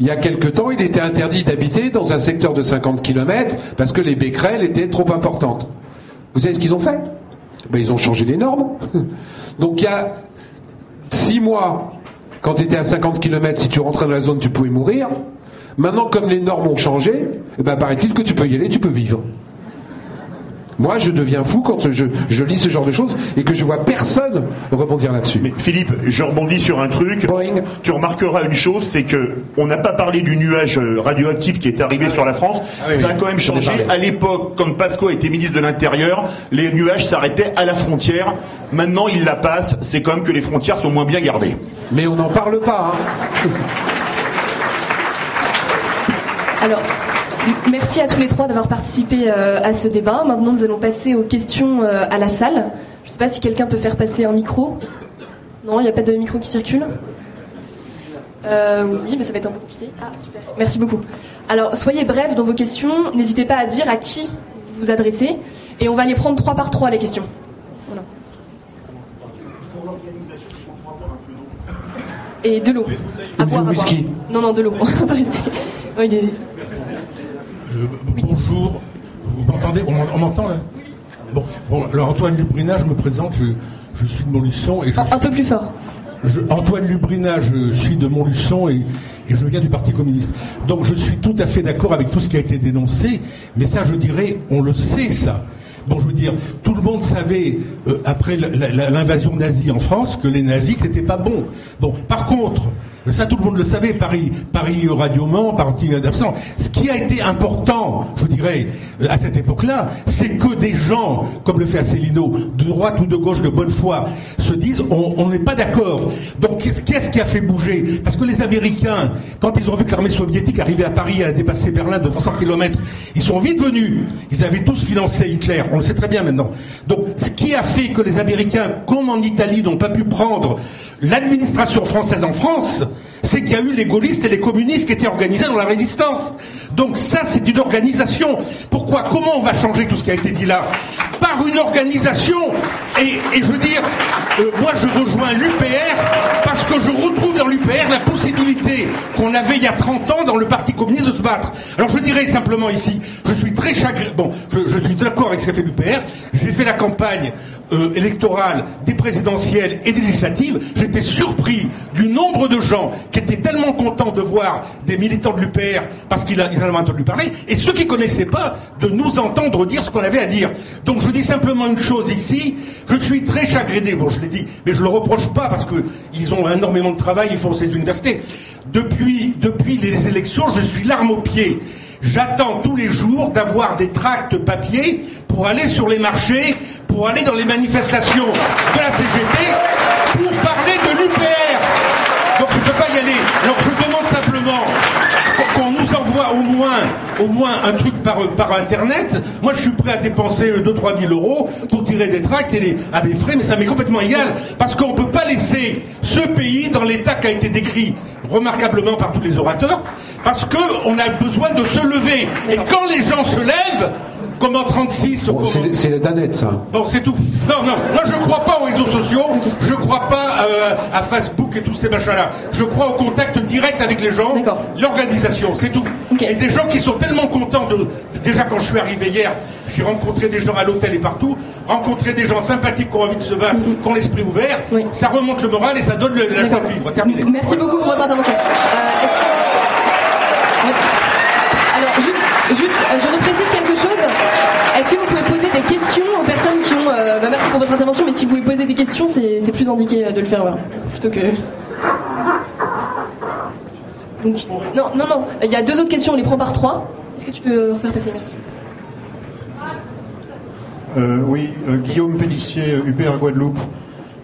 Il y a quelque temps, il était interdit d'habiter dans un secteur de 50 km parce que les becquerels étaient trop importantes. Vous savez ce qu'ils ont fait? Ben, Ils ont changé les normes. Donc il y a six mois, quand tu étais à 50 km, si tu rentrais dans la zone, tu pouvais mourir. Maintenant, comme les normes ont changé, eh ben, paraît-il que tu peux y aller, tu peux vivre. Moi, je deviens fou quand je, lis ce genre de choses et que je vois personne rebondir là-dessus. Mais Philippe, je rebondis sur un truc. Tu remarqueras une chose, c'est que on n'a pas parlé du nuage radioactif qui est arrivé sur la France. Ah ça a quand même changé. À l'époque, quand Pasco était ministre de l'Intérieur, les nuages s'arrêtaient à la frontière. Maintenant, il la passe. C'est quand même que les frontières sont moins bien gardées. Mais on n'en parle pas. Hein. Alors. Merci à tous les trois d'avoir participé euh, à ce débat. Maintenant, nous allons passer aux questions euh, à la salle. Je ne sais pas si quelqu'un peut faire passer un micro. Non, il n'y a pas de micro qui circule. Euh, oui, mais ça va être un peu compliqué. Ah, super. Merci beaucoup. Alors, soyez brefs dans vos questions. N'hésitez pas à dire à qui vous vous adressez. Et on va les prendre trois par trois, les questions. Voilà. Et de l'eau. À boire, whisky. Non, non, de l'eau. On va rester. Bonjour, vous m'entendez On m'entend là bon, bon, alors Antoine Lubrina, je me présente, je, suis de Montluçon et je un, peu plus fort. Antoine Lubrina, je suis de Montluçon et, et je viens du Parti communiste. Donc je suis tout à fait d'accord avec tout ce qui a été dénoncé, mais ça je dirais, on le sait ça. Bon, je veux dire, tout le monde savait euh, après l'invasion nazie en France que les nazis c'était pas bon. Bon, par contre, ça, tout le monde le savait, Paris, Paris Radio Mans, Paris d'absent. Ce qui a été important, je dirais, euh, à cette époque-là, c'est que des gens, comme le fait Asselineau, de droite ou de gauche, de bonne foi, se disent on n'est pas d'accord. Donc qu'est-ce qui a fait bouger? Parce que les Américains, quand ils ont vu que l'armée soviétique arrivait à Paris à dépasser Berlin de 300 km, ils sont vite venus. Ils avaient tous financé Hitler. On le sait très bien maintenant. Donc ce qui a fait que les Américains, comme en Italie, n'ont pas pu prendre l'administration française en France, c'est qu'il y a eu les gaullistes et les communistes qui étaient organisés dans la résistance. Donc ça, c'est une organisation. Pourquoi Comment on va changer tout ce qui a été dit là? Par une organisation. Et, je veux dire, euh, moi je rejoins l'UPR parce que je retrouve dans l'UPR la possibilité qu'on avait il y a 30 ans dans le Parti communiste de se battre. Alors je dirais simplement ici, je suis très chagrin. Bon, je, je suis d'accord avec ce qu'a fait l'UPR. J'ai fait la campagne euh, électorales, des présidentielles et des législatives, j'étais surpris du nombre de gens qui étaient tellement contents de voir des militants de l'UPR parce qu'ils en avaient entendu parler, et ceux qui connaissaient pas de nous entendre dire ce qu'on avait à dire. Donc je dis simplement une chose ici, je suis très chagriné, bon je l'ai dit, mais je le reproche pas parce qu'ils ont énormément de travail, ils font ces universités. Depuis, depuis les élections, je suis l'arme au pied. J'attends tous les jours d'avoir des tracts papier pour aller sur les marchés, pour aller dans les manifestations de la CGT, pour parler de l'UPR. Donc je ne peux pas y aller. Alors je demande simplement qu'on nous envoie au moins, au moins un truc par, par Internet. Moi, je suis prêt à dépenser 2-3 000 euros pour tirer des tracts et les, à des frais, mais ça m'est complètement égal. Parce qu'on ne peut pas laisser ce pays dans l'état qui a été décrit remarquablement par tous les orateurs, parce qu'on a besoin de se lever. Et quand les gens se lèvent, comme en 36. c'est les danettes, ça. Bon, c'est tout. Non, non. Moi, je ne crois pas aux réseaux sociaux. Je ne crois pas euh, à Facebook et tous ces machins-là. Je crois au contact direct avec les gens. L'organisation, c'est tout. Et des gens qui sont tellement contents de. Déjà, quand je suis arrivé hier, j'ai rencontré des gens à l'hôtel et partout. Rencontrer des gens sympathiques qui ont envie de se battre, qui ont l'esprit ouvert. Ça remonte le moral et ça donne la joie de vivre. Terminé. Merci beaucoup pour votre intervention. Euh, Alors, Euh, bah, merci pour votre intervention, mais si vous pouvez poser des questions, c'est plus indiqué de le faire plutôt que. non, non, non. Il y a deux autres questions, on les prend par trois. Est-ce que tu peux faire passer Merci. Euh, oui, euh, Guillaume Pellissier, UPR Guadeloupe.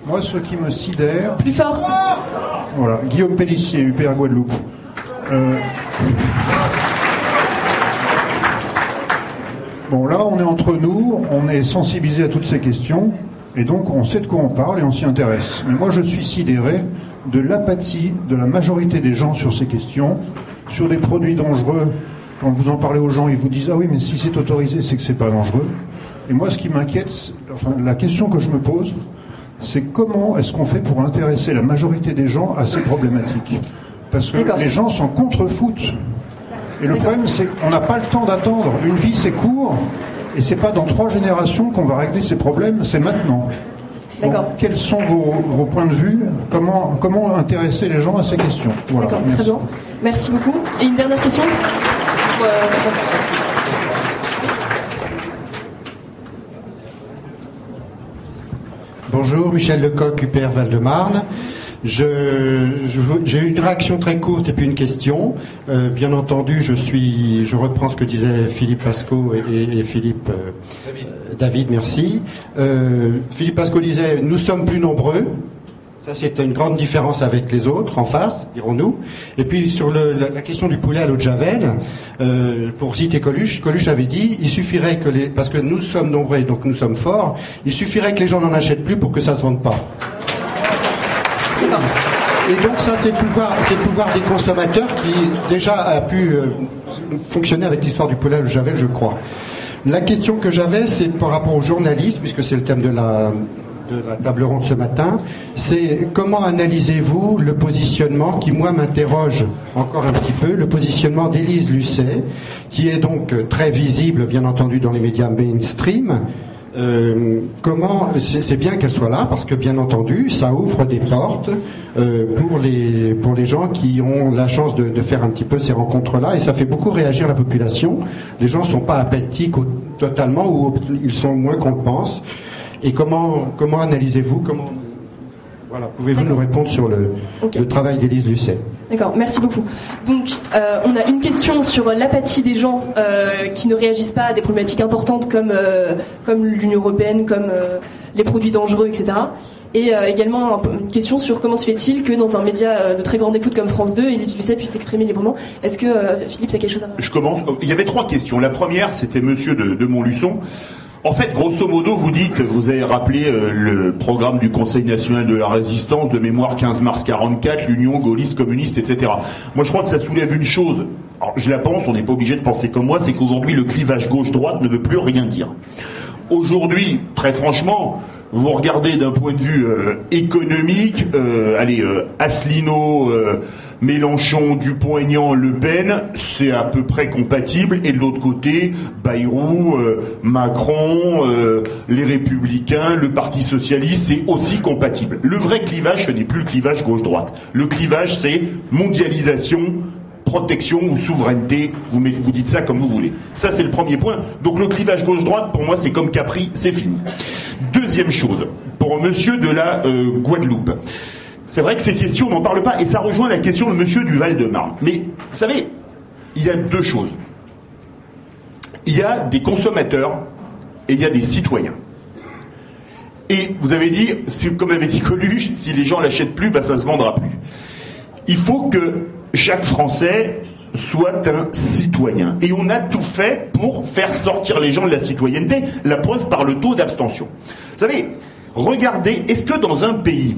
Moi, ce qui me sidère. Plus fort Voilà, Guillaume Pellissier, UPR Guadeloupe. Bon, là, on est entre nous, on est sensibilisé à toutes ces questions, et donc on sait de quoi on parle et on s'y intéresse. Mais moi, je suis sidéré de l'apathie de la majorité des gens sur ces questions, sur des produits dangereux. Quand vous en parlez aux gens, ils vous disent Ah oui, mais si c'est autorisé, c'est que c'est pas dangereux. Et moi, ce qui m'inquiète, enfin, la question que je me pose, c'est comment est-ce qu'on fait pour intéresser la majorité des gens à ces problématiques? Parce que les gens sont contre-foot. Et le problème, c'est qu'on n'a pas le temps d'attendre. Une vie, c'est court, et c'est pas dans trois générations qu'on va régler ces problèmes, c'est maintenant. D'accord. quels sont vos, points de vue? Comment, comment intéresser les gens à ces questions? D'accord, très bien. Merci beaucoup. Et une dernière question? Bonjour, Michel Lecoq, UPR Val-de-Marne. J'ai une réaction très courte et puis une question. Euh, bien entendu, je suis, je reprends ce que disaient Philippe Pasco et, Philippe euh, David. merci. Euh, Philippe Pasco disait nous sommes plus nombreux. Ça, c'est une grande différence avec les autres en face, dirons-nous. Et puis sur la, question du poulet à l'eau de javel, pour citer Coluche, Coluche avait dit il suffirait que les, parce que nous sommes nombreux, donc nous sommes forts, il suffirait que les gens n'en achètent plus pour que ça se vende pas. Et donc ça, c'est le pouvoir, c'est le pouvoir des consommateurs qui déjà a pu euh, fonctionner avec l'histoire du poulet le Javel, je crois. La question que j'avais, c'est par rapport aux journalistes, puisque c'est le thème de la, de la table ronde ce matin, c'est comment analysez-vous le positionnement qui, moi, m'interroge encore un petit peu, le positionnement d'Élise Lucet, qui est donc très visible, bien entendu, dans les médias mainstream, euh, comment c'est bien qu'elle soit là parce que bien entendu ça ouvre des portes euh, pour les pour les gens qui ont la chance de, faire un petit peu ces rencontres là et ça fait beaucoup réagir la population. Les gens sont pas apathiques totalement ou ils sont moins qu'on le pense. Et comment comment analysez-vous voilà pouvez-vous nous répondre sur le, le travail d'Élise Lucet D'accord, merci beaucoup. Donc, euh, on a une question sur l'apathie des gens euh, qui ne réagissent pas à des problématiques importantes comme, euh, comme l'Union européenne, comme les produits dangereux, etc. Et également une question sur comment se fait-il que dans un média de très grande écoute comme France 2, Élise Lucet puisse s'exprimer librement. Est-ce que Philippe, tu as quelque chose à Je commence. Il y avait trois questions. La première, c'était Monsieur de, de Montluçon. En fait, grosso modo, vous dites, vous avez rappelé euh, le programme du Conseil national de la résistance de mémoire 15 mars 44, l'Union gaulliste communiste, etc. Moi, je crois que ça soulève une chose. Je la pense, on n'est pas obligé de penser comme moi, c'est qu'aujourd'hui, le clivage gauche-droite ne veut plus rien dire. Aujourd'hui, très franchement, vous regardez d'un point de vue euh, économique, euh, allez, euh, Asselineau, Mélenchon, Dupont-Aignan, Le Pen, c'est à peu près compatible. Et de l'autre côté, Bayrou, Macron, les Républicains, le Parti Socialiste, c'est aussi compatible. Le vrai clivage, ce n'est plus le clivage gauche-droite. Le clivage, c'est mondialisation, protection ou souveraineté, vous, vous dites ça comme vous voulez. Ça, c'est le premier point. Donc le clivage gauche-droite, pour moi, c'est comme Capri, c'est fini. Deuxième chose, pour monsieur de la euh, Guadeloupe. C'est vrai que ces questions, on n'en parle pas, et ça rejoint la question de monsieur du Val-de-Marne. Mais, vous savez, il y a deux choses. Il y a des consommateurs et il y a des citoyens. Et vous avez dit, comme avait dit Coluche, si les gens l'achètent plus, bah, ça se vendra plus. Il faut que chaque Français soit un citoyen. Et on a tout fait pour faire sortir les gens de la citoyenneté, la preuve par le taux d'abstention. Vous savez, regardez, est-ce que dans un pays,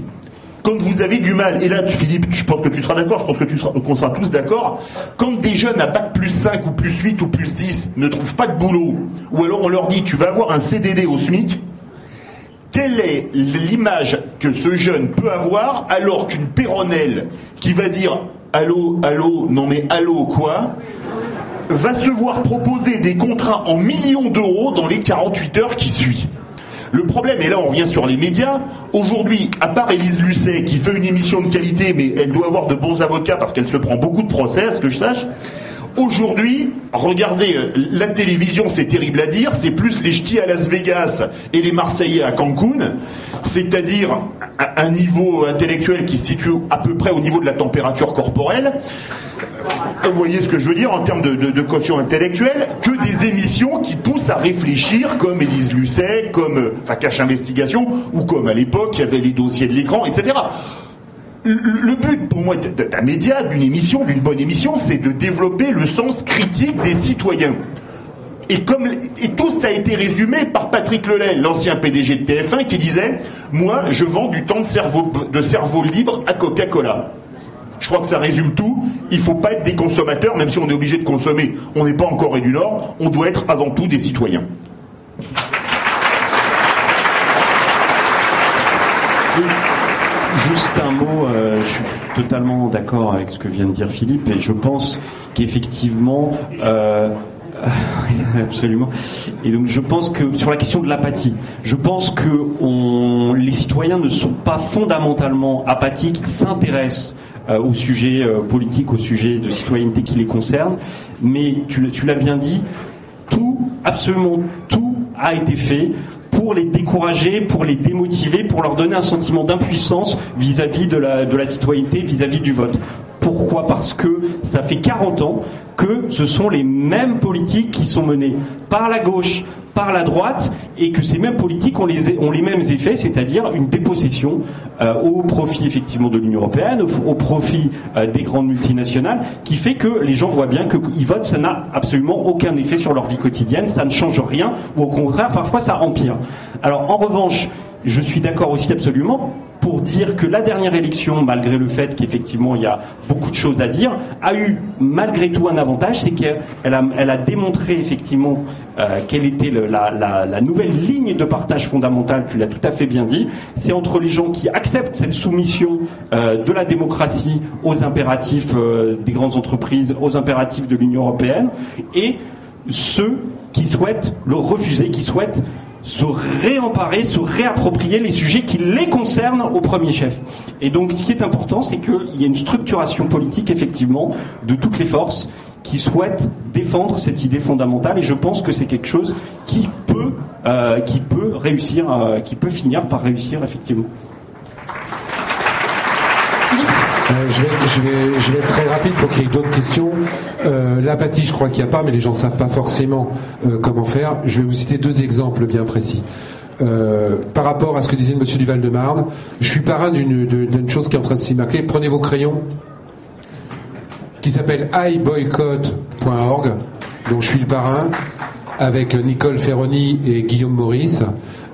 quand vous avez du mal, et là Philippe, je pense que tu seras d'accord, je pense que tu seras, qu'on sera tous d'accord, quand des jeunes à bac plus 5 ou plus 8 ou plus 10 ne trouvent pas de boulot, ou alors on leur dit tu vas avoir un CDD au SMIC, quelle est l'image que ce jeune peut avoir alors qu'une péronnelle qui va dire allô, allô, non mais allô quoi? Va se voir proposer des contrats en millions d'euros dans les 48 heures qui suivent. Le problème, et là on revient sur les médias, aujourd'hui, à part Élise Lucet qui fait une émission de qualité, mais elle doit avoir de bons avocats parce qu'elle se prend beaucoup de procès, ce que je sache, Aujourd'hui, regardez, euh, la télévision, c'est terrible à dire, c'est plus les ch'tis à Las Vegas et les Marseillais à Cancun, c'est-à-dire un niveau intellectuel qui se situe à peu près au niveau de la température corporelle. Vous voyez ce que je veux dire en termes de, caution intellectuelle, que des émissions qui poussent à réfléchir, comme Élise Lucet, comme euh, enfin, Cache Investigation, ou comme à l'époque, il y avait les dossiers de l'écran, etc le but pour moi d'un média, d'une émission, d'une bonne émission, c'est de développer le sens critique des citoyens. Et, comme, et tout ça a été résumé par Patrick Lelay, l'ancien PDG de TF1, qui disait Moi, je vends du temps de cerveau, de cerveau libre à Coca-Cola. Je crois que ça résume tout. Il ne faut pas être des consommateurs, même si on est obligé de consommer. On n'est pas en Corée du Nord. On doit être avant tout des citoyens. Juste un mot, euh, je suis totalement d'accord avec ce que vient de dire Philippe et je pense qu'effectivement, euh, absolument. Et donc je pense que sur la question de l'apathie, je pense que les citoyens ne sont pas fondamentalement apathiques, ils s'intéressent euh, au sujet politique, au sujet de citoyenneté qui les concerne, mais tu l'as bien dit, tout, absolument tout a été fait pour les décourager, pour les démotiver, pour leur donner un sentiment d'impuissance vis-à-vis de la, de la citoyenneté, vis-à-vis du vote. Pourquoi Parce que ça fait 40 ans que ce sont les mêmes politiques qui sont menées par la gauche, par la droite et que ces mêmes politiques ont les, mêmes effets, c'est-à-dire une dépossession euh, au profit effectivement de l'Union européenne, au, profit euh, des grandes multinationales, qui fait que les gens voient bien qu'ils votent, ça n'a absolument aucun effet sur leur vie quotidienne, ça ne change rien, ou au contraire, parfois ça empire. Alors en revanche, je suis d'accord aussi absolument pour dire que la dernière élection, malgré le fait qu'effectivement il y a beaucoup de choses à dire, a eu malgré tout un avantage, c'est qu'elle a, démontré effectivement euh, quelle était la, nouvelle ligne de partage fondamentale, tu l'as tout à fait bien dit, c'est entre les gens qui acceptent cette soumission euh, de la démocratie aux impératifs euh, des grandes entreprises, aux impératifs de l'Union européenne, et ceux qui souhaitent le refuser, qui souhaitent se réemparer, se réapproprier les sujets qui les concernent au premier chef. Et donc ce qui est important, c'est qu'il y a une structuration politique, effectivement, de toutes les forces qui souhaitent défendre cette idée fondamentale et je pense que c'est quelque chose qui peut, euh, qui peut réussir, euh, qui peut finir par réussir effectivement. Euh, je, vais, être très rapide pour qu'il y ait d'autres questions. Euh, L'apathie, je crois qu'il n'y a pas, mais les gens ne savent pas forcément euh, comment faire. Je vais vous citer deux exemples bien précis. Par rapport à ce que disait le monsieur du Val-de-Marne, je suis parrain d'une chose qui est en train de s'y marquer. Prenez vos crayons, qui s'appelle iboycott.org, dont je suis le parrain, avec Nicole Ferroni et Guillaume Maurice,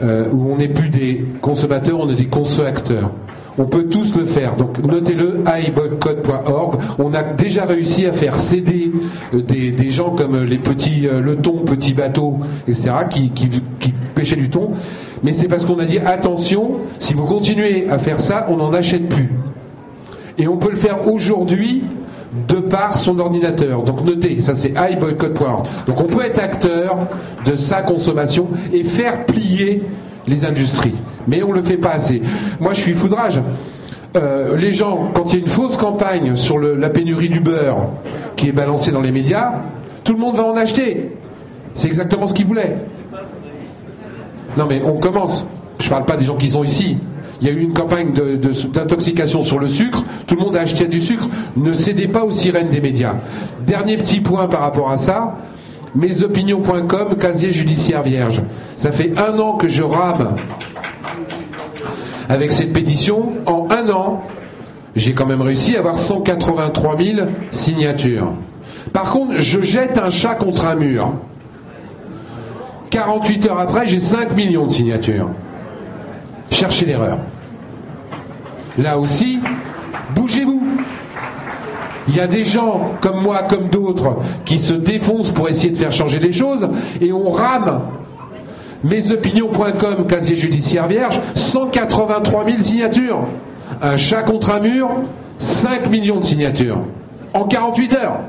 où on n'est plus des consommateurs, on est des conso-acteurs. On peut tous le faire. Donc notez-le, iboycott.org. On a déjà réussi à faire céder euh, des, gens comme les petits euh, le thon, petits bateaux, etc., qui, qui, qui pêchaient du thon. Mais c'est parce qu'on a dit attention, si vous continuez à faire ça, on n'en achète plus. Et on peut le faire aujourd'hui de par son ordinateur. Donc notez, ça c'est iBoycott.org. Donc on peut être acteur de sa consommation et faire plier les industries. Mais on ne le fait pas assez. Moi je suis foudrage. Euh, les gens, quand il y a une fausse campagne sur la pénurie du beurre qui est balancée dans les médias, tout le monde va en acheter. C'est exactement ce qu'ils voulaient. Non mais on commence. Je ne parle pas des gens qui sont ici. Il y a eu une campagne d'intoxication sur le sucre. Tout le monde a acheté du sucre. Ne cédez pas aux sirènes des médias. Dernier petit point par rapport à ça. Mesopinions.com, casier judiciaire vierge. Ça fait un an que je rame avec cette pétition. En un an, j'ai quand même réussi à avoir 183 000 signatures. Par contre, je jette un chat contre un mur. 48 heures après, j'ai 5 millions de signatures. Cherchez l'erreur. Là aussi, bougez-vous. Il y a des gens comme moi, comme d'autres, qui se défoncent pour essayer de faire changer les choses et on rame. Mesopinions.com, casier judiciaire vierge, 183 000 signatures. Un chat contre un mur, 5 millions de signatures. En 48 heures.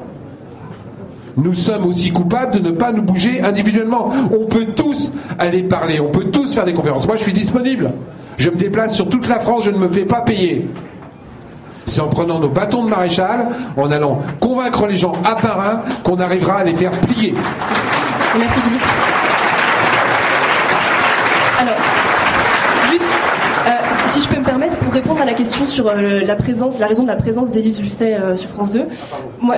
Nous sommes aussi coupables de ne pas nous bouger individuellement. On peut tous aller parler, on peut tous faire des conférences. Moi, je suis disponible. Je me déplace sur toute la France, je ne me fais pas payer. C'est en prenant nos bâtons de maréchal, en allant convaincre les gens à par un, qu'on arrivera à les faire plier. Merci beaucoup. Alors, juste, euh, si je peux me permettre, pour répondre à la question sur euh, la présence, la raison de la présence d'Élise Lucet euh, sur France 2, moi,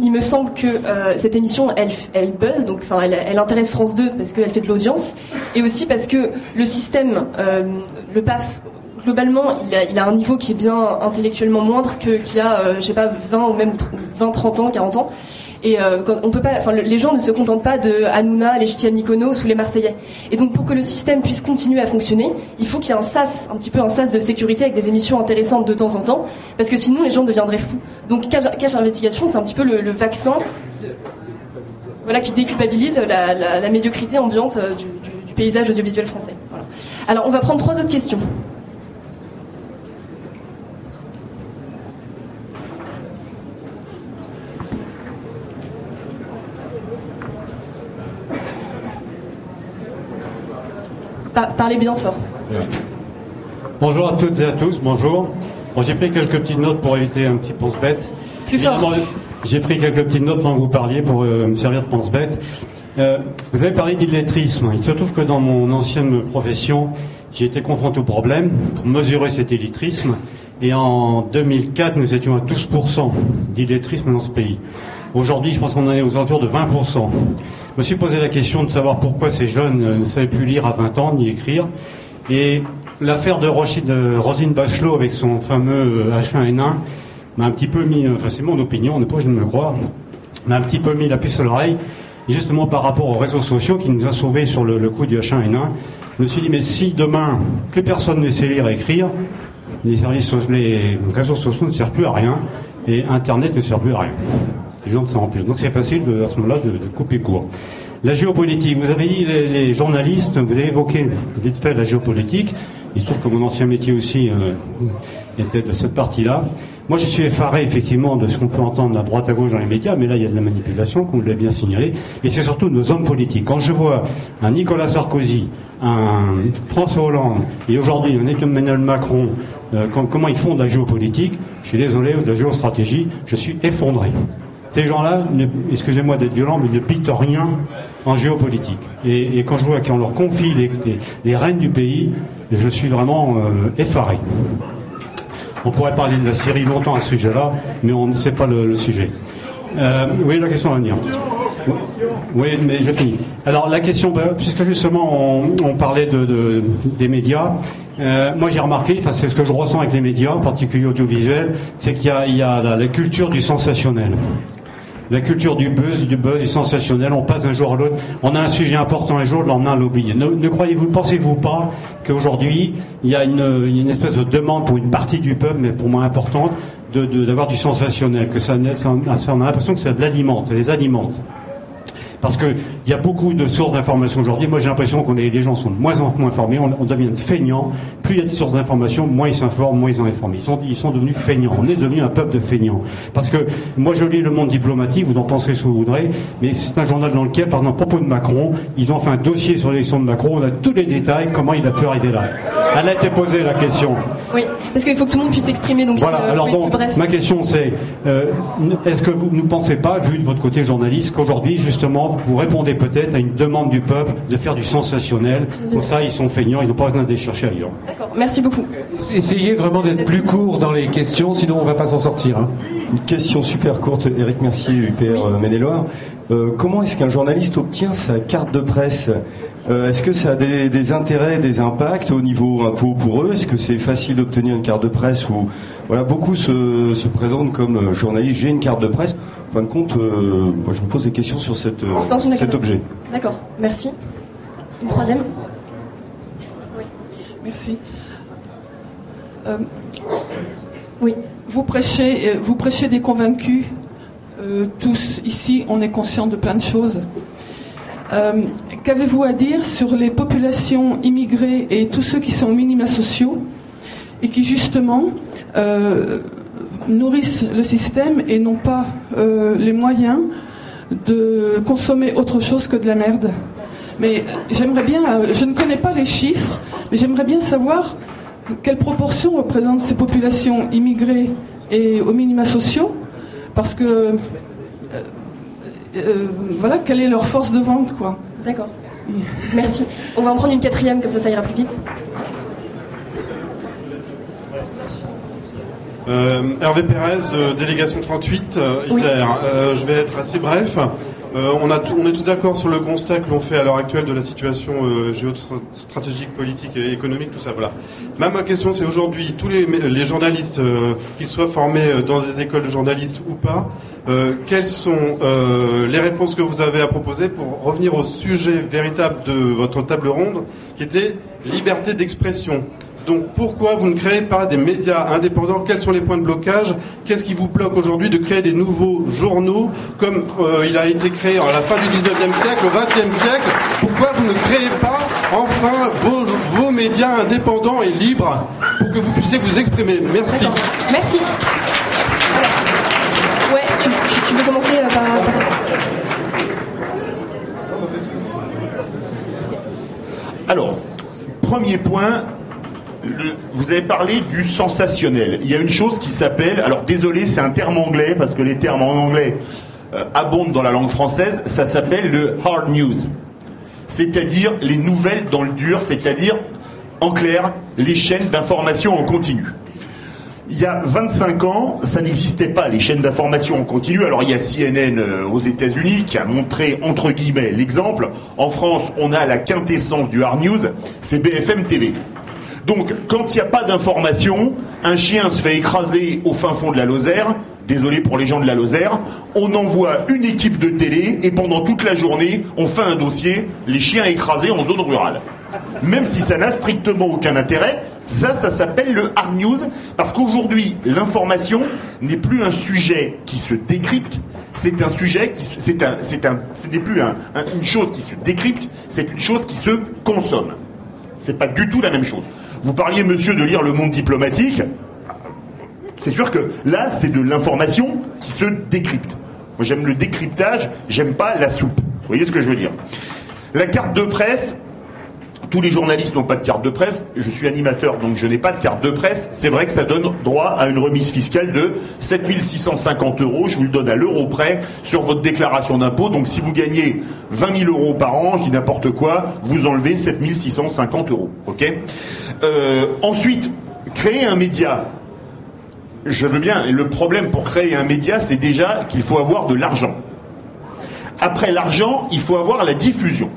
il, me semble que cette émission, elle, elle buzz, donc, enfin, elle, intéresse France 2 parce qu'elle fait de l'audience, et aussi parce que le système, le PAF globalement, il a, un niveau qui est bien intellectuellement moindre que qu'il a, je sais pas, 20 ou même 20, 30 ans, 40 ans. Et euh, on peut pas, enfin, les gens ne se contentent pas de Hanouna, les Ch'ti Mykonos ou les Marseillais. Et donc, pour que le système puisse continuer à fonctionner, il faut qu'il y ait un sas, un petit peu un sas de sécurité avec des émissions intéressantes de temps en temps, parce que sinon les gens deviendraient fous. Donc, cache, investigation, c'est un petit peu le, vaccin, voilà, qui déculpabilise la, médiocrité ambiante euh, du, paysage audiovisuel français. Alors, on va prendre trois autres questions. Parlez bien fort. Bonjour à toutes et à tous, bonjour. Bon, j'ai pris quelques petites notes pour éviter un petit pense-bête. Plus fort. J'ai pris quelques petites notes pendant que vous parliez pour euh, me servir de pense-bête. Euh, vous avez parlé d'illettrisme. Il se trouve que dans mon ancienne profession, j'ai été confronté au problème pour mesurer cet illettrisme. Et en 2004, nous étions à 12% d'illettrisme dans ce pays. Aujourd'hui, je pense qu'on en est aux alentours de 20%. Je me suis posé la question de savoir pourquoi ces jeunes ne savaient plus lire à 20 ans ni écrire. Et l'affaire de, Rosine Bachelot avec son fameux H1N1 euh, m'a un petit peu mis, enfin c'est mon opinion, on n'est pas je ne me croire, m'a un petit peu mis la puce à l'oreille, justement par rapport aux réseaux sociaux qui nous a sauvés sur le, coup du H1N1. Je me suis dit, mais si demain plus personne ne sait lire et écrire, les, les réseaux sociaux ne servent plus à rien et Internet ne sert plus à rien les gens s'en. Donc c'est facile à ce moment-là de, couper court. La géopolitique, vous avez dit les, journalistes, vous avez évoqué vite fait la géopolitique. Il se trouve que mon ancien métier aussi euh, était de cette partie-là. Moi, je suis effaré effectivement de ce qu'on peut entendre à droite à gauche dans les médias, mais là, il y a de la manipulation, comme vous l'avez bien signalé, et c'est surtout nos hommes politiques. Quand je vois un Nicolas Sarkozy, un François Hollande, et aujourd'hui un Emmanuel Macron, euh, comment ils font de la géopolitique, je suis désolé, de la géostratégie, je suis effondré. Ces gens-là, excusez-moi d'être violent, mais ne piquent rien en géopolitique. Et, quand je vois qu'on leur confie les, rênes du pays, je suis vraiment euh, effaré. On pourrait parler de la Syrie longtemps à ce sujet-là, mais on ne sait pas le, sujet. Euh, oui, la question à venir. Oui, mais je finis. Alors la question, bah, puisque justement on, parlait de, des médias, euh, moi j'ai remarqué, c'est ce que je ressens avec les médias, en particulier audiovisuels, c'est qu'il y a, la culture du sensationnel la culture du buzz, du buzz, du sensationnel. On passe d'un jour à l'autre. On a un sujet important un jour, le lendemain, l'oublie. Ne, ne croyez-vous, pensez-vous pas qu'aujourd'hui, il y a une, espèce de demande pour une partie du peuple, mais pour moi importante, d'avoir du sensationnel, que ça, ça, on a l'impression que ça l'alimente, les alimente. Parce qu'il y a beaucoup de sources d'information aujourd'hui. Moi, j'ai l'impression qu'on est, les gens sont de moins en moins informés. On, on devient feignants. Plus il y a de sources d'information, moins ils s'informent, moins ils sont informés. Ils sont, devenus feignants. On est devenu un peuple de feignants. Parce que moi, je lis Le Monde diplomatique. Vous en penserez ce que vous voudrez. Mais c'est un journal dans lequel, par exemple, propos de Macron, ils ont fait un dossier sur l'élection de Macron. On a tous les détails. Comment il a pu arriver là. Elle a été posée la question. Oui, parce qu'il faut que tout le monde puisse s'exprimer. Donc, voilà. Alors bon, ma question c'est euh, est-ce que vous ne pensez pas, vu de votre côté journaliste, qu'aujourd'hui, justement, vous répondez peut-être à une demande du peuple de faire du sensationnel? Pour ça, ils sont feignants, ils n'ont pas besoin d'aller chercher ailleurs. D'accord, merci beaucoup. Essayez vraiment d'être plus court dans les questions, sinon on ne va pas s'en sortir. Hein. Une question super courte, Eric Mercier, UPR oui. Euh, Maine-et-Loire. Euh, comment est-ce qu'un journaliste obtient sa carte de presse euh, Est-ce que ça a des, des, intérêts, des impacts au niveau impôt pour eux? Est-ce que c'est facile d'obtenir une carte de presse ou voilà beaucoup se, se présentent comme journaliste J'ai une carte de presse. En fin de compte, euh, moi je me pose des questions sur cette, cet objet. D'accord, merci. Une troisième? Oui. Merci. Euh, oui. Vous prêchez, vous prêchez des convaincus? Euh, tous ici, on est conscient de plein de choses. Euh, Qu'avez-vous à dire sur les populations immigrées et tous ceux qui sont aux minima sociaux et qui justement euh, nourrissent le système et n'ont pas les moyens de consommer autre chose que de la merde? Mais j'aimerais bien, je ne connais pas les chiffres, mais j'aimerais bien savoir quelle proportion représentent ces populations immigrées et aux minima sociaux, parce que euh, euh, voilà, quelle est leur force de vente, quoi. D'accord. Merci. On va en prendre une quatrième, comme ça, ça ira plus vite. Euh, Hervé Pérez, euh, délégation 38, euh, Isère. Oui. je vais être assez bref. On, a on est tous d'accord sur le constat que l'on fait à l'heure actuelle de la situation géostratégique, politique et économique, tout ça. Voilà. Ma, ma question, c'est aujourd'hui, tous les, les journalistes, qu'ils soient formés dans des écoles de journalistes ou pas, quelles sont les réponses que vous avez à proposer pour revenir au sujet véritable de votre table ronde, qui était liberté d'expression? Donc pourquoi vous ne créez pas des médias indépendants? Quels sont les points de blocage? Qu'est-ce qui vous bloque aujourd'hui de créer des nouveaux journaux comme euh, il a été créé à la fin du 19e siècle, au 20e siècle? Pourquoi vous ne créez pas enfin vos, vos médias indépendants et libres pour que vous puissiez vous exprimer? Merci. Merci. Ouais, tu, tu, tu veux commencer euh, par... Alors, premier point, vous avez parlé du sensationnel. Il y a une chose qui s'appelle, alors désolé, c'est un terme anglais parce que les termes en anglais euh, abondent dans la langue française. Ça s'appelle le hard news, c'est-à-dire les nouvelles dans le dur, c'est-à-dire en clair les chaînes d'information en continu. Il y a 25 ans, ça n'existait pas, les chaînes d'information en continu. Alors il y a CNN euh, aux États-Unis qui a montré, entre guillemets, l'exemple. En France, on a la quintessence du hard news, c'est BFM TV. Donc, quand il n'y a pas d'information, un chien se fait écraser au fin fond de la Lozère. Désolé pour les gens de la Lozère. On envoie une équipe de télé et pendant toute la journée, on fait un dossier les chiens écrasés en zone rurale. Même si ça n'a strictement aucun intérêt, ça, ça s'appelle le hard news parce qu'aujourd'hui, l'information n'est plus un sujet qui se décrypte, c'est un sujet qui, c'est un, c'est un, ce n'est plus un, un, une chose qui se décrypte, c'est une chose qui se consomme. C'est pas du tout la même chose. Vous parliez, monsieur, de lire le monde diplomatique. C'est sûr que là, c'est de l'information qui se décrypte. Moi, j'aime le décryptage, j'aime pas la soupe. Vous voyez ce que je veux dire? La carte de presse, tous les journalistes n'ont pas de carte de presse. Je suis animateur, donc je n'ai pas de carte de presse. C'est vrai que ça donne droit à une remise fiscale de 7650 euros. Je vous le donne à l'euro près sur votre déclaration d'impôt. Donc si vous gagnez 20 000 euros par an, je dis n'importe quoi, vous enlevez 7650 euros. Ok? Euh, Ensuite, créer un média. Je veux bien. Le problème pour créer un média, c'est déjà qu'il faut avoir de l'argent. Après l'argent, il faut avoir la diffusion.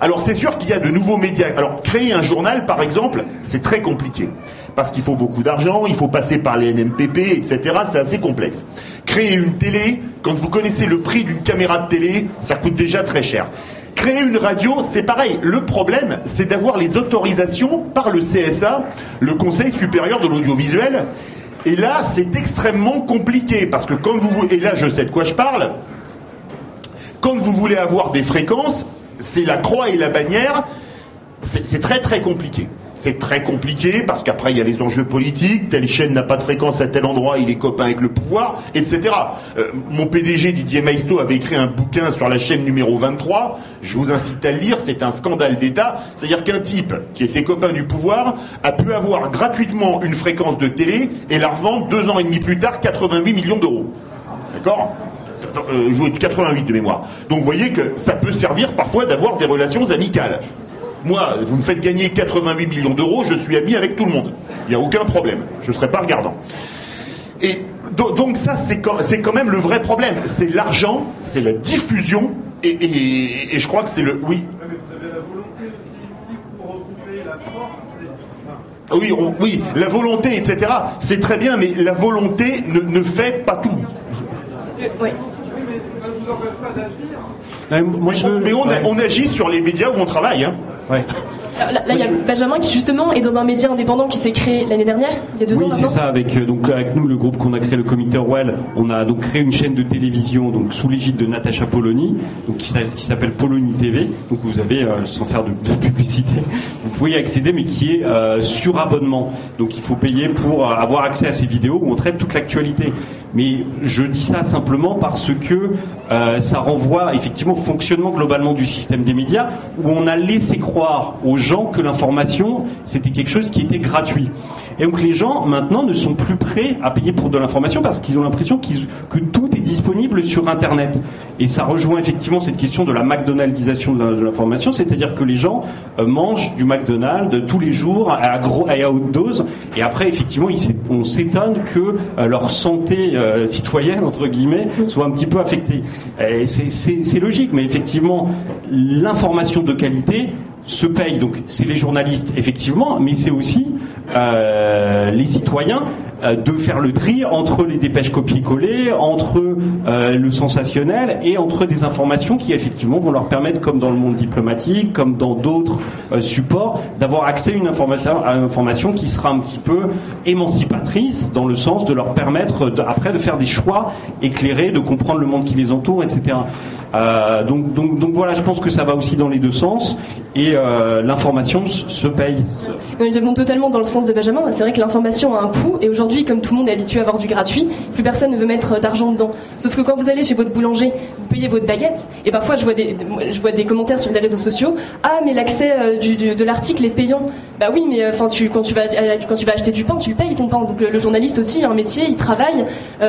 Alors c'est sûr qu'il y a de nouveaux médias. Alors créer un journal, par exemple, c'est très compliqué. Parce qu'il faut beaucoup d'argent, il faut passer par les NMPP, etc. C'est assez complexe. Créer une télé, quand vous connaissez le prix d'une caméra de télé, ça coûte déjà très cher. Créer une radio, c'est pareil. Le problème, c'est d'avoir les autorisations par le CSA, le Conseil supérieur de l'audiovisuel. Et là, c'est extrêmement compliqué parce que quand vous et là, je sais de quoi je parle. Quand vous voulez avoir des fréquences, c'est la croix et la bannière. C'est très très compliqué. C'est très compliqué parce qu'après il y a les enjeux politiques, telle chaîne n'a pas de fréquence à tel endroit, il est copain avec le pouvoir, etc. Euh, mon PDG Didier Maisto avait écrit un bouquin sur la chaîne numéro 23, je vous incite à le lire, c'est un scandale d'État, c'est-à-dire qu'un type qui était copain du pouvoir a pu avoir gratuitement une fréquence de télé et la revendre deux ans et demi plus tard 88 millions d'euros. D'accord? Jouer 88 de mémoire. Donc vous voyez que ça peut servir parfois d'avoir des relations amicales. Moi, vous me faites gagner 88 millions d'euros, je suis ami avec tout le monde. Il n'y a aucun problème. Je ne serai pas regardant. Et donc ça, c'est quand, même le vrai problème. C'est l'argent, c'est la diffusion, et, je crois que c'est le... Oui. Oui, oui, la volonté, etc. C'est très bien, mais la volonté ne, fait pas tout. oui. Mais, on, agit sur les médias où on travaille. Hein. Ouais. Là, il y a Benjamin qui justement est dans un média indépendant qui s'est créé l'année dernière, il y a deux oui, ans. Oui, c'est ça. Avec euh, donc avec nous, le groupe qu'on a créé, le Comité Orwell, on a donc créé une chaîne de télévision donc sous l'égide de Natacha Polony, donc qui, s'appelle Polony TV. Donc vous avez, euh, sans faire de, publicité, vous pouvez y accéder, mais qui est euh, sur abonnement. Donc il faut payer pour avoir accès à ces vidéos où on traite toute l'actualité. Mais je dis ça simplement parce que ça renvoie effectivement au fonctionnement globalement du système des médias, où on a laissé croire aux gens que l'information, c'était quelque chose qui était gratuit. Et donc les gens, maintenant, ne sont plus prêts à payer pour de l'information parce qu'ils ont l'impression que tout est disponible sur Internet. Et ça rejoint effectivement cette question de la McDonaldisation de l'information, c'est-à-dire que les gens euh, mangent du McDonald's tous les jours à, gros, à haute dose, et après, effectivement, on s'étonne que euh, leur santé euh, citoyenne, entre guillemets, soit un petit peu affectée. C'est logique, mais effectivement, l'information de qualité, se payent. Donc c'est les journalistes, effectivement, mais c'est aussi euh, les citoyens euh, de faire le tri entre les dépêches copier-coller, entre euh, le sensationnel et entre des informations qui effectivement vont leur permettre, comme dans le monde diplomatique, comme dans d'autres supports, d'avoir accès à une information, à une information qui sera un petit peu émancipatrice dans le sens de leur permettre après de faire des choix éclairés, de comprendre le monde qui les entoure, etc. Euh, donc, voilà, je pense que ça va aussi dans les deux sens et euh, l'information se paye. Oui, je totalement dans le sens de Benjamin. C'est vrai que l'information a un coût et aujourd'hui, comme tout le monde est habitué à avoir du gratuit, plus personne ne veut mettre d'argent dedans. Sauf que quand vous allez chez votre boulanger, vous payez votre baguette et parfois je vois des, commentaires sur les réseaux sociaux. Ah, mais l'accès euh, de l'article est payant. Bah oui, mais enfin, tu, quand tu vas acheter du pain, tu le payes ton pain. Donc le, journaliste aussi, il a un métier, il travaille.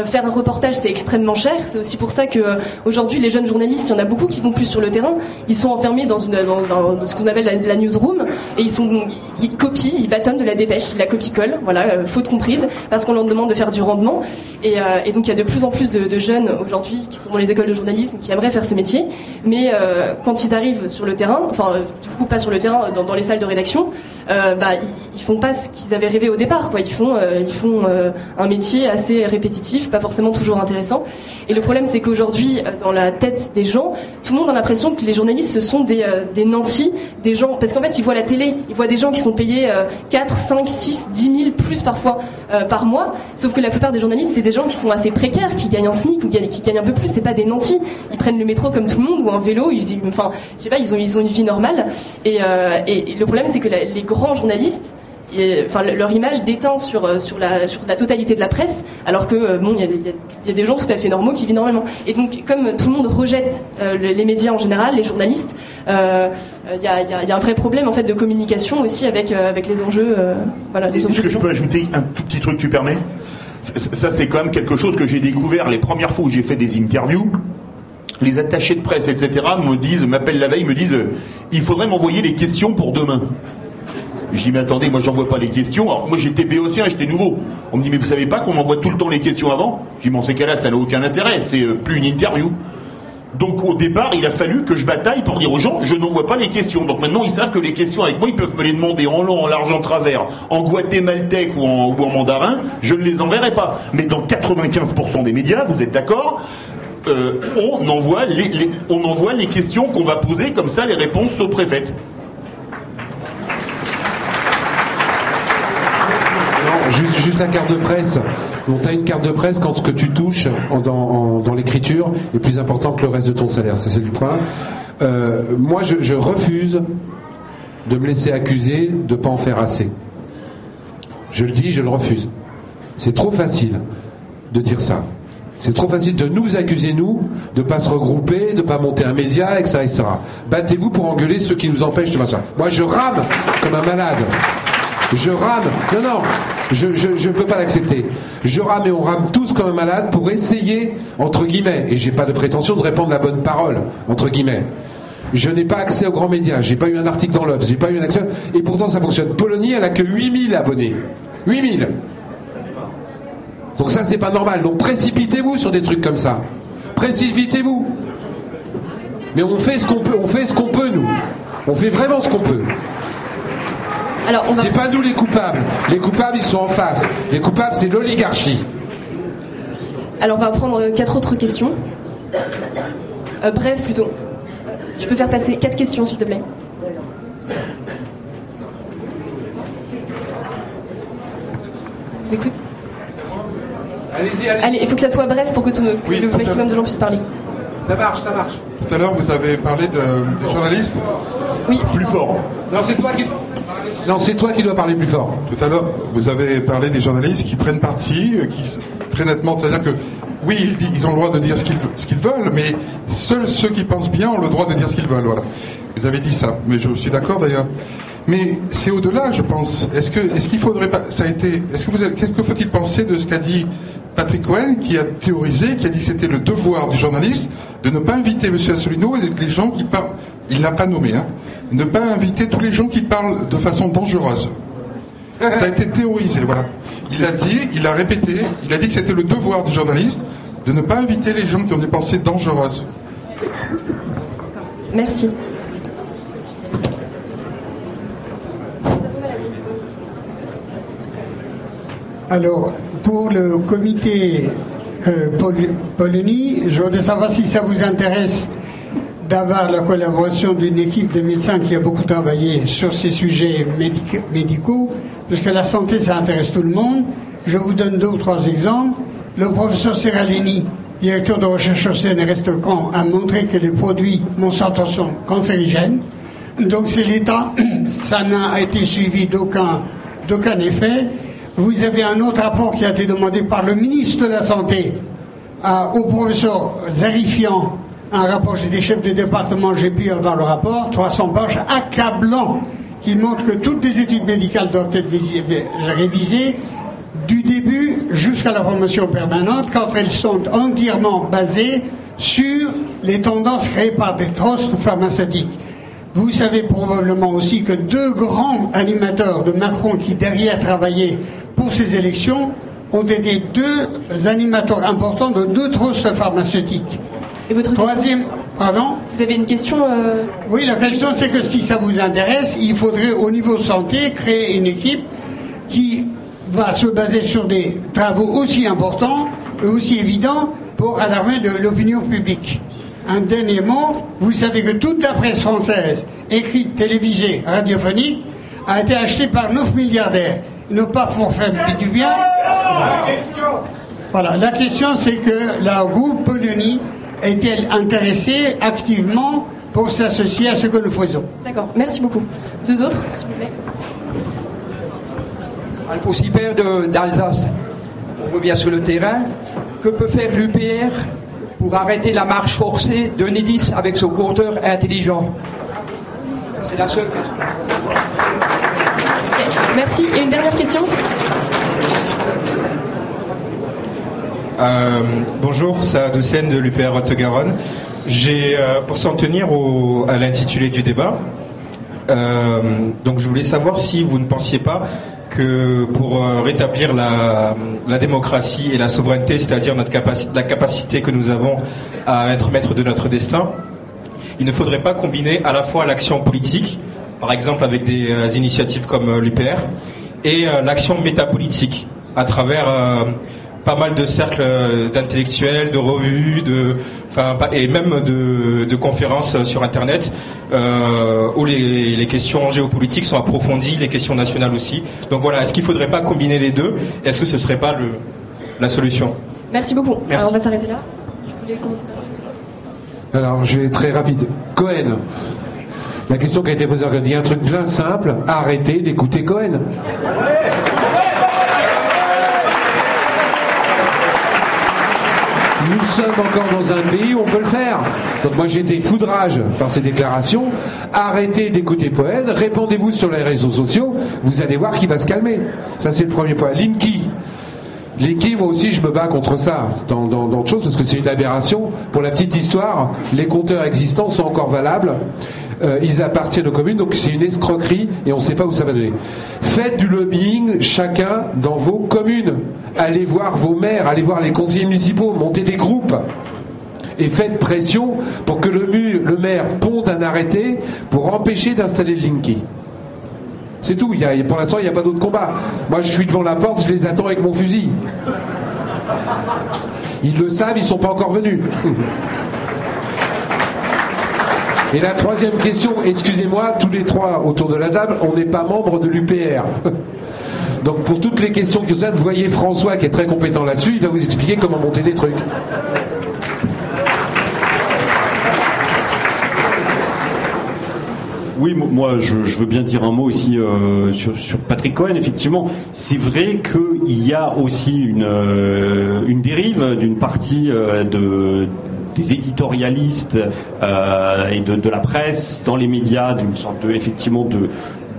faire un reportage, c'est extrêmement cher. C'est aussi pour ça que aujourd'hui, les jeunes journalistes il y en a beaucoup qui vont plus sur le terrain. Ils sont enfermés dans, ce qu'on appelle la, newsroom et ils, copient, ils bâtonnent de la dépêche, ils la copie-collent, voilà, euh, faute comprise, parce qu'on leur demande de faire du rendement. Et, euh, donc il y a de plus en plus de, jeunes aujourd'hui qui sont dans les écoles de journalisme qui aimeraient faire ce métier, mais euh, quand ils arrivent sur le terrain, enfin du coup pas sur le terrain, dans, les salles de rédaction, bah, ils, font pas ce qu'ils avaient rêvé au départ. Quoi. Ils font, ils font un métier assez répétitif, pas forcément toujours intéressant. Et le problème c'est qu'aujourd'hui, dans la tête des gens, tout le monde a l'impression que les journalistes ce sont des, euh, des nantis, des gens, parce qu'en fait ils voient la télé, ils voient des gens qui sont payés 4, 5, 6, 10 000 plus parfois euh, par mois, sauf que la plupart des journalistes c'est des gens qui sont assez précaires, qui gagnent un SMIC ou qui gagnent un peu plus, c'est pas des nantis, ils prennent le métro comme tout le monde ou un vélo, ils, enfin je sais pas, ils ont, ils ont une vie normale et, euh, et le problème c'est que les grands journalistes enfin, leur image déteint sur, euh, sur, la, sur la totalité de la presse, alors que euh, bon, il y, a des gens tout à fait normaux qui vivent normalement. Et donc, comme tout le monde rejette euh, les médias en général, les journalistes, il y, a, y, a, un vrai problème en fait de communication aussi avec, avec les enjeux. voilà, Est-ce que je peux ajouter un tout petit truc, tu permets? Ça, c'est quand même quelque chose que j'ai découvert les premières fois où j'ai fait des interviews les attachés de presse, etc., me disent, m'appellent la veille, me disent, il faudrait m'envoyer les questions pour demain. Je dis, mais attendez, moi j'envoie pas les questions. Alors, moi j'étais béotien, j'étais nouveau. On me dit, mais vous savez pas qu'on envoie tout le temps les questions avant? Je dis, bon, ces cas-là, ça n'a aucun intérêt, c'est euh, plus une interview. Donc au départ, il a fallu que je bataille pour dire aux gens, je n'envoie pas les questions. Donc maintenant, ils savent que les questions avec moi, ils peuvent me les demander en long, en large, en travers, en guatémaltèque ou en, ou en mandarin. Je ne les enverrai pas. Mais dans 95% des médias, vous êtes d'accord euh, on, envoie les, on envoie les questions qu'on va poser, comme ça les réponses sont préfètes. Juste, la carte de presse. Donc, tu as une carte de presse quand ce que tu touches dans, l'écriture est plus important que le reste de ton salaire. C'est le point. Euh, moi, je, je, refuse de me laisser accuser de ne pas en faire assez. Je le dis, je le refuse. C'est trop facile de dire ça. C'est trop facile de nous accuser, nous, de ne pas se regrouper, de ne pas monter un média, etc. etc. Battez-vous pour engueuler ceux qui nous empêchent de faire ça. Moi, je rame comme un malade. Je rame. Non, non, je ne peux pas l'accepter. Je rame et on rame tous comme un malade pour essayer, entre guillemets, et j'ai pas de prétention de répandre la bonne parole, entre guillemets. Je n'ai pas accès aux grands médias, j'ai pas eu un article dans l'Obs, j'ai pas eu un action, et pourtant ça fonctionne. Polonie, elle a que 8000 abonnés. 8000 donc ça, c'est pas normal. Donc précipitez-vous sur des trucs comme ça. Précipitez-vous. Mais on fait ce qu'on peut. On fait ce qu'on peut, nous. On fait vraiment ce qu'on peut. Alors, on C'est pas nous les coupables. Les coupables, ils sont en face. Les coupables, c'est l'oligarchie. Alors, on va prendre quatre autres questions. Euh, bref, plutôt. Tu peux faire passer quatre questions, s'il te plaît. vous écoute Allez, il faut que ça soit bref pour que tout, le maximum de gens puissent parler. Ça marche, ça marche. Tout à l'heure, vous avez parlé de, des journalistes Oui. Plus fort. Non, c'est toi qui. Non, c'est toi qui dois parler plus fort. Tout à l'heure, vous avez parlé des journalistes qui prennent parti, euh, qui très nettement, c'est-à-dire que oui, ils, ont le droit de dire ce qu'ils veulent, mais seuls ceux qui pensent bien ont le droit de dire ce qu'ils veulent. Voilà. Vous avez dit ça, mais je suis d'accord d'ailleurs. Mais c'est au-delà, je pense. Est-ce que est-ce qu'il faudrait pas Ça a été. Est-ce que vous qu'est-ce que faut-il penser de ce qu'a dit Patrick Cohen qui a théorisé, qui a dit que c'était le devoir du journaliste de ne pas inviter M. Asselineau et les gens qui parlent, il l'a pas nommé, hein, ne pas inviter tous les gens qui parlent de façon dangereuse. Ça a été théorisé, voilà. Il a dit, il a répété, il a dit que c'était le devoir du journaliste de ne pas inviter les gens qui ont des pensées dangereuses. Merci. Alors, pour le comité euh, je voudrais savoir si ça vous intéresse d'avoir la collaboration d'une équipe de médecins qui a beaucoup travaillé sur ces sujets médicaux, parce que la santé, ça intéresse tout le monde. Je vous donne deux ou trois exemples. Le professeur Serralini, directeur de recherche au CNRS Camp, a montré que les produits Monsanto sont cancérigènes. Donc c'est l'État, ça n'a été suivi d'aucun effet. Vous avez un autre rapport qui a été demandé par le ministre de la Santé au professeur Zarifian, un rapport, j'étais chef de département, j'ai pu avoir le rapport, 300 pages, accablant, qui montre que toutes les études médicales doivent être révisées du début jusqu'à la formation permanente quand elles sont entièrement basées sur les tendances créées par des trusts pharmaceutiques. Vous savez probablement aussi que deux grands animateurs de Macron qui derrière travaillaient pour ces élections ont été deux animateurs importants de deux trusts pharmaceutiques. Et votre Troisième, pardon Vous avez une question euh, Oui, la question c'est que si ça vous intéresse, il faudrait au niveau santé créer une équipe qui va se baser sur des travaux aussi importants et aussi évidents pour alarmer l'opinion publique. Un dernier mot, vous savez que toute la presse française, écrite, télévisée, radiophonique, a été achetée par 9 milliardaires ne pas faire du bien. Voilà, la question c'est que la groupe Polonie est-elle intéressée activement pour s'associer à ce que nous faisons? D'accord, merci beaucoup. Deux autres, s'il vous plaît. Alpes d'Alsace, on revient sur le terrain. Que peut faire l'UPR pour arrêter la marche forcée de Nidis avec son compteur intelligent? C'est la seule question. Merci. Et une dernière question euh, bonjour, Saad Hussein de l'UPR Haute-Garonne. J'ai, euh, pour s'en tenir à l'intitulé du débat, donc je voulais savoir si vous ne pensiez pas que pour rétablir la, démocratie et la souveraineté, c'est-à-dire notre la capacité que nous avons à être maître de notre destin, il ne faudrait pas combiner à la fois l'action politique, par exemple avec des initiatives comme l'UPR, et l'action métapolitique à travers pas mal de cercles euh, d'intellectuels, de revues, de, enfin, et même de, conférences sur Internet euh, où les, questions géopolitiques sont approfondies, les questions nationales aussi. Donc voilà, est-ce qu'il ne faudrait pas combiner les deux? Est-ce que ce ne serait pas le, la solution? Merci beaucoup. Alors on va s'arrêter là. Je voulais commencer Alors je vais être très rapide. Cohen. La question qui a été posée, y a un truc bien simple, arrêtez d'écouter Cohen. nous sommes encore dans un pays où on peut le faire. Donc moi j'ai été foudrage par ces déclarations. Arrêtez d'écouter Poète, répondez-vous sur les réseaux sociaux, vous allez voir qu'il va se calmer. Ça c'est le premier point. Linky. Linky, moi aussi je me bats contre ça dans d'autres choses parce que c'est une aberration. Pour la petite histoire, les compteurs existants sont encore valables. Euh, ils appartiennent aux communes, donc c'est une escroquerie et on ne sait pas où ça va donner. Faites du lobbying chacun dans vos communes. Allez voir vos maires, allez voir les conseillers municipaux, montez des groupes et faites pression pour que le, maire ponde un arrêté pour empêcher d'installer le Linky. C'est tout. Pour l'instant, il n'y a pas d'autre combat. Moi, je suis devant la porte, je les attends avec mon fusil. Ils le savent, ils ne sont pas encore venus. Et la troisième question, excusez-moi, tous les trois autour de la table, on n'est pas membre de l'UPR. Donc pour toutes les questions que vous avez, voyez François qui est très compétent là-dessus, il va vous expliquer comment monter des trucs. Oui, moi, je, veux bien dire un mot aussi euh, sur, Patrick Cohen. Effectivement, c'est vrai qu'il y a aussi une, euh, une dérive d'une partie euh, de des éditorialistes euh, et de, la presse dans les médias, d'une sorte de, effectivement de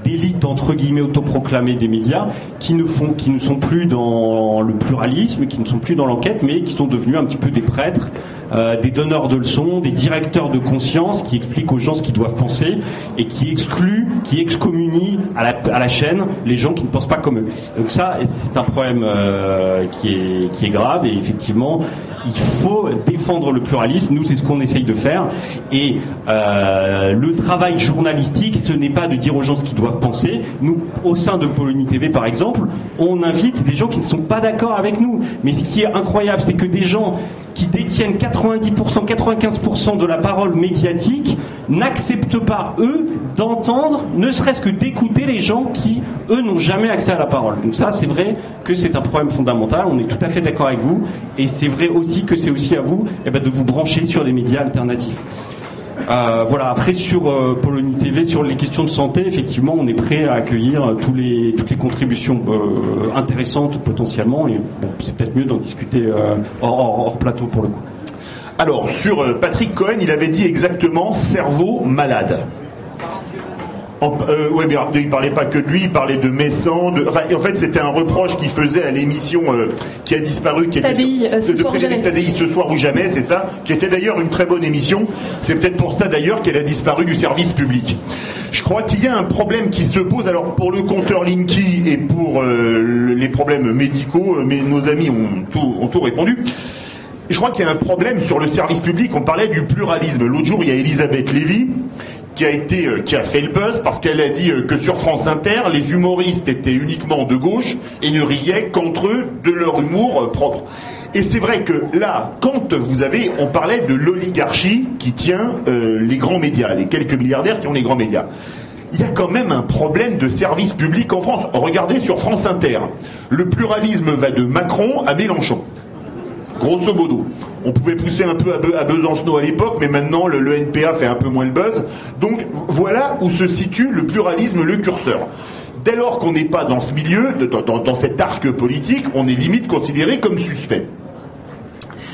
d'élite entre guillemets autoproclamée des médias qui ne font qui ne sont plus dans le pluralisme qui ne sont plus dans l'enquête mais qui sont devenus un petit peu des prêtres euh, des donneurs de leçons des directeurs de conscience qui expliquent aux gens ce qu'ils doivent penser et qui excluent qui excommunient à la, chaîne les gens qui ne pensent pas comme eux donc ça c'est un problème euh, qui est qui est grave et effectivement il faut défendre le pluralisme. Nous, c'est ce qu'on essaye de faire. Et euh, le travail journalistique, ce n'est pas de dire aux gens ce qu'ils doivent penser. Nous, au sein de Polonie TV, par exemple, on invite des gens qui ne sont pas d'accord avec nous. Mais ce qui est incroyable, c'est que des gens qui détiennent 90%, 95% de la parole médiatique n'acceptent pas, eux, d'entendre, ne serait-ce que d'écouter les gens qui, eux, n'ont jamais accès à la parole. Donc ça, c'est vrai que c'est un problème fondamental, on est tout à fait d'accord avec vous, et c'est vrai aussi que c'est aussi à vous eh ben, de vous brancher sur des médias alternatifs. Euh, voilà. Après sur euh, Polonie TV, sur les questions de santé, effectivement, on est prêt à accueillir tous les, toutes les contributions euh, intéressantes potentiellement. Et c'est peut-être mieux d'en discuter hors, plateau pour le coup. Alors sur Patrick Cohen, il avait dit exactement cerveau malade. En, euh, ouais, mais il parlait pas que de lui, il parlait de Messan. De, enfin, en fait, c'était un reproche qu'il faisait à l'émission euh, qui a disparu, qui était euh, de Frédéric Tadei ce soir ou jamais, c'est ça, qui était d'ailleurs une très bonne émission. C'est peut-être pour ça d'ailleurs qu'elle a disparu du service public. Je crois qu'il y a un problème qui se pose. Alors pour le compteur Linky et pour euh, les problèmes médicaux, mais nos amis ont tout, ont tout répondu. Je crois qu'il y a un problème sur le service public. On parlait du pluralisme. L'autre jour, il y a Elisabeth Lévy qui a été, euh, qui a fait le buzz parce qu'elle a dit euh, que sur France Inter, les humoristes étaient uniquement de gauche et ne riaient qu'entre eux de leur humour euh, propre. Et c'est vrai que là, quand vous avez, on parlait de l'oligarchie qui tient les grands médias, les quelques milliardaires qui ont les grands médias. Il y a quand même un problème de service public en France. Regardez sur France Inter. Le pluralisme va de Macron à Mélenchon grosso modo. On pouvait pousser un peu à, Besancenot à l'époque, mais maintenant le, NPA fait un peu moins le buzz. Donc voilà où se situe le pluralisme, le curseur. Dès lors qu'on n'est pas dans ce milieu, dans, cet arc politique, on est limite considéré comme suspect.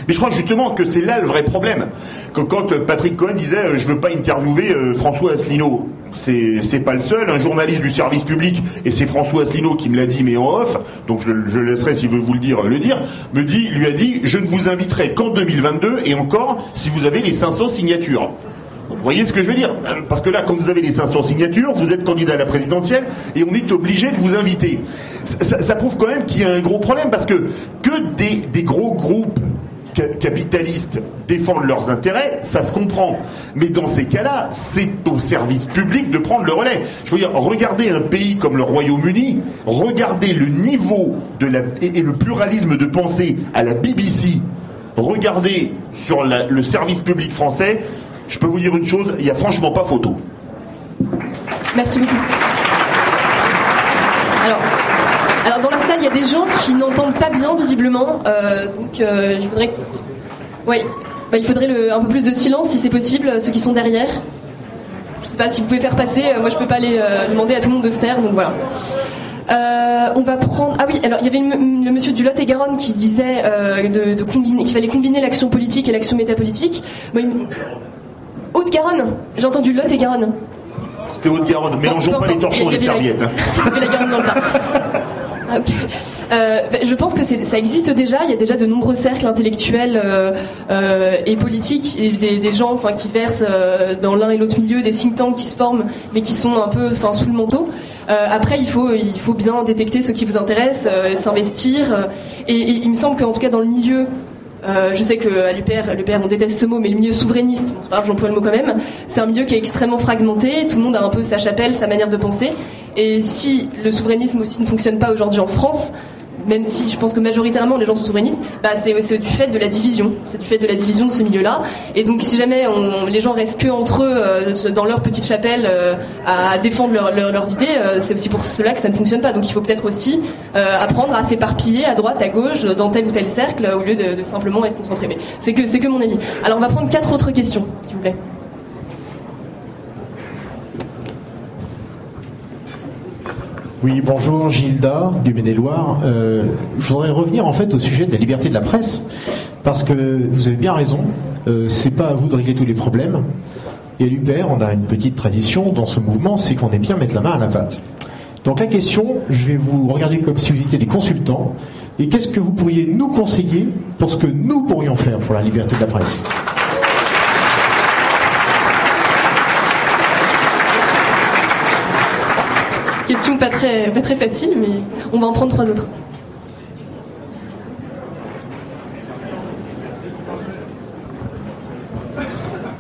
Mais je crois justement que c'est là le vrai problème. quand Patrick Cohen disait euh, je ne veux pas interviewer euh, François Asselineau, c'est pas le seul. Un journaliste du service public, et c'est François Asselineau qui me l'a dit, mais en off, donc je, laisserai s'il veut vous le dire, le dire, me dit, lui a dit, je ne vous inviterai qu'en 2022 et encore si vous avez les 500 signatures. Vous voyez ce que je veux dire? Parce que là, quand vous avez les 500 signatures, vous êtes candidat à la présidentielle et on est obligé de vous inviter. Ça, prouve quand même qu'il y a un gros problème parce que que des, des gros groupes capitalistes défendent leurs intérêts, ça se comprend. Mais dans ces cas-là, c'est au service public de prendre le relais. Je veux dire, regardez un pays comme le Royaume-Uni, regardez le niveau de la, et, le pluralisme de pensée à la BBC, regardez sur le service public français, je peux vous dire une chose, il n'y a franchement pas photo. Merci beaucoup. Alors, alors dans la y a des gens qui n'entendent pas bien visiblement, euh, donc euh, je voudrais. Oui, bah, il faudrait le, un peu plus de silence si c'est possible, ceux qui sont derrière. Je sais pas si vous pouvez faire passer. Euh, moi, je peux pas aller demander à tout le monde de se taire, donc voilà. on va prendre. Ah oui, alors il y avait le monsieur du Lot et Garonne qui disait de, combiner, qu'il fallait combiner l'action politique et l'action métapolitique. Haute-Garonne, j'ai entendu Lot et Garonne. C'était Haute-Garonne, mélangeons pas les torchons et les serviettes. Hein. La, Garonne dans le ah, euh, ben, je pense que ça existe déjà. Il y a déjà de nombreux cercles intellectuels euh, euh, et politiques des, gens, enfin, qui versent dans l'un et l'autre milieu, des think tanks qui se forment, mais qui sont un peu, enfin, sous le manteau. après, il faut, il faut bien détecter ce qui vous intéresse, s'investir. Et, il me semble qu'en tout cas dans le milieu je sais qu'à l'UPR, on déteste ce mot, mais le milieu souverainiste, bon, j'emploie le mot quand même, c'est un milieu qui est extrêmement fragmenté, tout le monde a un peu sa chapelle, sa manière de penser, et si le souverainisme aussi ne fonctionne pas aujourd'hui en France, même si je pense que majoritairement les gens sont souverainistes, bah c'est du fait de la division. C'est du fait de la division de ce milieu-là. Et donc si jamais les gens restent que entre eux euh, dans leur petite chapelle euh, à défendre leurs idées, euh, c'est aussi pour cela que ça ne fonctionne pas. Donc il faut peut-être aussi apprendre à s'éparpiller à droite, à gauche, dans tel ou tel cercle, au lieu de, simplement être concentré. Mais c'est que c'est que mon avis. Alors on va prendre quatre autres questions, s'il vous plaît. Oui, bonjour, Gilda du Maine-et-Loire. Euh, je voudrais revenir en fait au sujet de la liberté de la presse, parce que vous avez bien raison, euh, c'est pas à vous de régler tous les problèmes. Et à l'UPR, on a une petite tradition dans ce mouvement, c'est qu'on est bien mettre la main à la pâte. Donc la question, je vais vous regarder comme si vous étiez des consultants, et qu'est-ce que vous pourriez nous conseiller pour ce que nous pourrions faire pour la liberté de la presse? Question pas très, pas très facile, mais on va en prendre trois autres.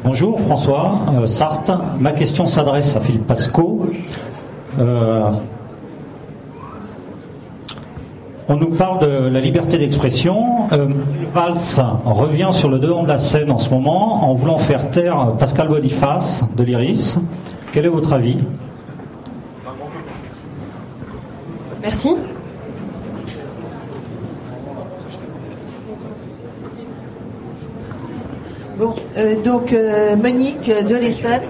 Bonjour François, euh, Sartre. Ma question s'adresse à Philippe Pasco. Euh, on nous parle de la liberté d'expression. Euh, Valls revient sur le devant de la scène en ce moment en voulant faire taire Pascal Boniface de l'IRIS. Quel est votre avis? Merci. Bon, euh, donc euh, Monique de l'Essonne.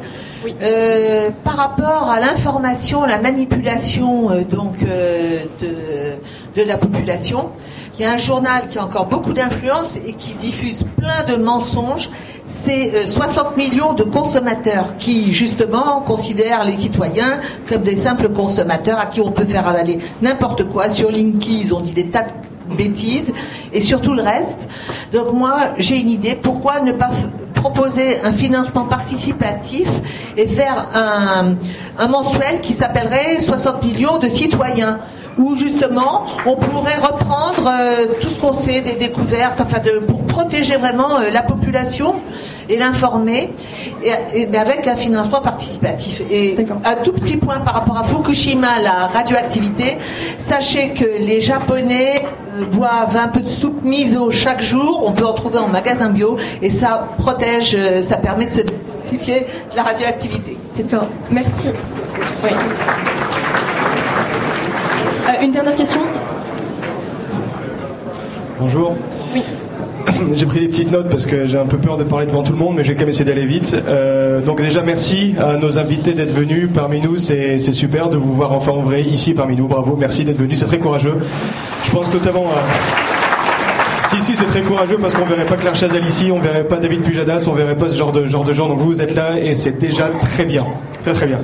Euh, par rapport à l'information, la manipulation donc de, de, la population, il y a un journal qui a encore beaucoup d'influence et qui diffuse plein de mensonges c'est 60 euh, millions de consommateurs qui, justement, considèrent les citoyens comme des simples consommateurs à qui on peut faire avaler n'importe quoi. Sur Linky, on dit des tas de bêtises et sur tout le reste. Donc moi, j'ai une idée. Pourquoi ne pas proposer un financement participatif et faire un, un mensuel qui s'appellerait 60 millions de citoyens? Où justement on pourrait reprendre euh, tout ce qu'on sait des découvertes, enfin de, pour protéger vraiment euh, la population et l'informer, et, mais avec un financement participatif. Et un tout petit point par rapport à Fukushima, la radioactivité, sachez que les Japonais euh, boivent un peu de soupe miso chaque jour, on peut en trouver en magasin bio, et ça protège, ça permet de se diversifier la radioactivité. C'est tout. Merci. Oui. Euh, une dernière question Bonjour. Oui. J'ai pris des petites notes parce que j'ai un peu peur de parler devant tout le monde, mais je vais quand même essayer d'aller vite. Euh, donc déjà, merci à nos invités d'être venus parmi nous. C'est super de vous voir enfin en vrai ici parmi nous. Bravo, merci d'être venus. C'est très courageux. Je pense notamment à... Si, si, c'est très courageux parce qu'on verrait pas Claire Chazal ici, on verrait pas David Pujadas, on verrait pas ce genre de, genre de gens. Donc vous, êtes là et c'est déjà très bien. Très, très bien.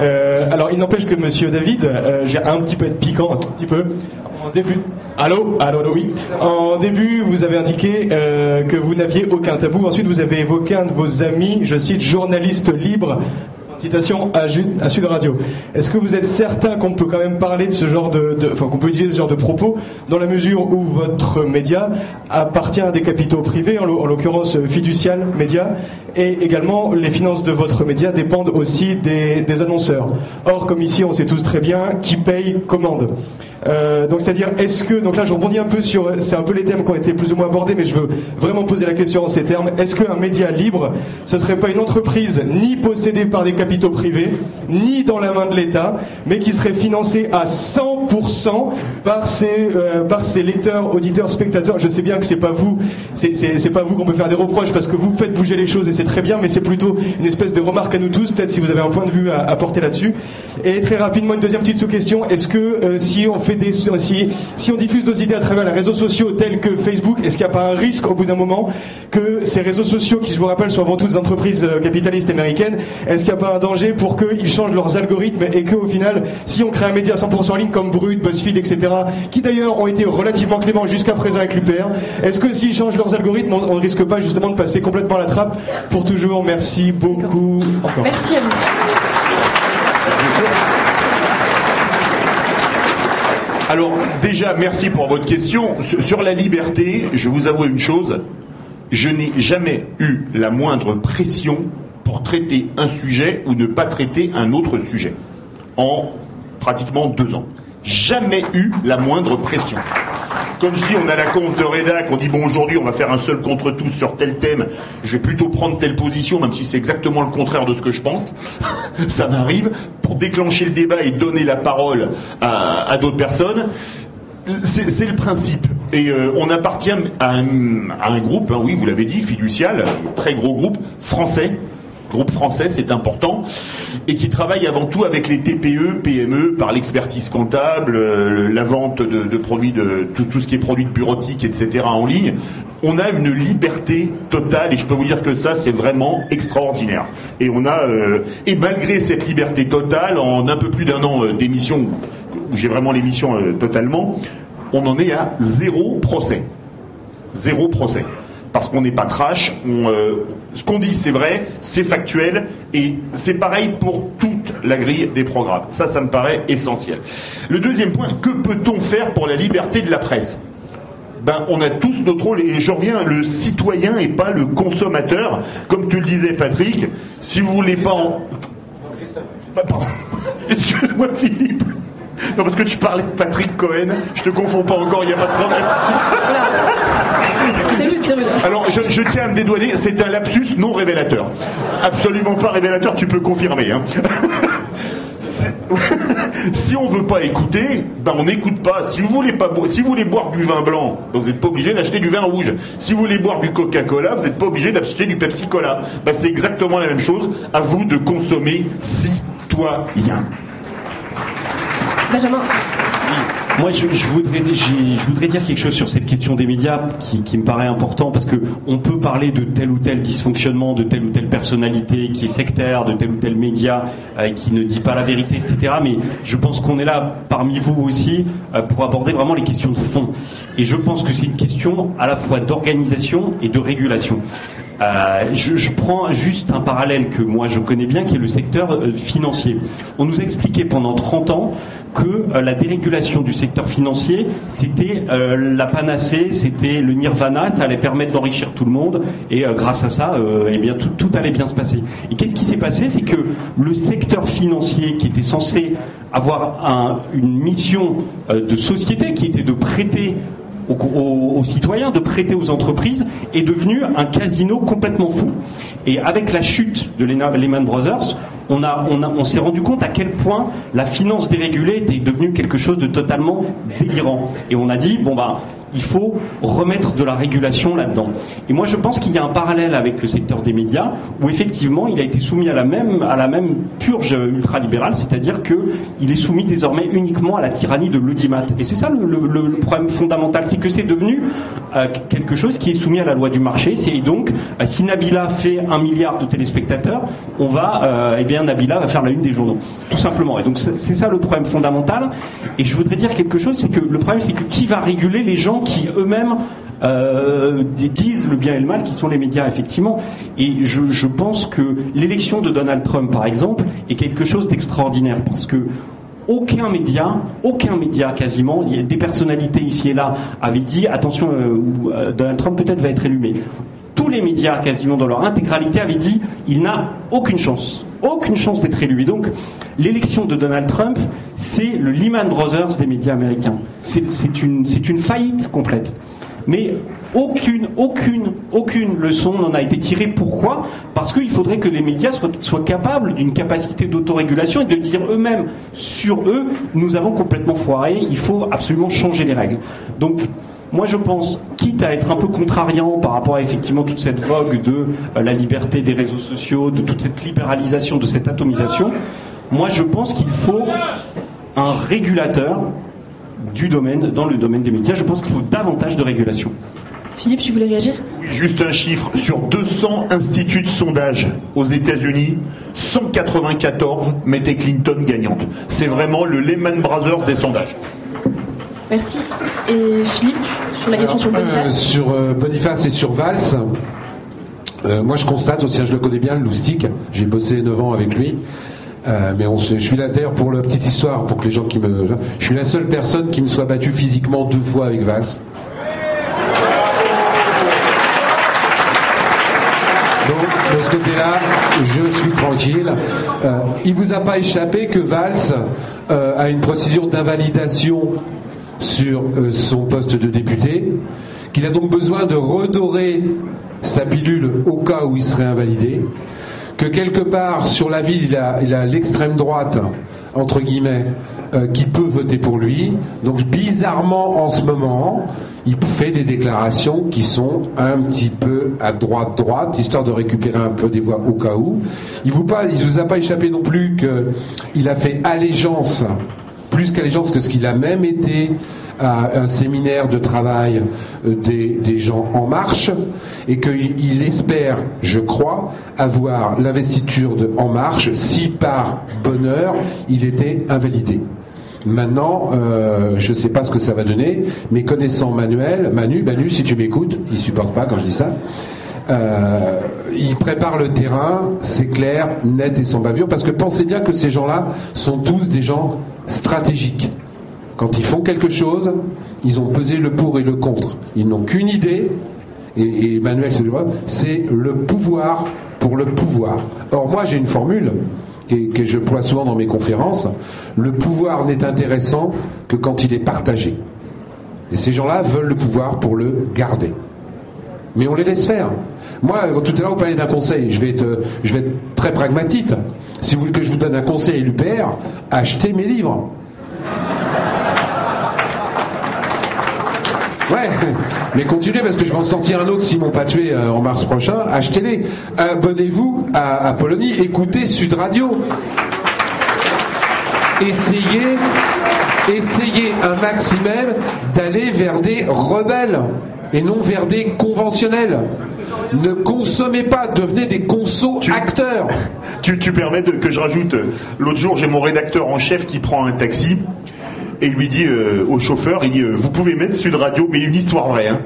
Euh, alors, il n'empêche que monsieur David, j'ai un petit peu être piquant, un petit peu En début. Allô? Allô, allô, oui. En début, vous avez indiqué euh, que vous n'aviez aucun tabou. Ensuite, vous avez évoqué un de vos amis, je cite, journaliste libre. Citation à, Sud Radio. Est-ce que vous êtes certain qu'on peut quand même parler de ce genre de, qu'on peut utiliser ce genre de propos dans la mesure où votre média appartient à des capitaux privés, en l'occurrence Fiducial Média, et également les finances de votre média dépendent aussi des annonceurs. Or, comme ici, on sait tous très bien qui paye commande. Euh, donc c'est-à-dire, est-ce que, donc là je rebondis un peu sur, c'est un peu les thèmes qui ont été plus ou moins abordés, mais je veux vraiment poser la question en ces termes. Est-ce qu'un média libre, ce serait pas une entreprise ni possédée par des capitaux privés, ni dans la main de l'État, mais qui serait financée à 100% par ses, euh, par ses lecteurs, auditeurs, spectateurs? Je sais bien que c'est pas vous, c'est pas vous qu'on peut faire des reproches parce que vous faites bouger les choses et c'est très bien, mais c'est plutôt une espèce de remarque à nous tous, peut-être si vous avez un point de vue à, à porter là-dessus. Et très rapidement, une deuxième petite sous-question. Est-ce que euh, si on fait si, on diffuse nos idées à travers les réseaux sociaux tels que Facebook, est-ce qu'il n'y a pas un risque au bout d'un moment que ces réseaux sociaux, qui je vous rappelle sont avant tout des entreprises euh, capitalistes américaines, est-ce qu'il n'y a pas un danger pour qu'ils changent leurs algorithmes et qu'au final, si on crée un média 100% en ligne comme Brut, BuzzFeed, etc., qui d'ailleurs ont été relativement cléments jusqu'à présent avec l'UPR, est-ce que s'ils changent leurs algorithmes, on ne risque pas justement de passer complètement à la trappe pour toujours? Merci beaucoup. Merci à vous. Alors déjà, merci pour votre question. Sur la liberté, je vous avouer une chose. Je n'ai jamais eu la moindre pression pour traiter un sujet ou ne pas traiter un autre sujet en pratiquement deux ans. Jamais eu la moindre pression. Comme je dis, on a la conf de rédac, on dit bon aujourd'hui on va faire un seul contre tous sur tel thème, je vais plutôt prendre telle position, même si c'est exactement le contraire de ce que je pense. Ça m'arrive pour déclencher le débat et donner la parole à, d'autres personnes. C'est le principe. Et euh, on appartient à un, groupe, hein, oui, vous l'avez dit, fiducial, très gros groupe français, groupe français, c'est important, et qui travaille avant tout avec les TPE, PME, par l'expertise comptable, euh, la vente de, produits, de tout, ce qui est produits de bureautique, etc. en ligne. On a une liberté totale, et je peux vous dire que ça, c'est vraiment extraordinaire. Et on a, euh, et malgré cette liberté totale, en un peu plus d'un an euh, d'émission, j'ai vraiment l'émission totalement, on en est à zéro procès. Zéro procès parce qu'on n'est pas trash. Euh, ce qu'on dit, c'est vrai, c'est factuel, et c'est pareil pour toute la grille des programmes. Ça, ça me paraît essentiel. Le deuxième point, que peut-on faire pour la liberté de la presse? Ben, on a tous notre rôle, et je reviens, le citoyen et pas le consommateur. Comme tu le disais, Patrick, si vous voulez pas en... Excuse-moi, Philippe. Non, parce que tu parlais de Patrick Cohen, je te confonds pas encore, il n'y a pas de problème. C'est juste, c'est Alors, je, tiens à me dédouaner, c'est un lapsus non révélateur. Absolument pas révélateur, tu peux confirmer. Hein. si on veut pas écouter, ben on n'écoute pas. Si vous voulez pas, si vous voulez boire du vin blanc, ben vous n'êtes pas obligé d'acheter du vin rouge. Si vous voulez boire du Coca-Cola, vous n'êtes pas obligé d'acheter du Pepsi-Cola. Ben c'est exactement la même chose. À vous de consommer citoyen. Benjamin. Moi, je, voudrais, je, voudrais dire quelque chose sur cette question des médias qui, me paraît important parce que on peut parler de tel ou tel dysfonctionnement, de telle ou telle personnalité qui est sectaire, de tel ou tel média euh, qui ne dit pas la vérité, etc. Mais je pense qu'on est là parmi vous aussi euh, pour aborder vraiment les questions de fond. Et je pense que c'est une question à la fois d'organisation et de régulation. Euh, je, prends juste un parallèle que moi je connais bien, qui est le secteur euh, financier. On nous a expliqué pendant 30 ans que euh, la dérégulation du secteur financier, c'était la panacée, c'était le nirvana, ça allait permettre d'enrichir tout le monde, et grâce à ça, eh bien tout, allait bien se passer. Et qu'est-ce qui s'est passé? C'est que le secteur financier, qui était censé avoir un, une mission de société, qui était de prêter aux, citoyens, de prêter aux entreprises, est devenu un casino complètement fou. Et avec la chute de Lehman Brothers, on, a, on, on s'est rendu compte à quel point la finance dérégulée était devenue quelque chose de totalement délirant. Et on a dit, bon bah, il faut remettre de la régulation là-dedans. Et moi, je pense qu'il y a un parallèle avec le secteur des médias, où effectivement, il a été soumis à la même, à la même purge ultralibérale, c'est-à-dire qu'il est soumis désormais uniquement à la tyrannie de l'audimat. Et c'est ça le, problème fondamental, c'est que c'est devenu euh, quelque chose qui est soumis à la loi du marché. Et donc, euh, si Nabila fait un milliard de téléspectateurs, on va, euh, eh bien, Nabila va faire la une des journaux, tout simplement. Et donc, c'est ça le problème fondamental. Et je voudrais dire quelque chose, c'est que le problème, c'est que qui va réguler les gens qui eux-mêmes euh, disent le bien et le mal, qui sont les médias, effectivement. Et je, pense que l'élection de Donald Trump, par exemple, est quelque chose d'extraordinaire, parce que aucun média, aucun média quasiment, des personnalités ici et là avaient dit attention, euh, euh, Donald Trump peut-être va être élu, mais tous les médias quasiment dans leur intégralité avaient dit il n'a aucune chance, aucune chance d'être élu. Et donc l'élection de Donald Trump, c'est le Lehman Brothers des médias américains. C'est une, une faillite complète. Mais aucune, aucune, aucune leçon n'en a été tirée. Pourquoi? Parce qu'il faudrait que les médias soient, capables d'une capacité d'autorégulation et de dire eux-mêmes sur eux, nous avons complètement foiré, il faut absolument changer les règles. Donc, moi, je pense, quitte à être un peu contrariant par rapport à effectivement toute cette vogue de euh, la liberté des réseaux sociaux, de toute cette libéralisation, de cette atomisation, moi, je pense qu'il faut un régulateur du domaine, dans le domaine des médias. Je pense qu'il faut davantage de régulation. Philippe, tu voulais réagir? Oui, juste un chiffre. Sur 200 instituts de sondage aux États-Unis, 194 mettaient Clinton gagnante. C'est vraiment le Lehman Brothers des sondages. Merci. Et Philippe, sur la question sur Boniface euh, Sur euh, Boniface et sur Valls, euh, moi je constate aussi, je le connais bien, le loustique. J'ai bossé 9 ans avec lui. mais on je suis là d'ailleurs pour la petite histoire, pour que les gens qui me. Je suis la seule personne qui me soit battue physiquement deux fois avec Valls. Donc, de ce côté-là, je suis tranquille. Euh, il vous a pas échappé que Valls euh, a une procédure d'invalidation sur euh, son poste de député, qu'il a donc besoin de redorer sa pilule au cas où il serait invalidé, que quelque part sur la ville, il a, l'extrême droite, entre guillemets, euh, qui peut voter pour lui. Donc bizarrement en ce moment, il fait des déclarations qui sont un petit peu à droite droite, histoire de récupérer un peu des voix au cas où. Il vous vous a pas échappé non plus qu'il a fait allégeance, plus qu'allégeance que ce qu'il a même été à un séminaire de travail euh, des, des gens en marche et qu'il espère, je crois, avoir l'investiture de En Marche si par bonheur il était invalidé. Maintenant, euh, je ne sais pas ce que ça va donner, mais connaissant Manuel, Manu, Manu, si tu m'écoutes, il supporte pas quand je dis ça. Euh, il prépare le terrain, c'est clair, net et sans bavure, parce que pensez bien que ces gens-là sont tous des gens stratégiques. Quand ils font quelque chose, ils ont pesé le pour et le contre. Ils n'ont qu'une idée, et, et Manuel, c'est le pouvoir pour le pouvoir. Or, moi, j'ai une formule que, je emploie souvent dans mes conférences, le pouvoir n'est intéressant que quand il est partagé. Et ces gens-là veulent le pouvoir pour le garder. Mais on les laisse faire. Moi, tout à l'heure, vous parlez d'un conseil. Je vais, être, je vais être très pragmatique. Si vous voulez que je vous donne un conseil à l'UPR, achetez mes livres. Ouais, mais continuez parce que je vais en sortir un autre s'ils m'ont pas tué euh, en mars prochain. Achetez-les. Abonnez-vous à, à écoutez Sud Radio. Essayez, essayez un maximum d'aller vers des rebelles et non vers des conventionnels. Ne consommez pas, devenez des consos acteurs. Tu, tu permets que je rajoute, l'autre jour j'ai mon rédacteur en chef qui prend un taxi et il lui dit euh, au chauffeur, il dit, euh, vous pouvez mettre Sud Radio, mais une histoire vraie. Hein.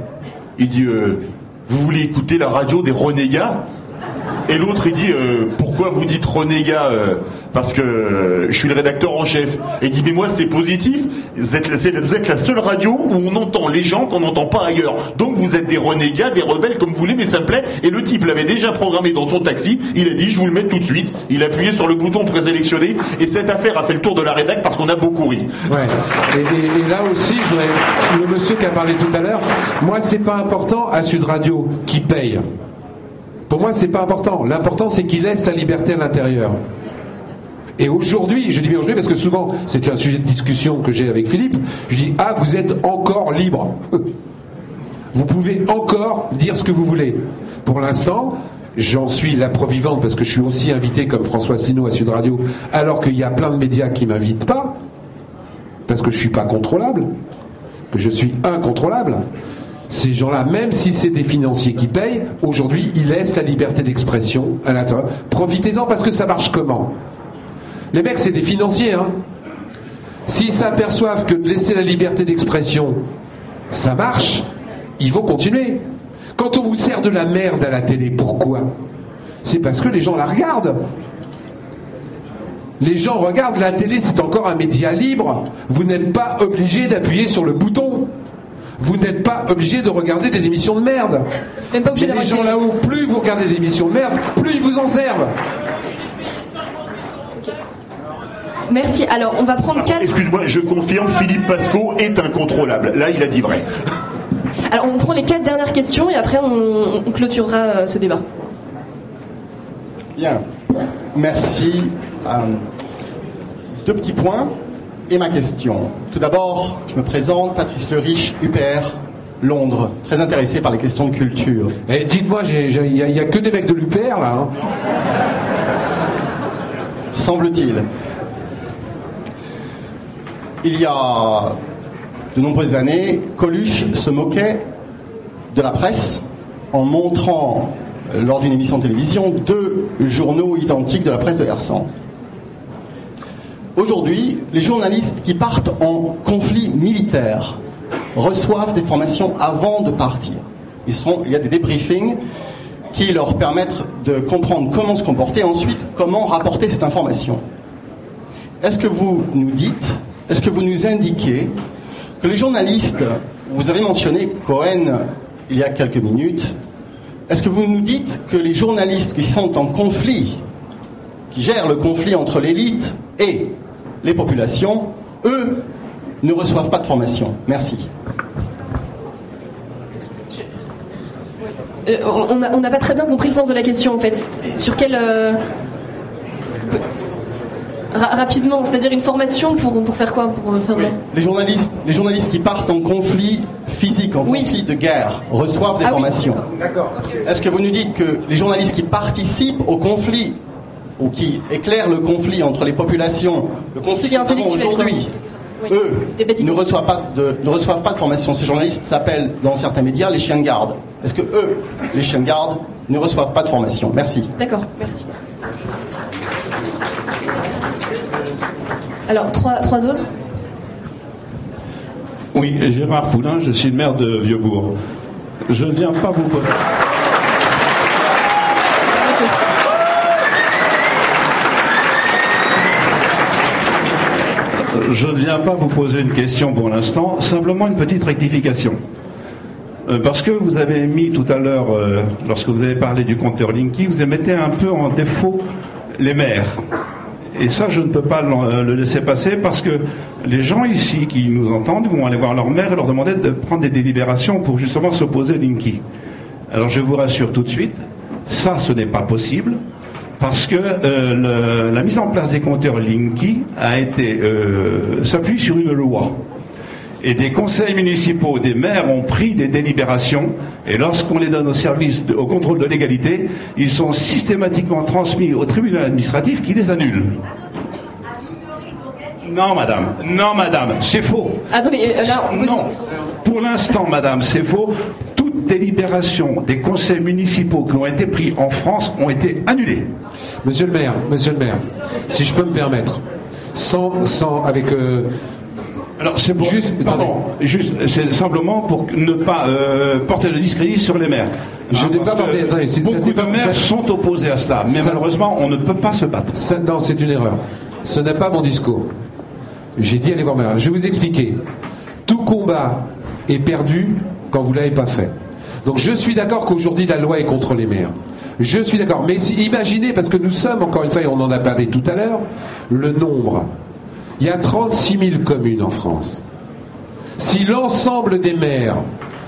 Il dit, euh, vous voulez écouter la radio des renégats et l'autre, il dit Pourquoi vous dites renégat Parce que je suis le rédacteur en chef. Et il dit Mais moi, c'est positif. Vous êtes, vous êtes, la seule radio où on entend les gens qu'on n'entend pas ailleurs. Donc vous êtes des renégats, des rebelles, comme vous voulez, mais ça me plaît. Et le type l'avait déjà programmé dans son taxi. Il a dit Je vous le mets tout de suite. Il a appuyé sur le bouton présélectionné. Et cette affaire a fait le tour de la rédac parce qu'on a beaucoup ri. Ouais. Et, là aussi, je le monsieur qui a parlé tout à l'heure, moi, c'est pas important à Sud Radio qui paye. Pour moi, c'est pas important. L'important, c'est qu'il laisse la liberté à l'intérieur. Et aujourd'hui, je dis bien aujourd'hui parce que souvent, c'est un sujet de discussion que j'ai avec Philippe, je dis Ah, vous êtes encore libre. vous pouvez encore dire ce que vous voulez. Pour l'instant, j'en suis la vivante parce que je suis aussi invité comme François Asselineau à Sud Radio, alors qu'il y a plein de médias qui m'invitent pas, parce que je suis pas contrôlable, que je suis incontrôlable. Ces gens-là, même si c'est des financiers qui payent, aujourd'hui, ils laissent la liberté d'expression à l'intérieur. Profitez-en parce que ça marche comment? Les mecs, c'est des financiers, hein. S'ils s'aperçoivent que de laisser la liberté d'expression, ça marche, ils vont continuer. Quand on vous sert de la merde à la télé, pourquoi? C'est parce que les gens la regardent. Les gens regardent la télé, c'est encore un média libre. Vous n'êtes pas obligé d'appuyer sur le bouton. Vous n'êtes pas obligé de regarder des émissions de merde. Même pas obligé Mais les gens là-haut, plus vous regardez des émissions de merde, plus ils vous en servent. Merci. Alors, on va prendre quatre. Excuse-moi, je confirme, Philippe Pasco est incontrôlable. Là, il a dit vrai. Alors, on prend les quatre dernières questions et après, on, on clôturera euh, ce débat. Bien. Merci. Euh, deux petits points et ma question. Tout d'abord, je me présente, Patrice Le Riche, UPR, Londres, très intéressé par les questions de culture. Et dites-moi, il n'y a, que des mecs de l'UPR là. Hein. Semble-t-il. Il y a de nombreuses années, Coluche se moquait de la presse en montrant, lors d'une émission de télévision, deux journaux identiques de la presse de Hersan. Aujourd'hui, les journalistes qui partent en conflit militaire reçoivent des formations avant de partir. Il y a des débriefings qui leur permettent de comprendre comment se comporter ensuite comment rapporter cette information. Est-ce que vous nous dites, est-ce que vous nous indiquez que les journalistes, vous avez mentionné Cohen il y a quelques minutes, est-ce que vous nous dites que les journalistes qui sont en conflit, qui gèrent le conflit entre l'élite et les populations, eux, ne reçoivent pas de formation Merci. Euh, on n'a pas très bien compris le sens de la question en fait. Sur quel. Euh, rapidement, c'est-à-dire une formation pour, pour faire quoi pour euh, faire les, journalistes, les journalistes qui partent en conflit physique, en conflit de guerre, reçoivent des ah formations. Est-ce que vous nous dites que les journalistes qui participent au conflit ou qui éclairent le conflit entre les populations, le conflit que nous avons aujourd'hui, eux ne reçoivent, pas de, ne reçoivent pas de formation. Ces journalistes s'appellent dans certains médias les chiens de garde. Est-ce que eux, les chiens de garde, ne reçoivent pas de formation? Merci. D'accord, merci. Alors, trois, trois autres? Oui, Gérard Poulain, je suis le maire de Vieuxbourg. Je ne viens pas vous. Je ne viens pas vous poser une question pour l'instant, simplement une petite rectification. Euh, parce que vous avez mis tout à l'heure, euh, lorsque vous avez parlé du compteur Linky, vous mettez un peu en défaut les maires. Et ça, je ne peux pas euh, le laisser passer parce que les gens ici qui nous entendent vont aller voir leur maire et leur demander de prendre des délibérations pour justement s'opposer à Linky. Alors je vous rassure tout de suite, ça, ce n'est pas possible parce que euh, la mise en place des compteurs Linky a été euh, s'appuie sur une loi et des conseils municipaux, des maires ont pris des délibérations, et lorsqu'on les donne au service, au contrôle de l'égalité, ils sont systématiquement transmis au tribunal administratif qui les annule. Non, madame. Non, madame. C'est faux. Attendez, euh, là, Non. Pour l'instant, madame, c'est faux. Délibérations des conseils municipaux qui ont été pris en France ont été annulées. Monsieur le maire, monsieur le maire, si je peux me permettre, sans, sans avec euh, alors c'est pour juste, pardon, juste, c'est simplement pour ne pas euh, porter le discrédit sur les maires. Je hein, n'ai pas porté. beaucoup de maires sont opposés à cela, mais malheureusement, on ne peut pas se battre. non, c'est une erreur. Ce n'est pas mon discours. J'ai dit allez voir maire. Je vais vous expliquer. Tout combat est perdu quand vous l'avez pas fait. Donc je suis d'accord qu'aujourd'hui la loi est contre les maires. Je suis d'accord. Mais imaginez, parce que nous sommes, encore une fois, et on en a parlé tout à l'heure, le nombre il y a 36 000 communes en France. Si l'ensemble des maires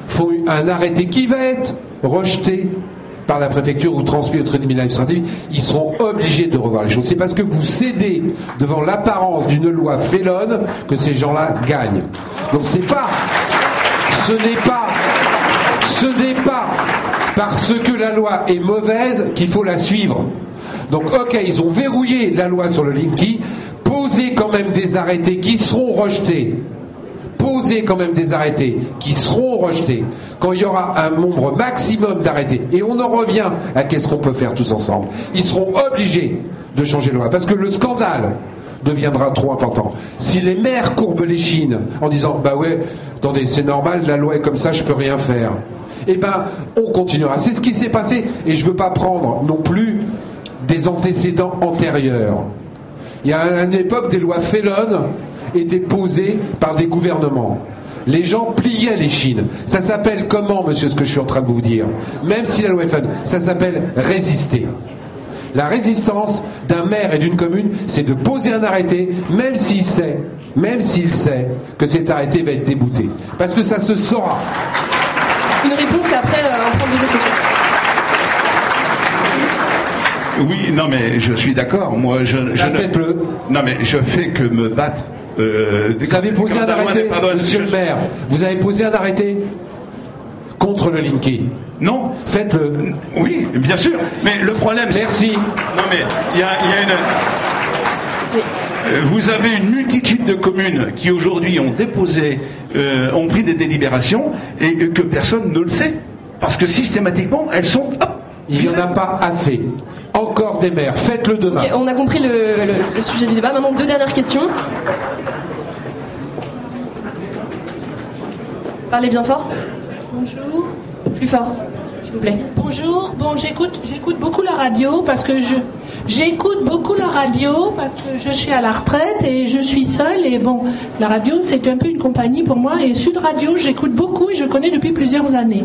font un arrêté qui va être rejeté par la préfecture ou transmis au tribunal administratif, ils seront obligés de revoir les choses. C'est parce que vous cédez devant l'apparence d'une loi félonne que ces gens-là gagnent. Donc c'est pas, ce n'est pas, Ce n'est pas parce que la loi est mauvaise qu'il faut la suivre. Donc, ok, ils ont verrouillé la loi sur le Linky, posez quand même des arrêtés qui seront rejetés. Posez quand même des arrêtés qui seront rejetés quand il y aura un nombre maximum d'arrêtés. Et on en revient à qu'est-ce qu'on peut faire tous ensemble. Ils seront obligés de changer la loi. Parce que le scandale deviendra trop important. Si les maires courbent les chines en disant bah ouais, attendez, c'est normal, la loi est comme ça, je peux rien faire. Eh ben, on continuera. C'est ce qui s'est passé. Et je veux pas prendre non plus des antécédents antérieurs. Il y a une époque, des lois félonnes étaient posées par des gouvernements. Les gens pliaient les chines. Ça s'appelle comment, monsieur, ce que je suis en train de vous dire? Même si la loi est fun, ça s'appelle résister. La résistance d'un maire et d'une commune, c'est de poser un arrêté, même s'il sait, même s'il sait que cet arrêté va être débouté. Parce que ça se saura. Une réponse et après, euh, on prend deux autres questions. Oui, non, mais je suis d'accord. Moi, je, je Bah, faites-le. Non, mais je fais que me battre. euh, Vous avez posé un arrêté, monsieur le maire. Vous avez posé un arrêté contre le Linky. Non. Faites-le. Oui, bien sûr. Mais le problème. c'est- Merci. Non, mais il y a, il y a une. Vous avez une multitude de communes qui aujourd'hui ont déposé, euh, ont pris des délibérations et euh, que personne ne le sait. Parce que systématiquement, elles sont. hop, Il n'y en a pas assez. Encore des maires. Faites-le demain. On a compris le, le- le sujet du débat. Maintenant, deux dernières questions. Parlez bien fort. Bonjour. Plus fort, Bonjour. Bon, j'écoute, j'écoute beaucoup la radio parce que je, j'écoute beaucoup la radio parce que je suis à la retraite et je suis seule et bon, la radio c'est un peu une compagnie pour moi et Sud Radio j'écoute beaucoup et je connais depuis plusieurs années,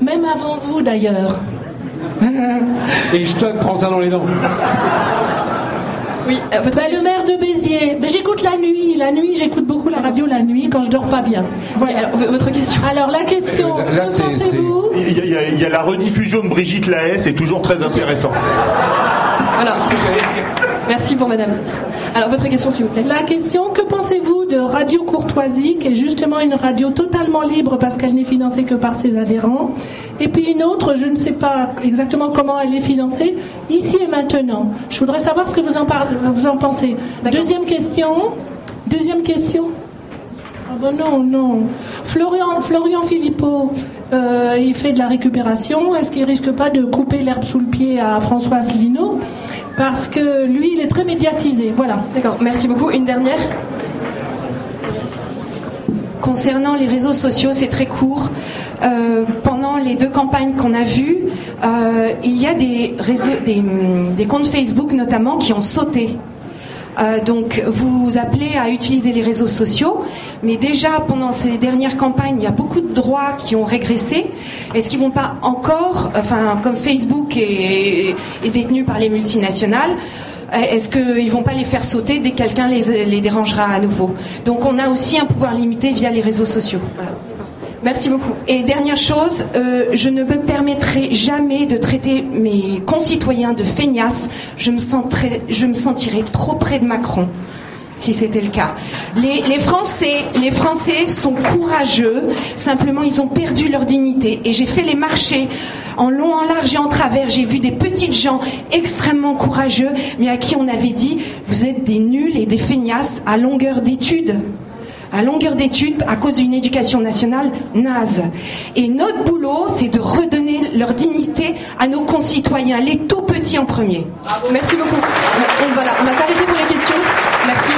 même avant vous d'ailleurs. Et je te prends ça dans les dents. Oui, Bah, le maire de Béziers, Mais j'écoute la nuit, la nuit j'écoute beaucoup la radio la nuit quand je dors pas bien. Voilà. votre question? Alors la question, Euh, Là, que pensez-vous? Il y, a, il y a- il y a la rediffusion de Brigitte Lahaye, c'est toujours très intéressant. Voilà. Merci pour madame. Alors, votre question, s'il vous plaît. La question, que pensez-vous de Radio Courtoisie, qui est justement une radio totalement libre parce qu'elle n'est financée que par ses adhérents Et puis une autre, je ne sais pas exactement comment elle est financée, ici et maintenant. Je voudrais savoir ce que vous en, parlez, vous en pensez. Deuxième question. Deuxième question. Ah ben non, non. Florian, Florian Philippot, euh, il fait de la récupération. Est-ce qu'il risque pas de couper l'herbe sous le pied à François Asselineau Parce que lui, il est très médiatisé. Voilà. D'accord, merci beaucoup. Une dernière? Concernant les réseaux sociaux, c'est très court. Euh, pendant les deux campagnes qu'on a vues, euh, il y a des, comptes Facebook notamment qui ont sauté. Euh, donc vous appelez à utiliser les réseaux sociaux, mais déjà pendant ces dernières campagnes, il y a beaucoup de droits qui ont régressé. Est-ce qu'ils vont pas encore, enfin comme Facebook est, détenu par les multinationales, est-ce qu'ils vont pas les faire sauter dès que quelqu'un les, les dérangera à nouveau? Donc on a aussi un pouvoir limité via les réseaux sociaux. Voilà. Merci beaucoup. Et dernière chose, euh, je ne me permettrai jamais de traiter mes concitoyens de feignasses. Je me, sentirais, je me sentirais trop près de Macron si c'était le cas. Les, Français, les Français sont courageux, simplement ils ont perdu leur dignité. Et j'ai fait les marchés en long, en large et en travers. J'ai vu des petites gens extrêmement courageux, mais à qui on avait dit, vous êtes des nuls et des feignasses à longueur d'études à longueur d'études à cause d'une éducation nationale naze. Et notre boulot, c'est de redonner leur dignité à nos concitoyens, les tout petits en premier. Merci beaucoup. On, on va s'arrêter pour les questions. Merci.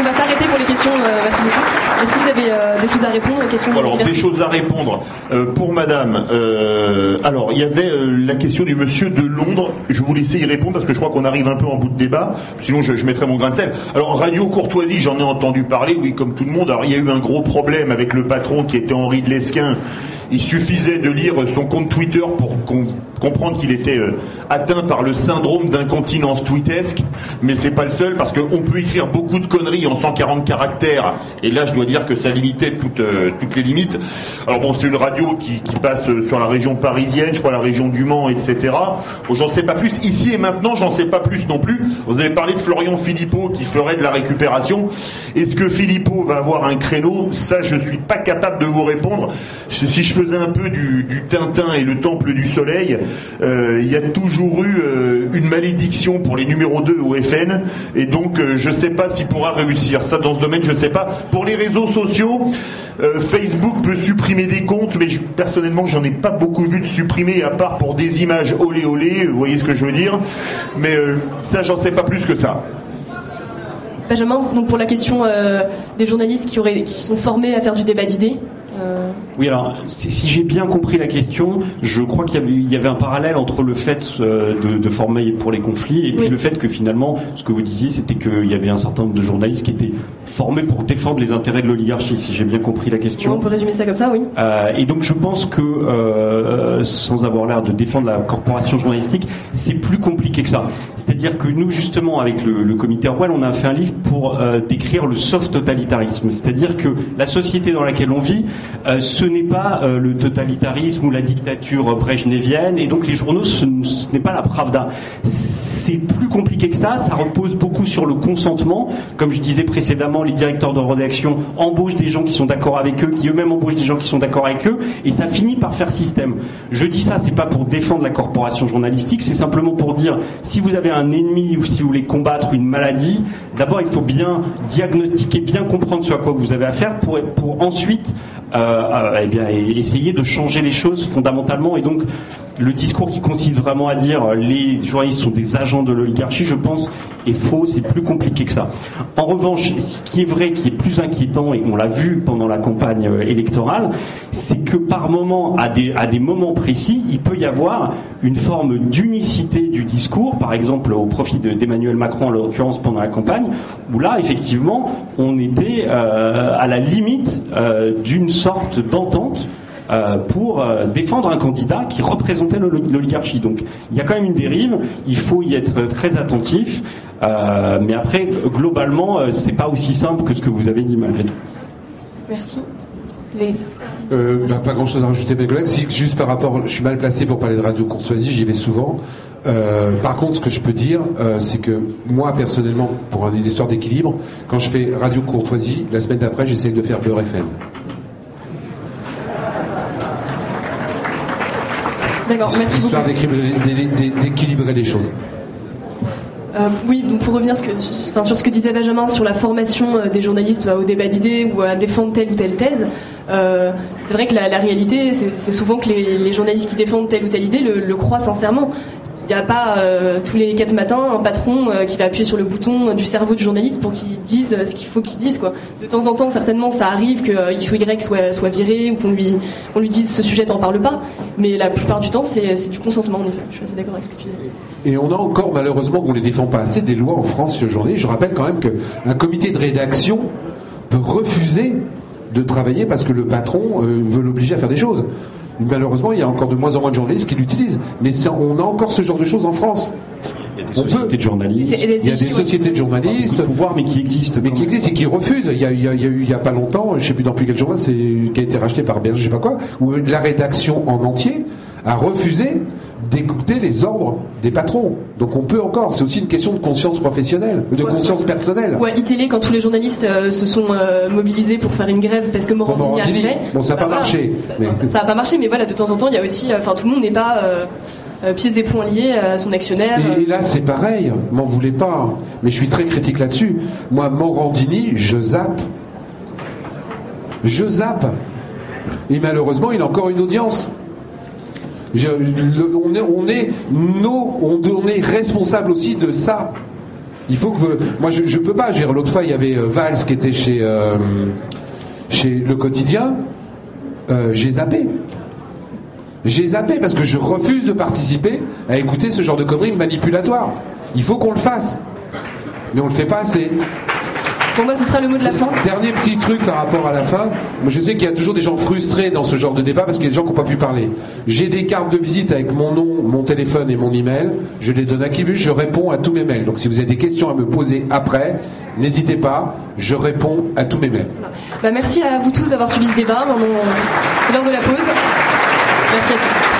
On va s'arrêter pour les questions. euh, merci beaucoup. Est-ce que vous avez euh, des choses à répondre aux questions Alors, des choses à répondre. Euh, pour madame, alors, il y avait la question du monsieur de Londres. Je vous laisser y répondre parce que je crois qu'on arrive un peu en bout de débat. Sinon, je, je mettrai mon grain de sel. Alors, Radio Courtoisie, j'en ai entendu parler, oui, comme tout le monde. Alors, il y a eu un gros problème avec le patron qui était Henri de Lesquin. Il suffisait de lire son compte Twitter pour com- comprendre qu'il était euh, atteint par le syndrome d'incontinence tweetesque. Mais c'est pas le seul parce qu'on peut écrire beaucoup de conneries en 140 caractères. Et là, je dois dire que ça limitait toutes, euh, les limites. Alors bon, c'est une radio qui, passe euh, sur la région parisienne, je crois la région du Mans, etc. Bon, j'en sais pas plus. Ici et maintenant, j'en sais pas plus non plus. Vous avez parlé de Florian Philippot qui ferait de la récupération. Est-ce que Philippot va avoir un créneau? Ça, je suis pas capable de vous répondre. Si je un peu du, Tintin et le Temple du Soleil, il y a toujours eu une malédiction pour les numéros 2 au FN, et donc je sais pas s'il pourra réussir. Ça, dans ce domaine, je sais pas. Pour les réseaux sociaux, Facebook peut supprimer des comptes, mais personnellement, j'en ai pas beaucoup vu de supprimer, à part pour des images olé olé, vous voyez ce que je veux dire. Mais ça, j'en sais pas plus que ça. Benjamin, donc pour la question euh, des journalistes qui, auraient, qui sont formés à faire du débat d'idées, euh, oui, alors si j'ai bien compris la question, je crois qu'il y, avait un parallèle entre le fait euh, de, former pour les conflits et puis le fait que finalement, ce que vous disiez, c'était qu'il y avait un certain nombre de journalistes qui étaient formés pour défendre les intérêts de l'oligarchie, si j'ai bien compris la question. On peut résumer ça comme ça, oui. Euh, et donc je pense que, sans avoir l'air de défendre la corporation journalistique, c'est plus compliqué que ça. C'est-à-dire que nous, justement, avec le, comité Orwell, on a fait un livre pour décrire le soft totalitarisme. C'est-à-dire que la société dans laquelle on vit, ce n'est pas euh, le totalitarisme ou la dictature brejnevienne, et donc les journaux, ce, n'est pas la Pravda. C'est plus compliqué que ça, ça repose beaucoup sur le consentement. Comme je disais précédemment, les directeurs de rédaction embauchent des gens qui sont d'accord avec eux, qui eux-mêmes embauchent des gens qui sont d'accord avec eux, et ça finit par faire système. Je dis ça, c'est pas pour défendre la corporation journalistique, c'est simplement pour dire, si vous avez un ennemi ou si vous voulez combattre une maladie, d'abord il faut bien diagnostiquer, bien comprendre ce à quoi vous avez affaire pour, ensuite euh, euh, eh essayer de changer les choses fondamentalement. Et donc, le discours qui consiste vraiment à dire euh, les journalistes sont des agents de l'oligarchie, je pense, est faux, c'est plus compliqué que ça. En revanche, ce qui est vrai, qui est plus inquiétant, et on l'a vu pendant la campagne euh, électorale, c'est que par moment, à des, moments précis, il peut y avoir une forme d'unicité du discours, par exemple au profit d'Emmanuel Macron en l'occurrence pendant la campagne, où là, effectivement, on était euh, à la limite d'une sorte d'entente euh, pour euh, défendre un candidat qui représentait l'oligarchie. Donc il y a quand même une dérive, il faut y être très attentif, euh, mais après, globalement, c'est pas aussi simple que ce que vous avez dit malgré tout. Merci. Bah, pas grand chose à rajouter mes collègues. Si, juste par rapport, je suis mal placé pour parler de radio courtoisie, j'y vais souvent. par contre, ce que je peux dire, c'est que moi personnellement, pour une histoire d'équilibre, quand je fais radio courtoisie, la semaine d'après, j'essaye de faire Beurre FM. D'accord, merci Histoire d'équilibrer les choses. Euh, oui, donc pour revenir sur ce que disait Benjamin sur la formation euh, des journalistes au débat d'idées ou à défendre telle ou telle thèse, euh, c'est vrai que la, réalité, c'est souvent que les, journalistes qui défendent telle ou telle idée le croient sincèrement. Il n'y a pas euh, tous les quatre matins un patron euh, qui va appuyer sur le bouton du cerveau du journaliste pour qu'il dise ce qu'il faut qu'il dise. Quoi. De temps en temps, certainement, ça arrive que euh, X ou Y soit, viré ou qu'on lui, on lui dise ce sujet t'en parle pas. Mais la plupart du temps, c'est du consentement, en effet. Je suis assez d'accord avec ce que tu disais. Et on a encore, malheureusement, qu'on ne les défend pas assez, des lois en France journaliste. Je rappelle quand même qu'un comité de rédaction peut refuser de travailler parce que le patron veut l'obliger à faire des choses. Malheureusement, il y a encore de moins en moins de journalistes qui l'utilisent. Mais on a encore ce genre de choses en France. Il y a des sociétés de journalistes. Il y a des sociétés de journalistes. De pouvoir, mais qui existent. Mais qui existent et qui refusent. Il y a, eu il y a pas longtemps, je ne sais plus dans plus quel journal, c'est qui a été racheté par Berger, je sais pas quoi, où la rédaction en entier a refusé d'écouter les ordres des patrons. Donc on peut encore, c'est aussi une question de conscience professionnelle, de conscience personnelle. Ouais, ITélé, quand tous les journalistes euh, se sont euh, mobilisés pour faire une grève parce que Morandini, arrivait. Bon, ça n'a pas bah, marché. Ça n'a pas marché, mais voilà, de temps en temps, il y a aussi, euh, enfin, tout le monde n'est pas pieds et poings liés à son actionnaire. Et, là, c'est pareil, m'en voulez pas, mais je suis très critique là-dessus. Moi, Morandini, je zappe. Je zappe. Et malheureusement, il a encore une audience on, est, on, est on, est responsable aussi de ça. Il faut que. Moi, je, ne peux pas. L'autre fois, il y avait euh, Valls qui était chez, euh, chez Le Quotidien. Euh, j'ai zappé. J'ai zappé parce que je refuse de participer à écouter ce genre de conneries manipulatoires. Il faut qu'on le fasse. Mais on le fait pas assez. Bon, moi, ce sera le mot de la fin. Dernier petit truc par rapport à la fin. je sais qu'il y a toujours des gens frustrés dans ce genre de débat parce qu'il y a des gens qui n'ont pas pu parler. J'ai des cartes de visite avec mon nom, mon téléphone et mon email. Je les donne à qui veut. Je réponds à tous mes mails. Donc, si vous avez des questions à me poser après, n'hésitez pas. Je réponds à tous mes mails. Bah, merci à vous tous d'avoir suivi ce débat. C'est l'heure de la pause. Merci à tous.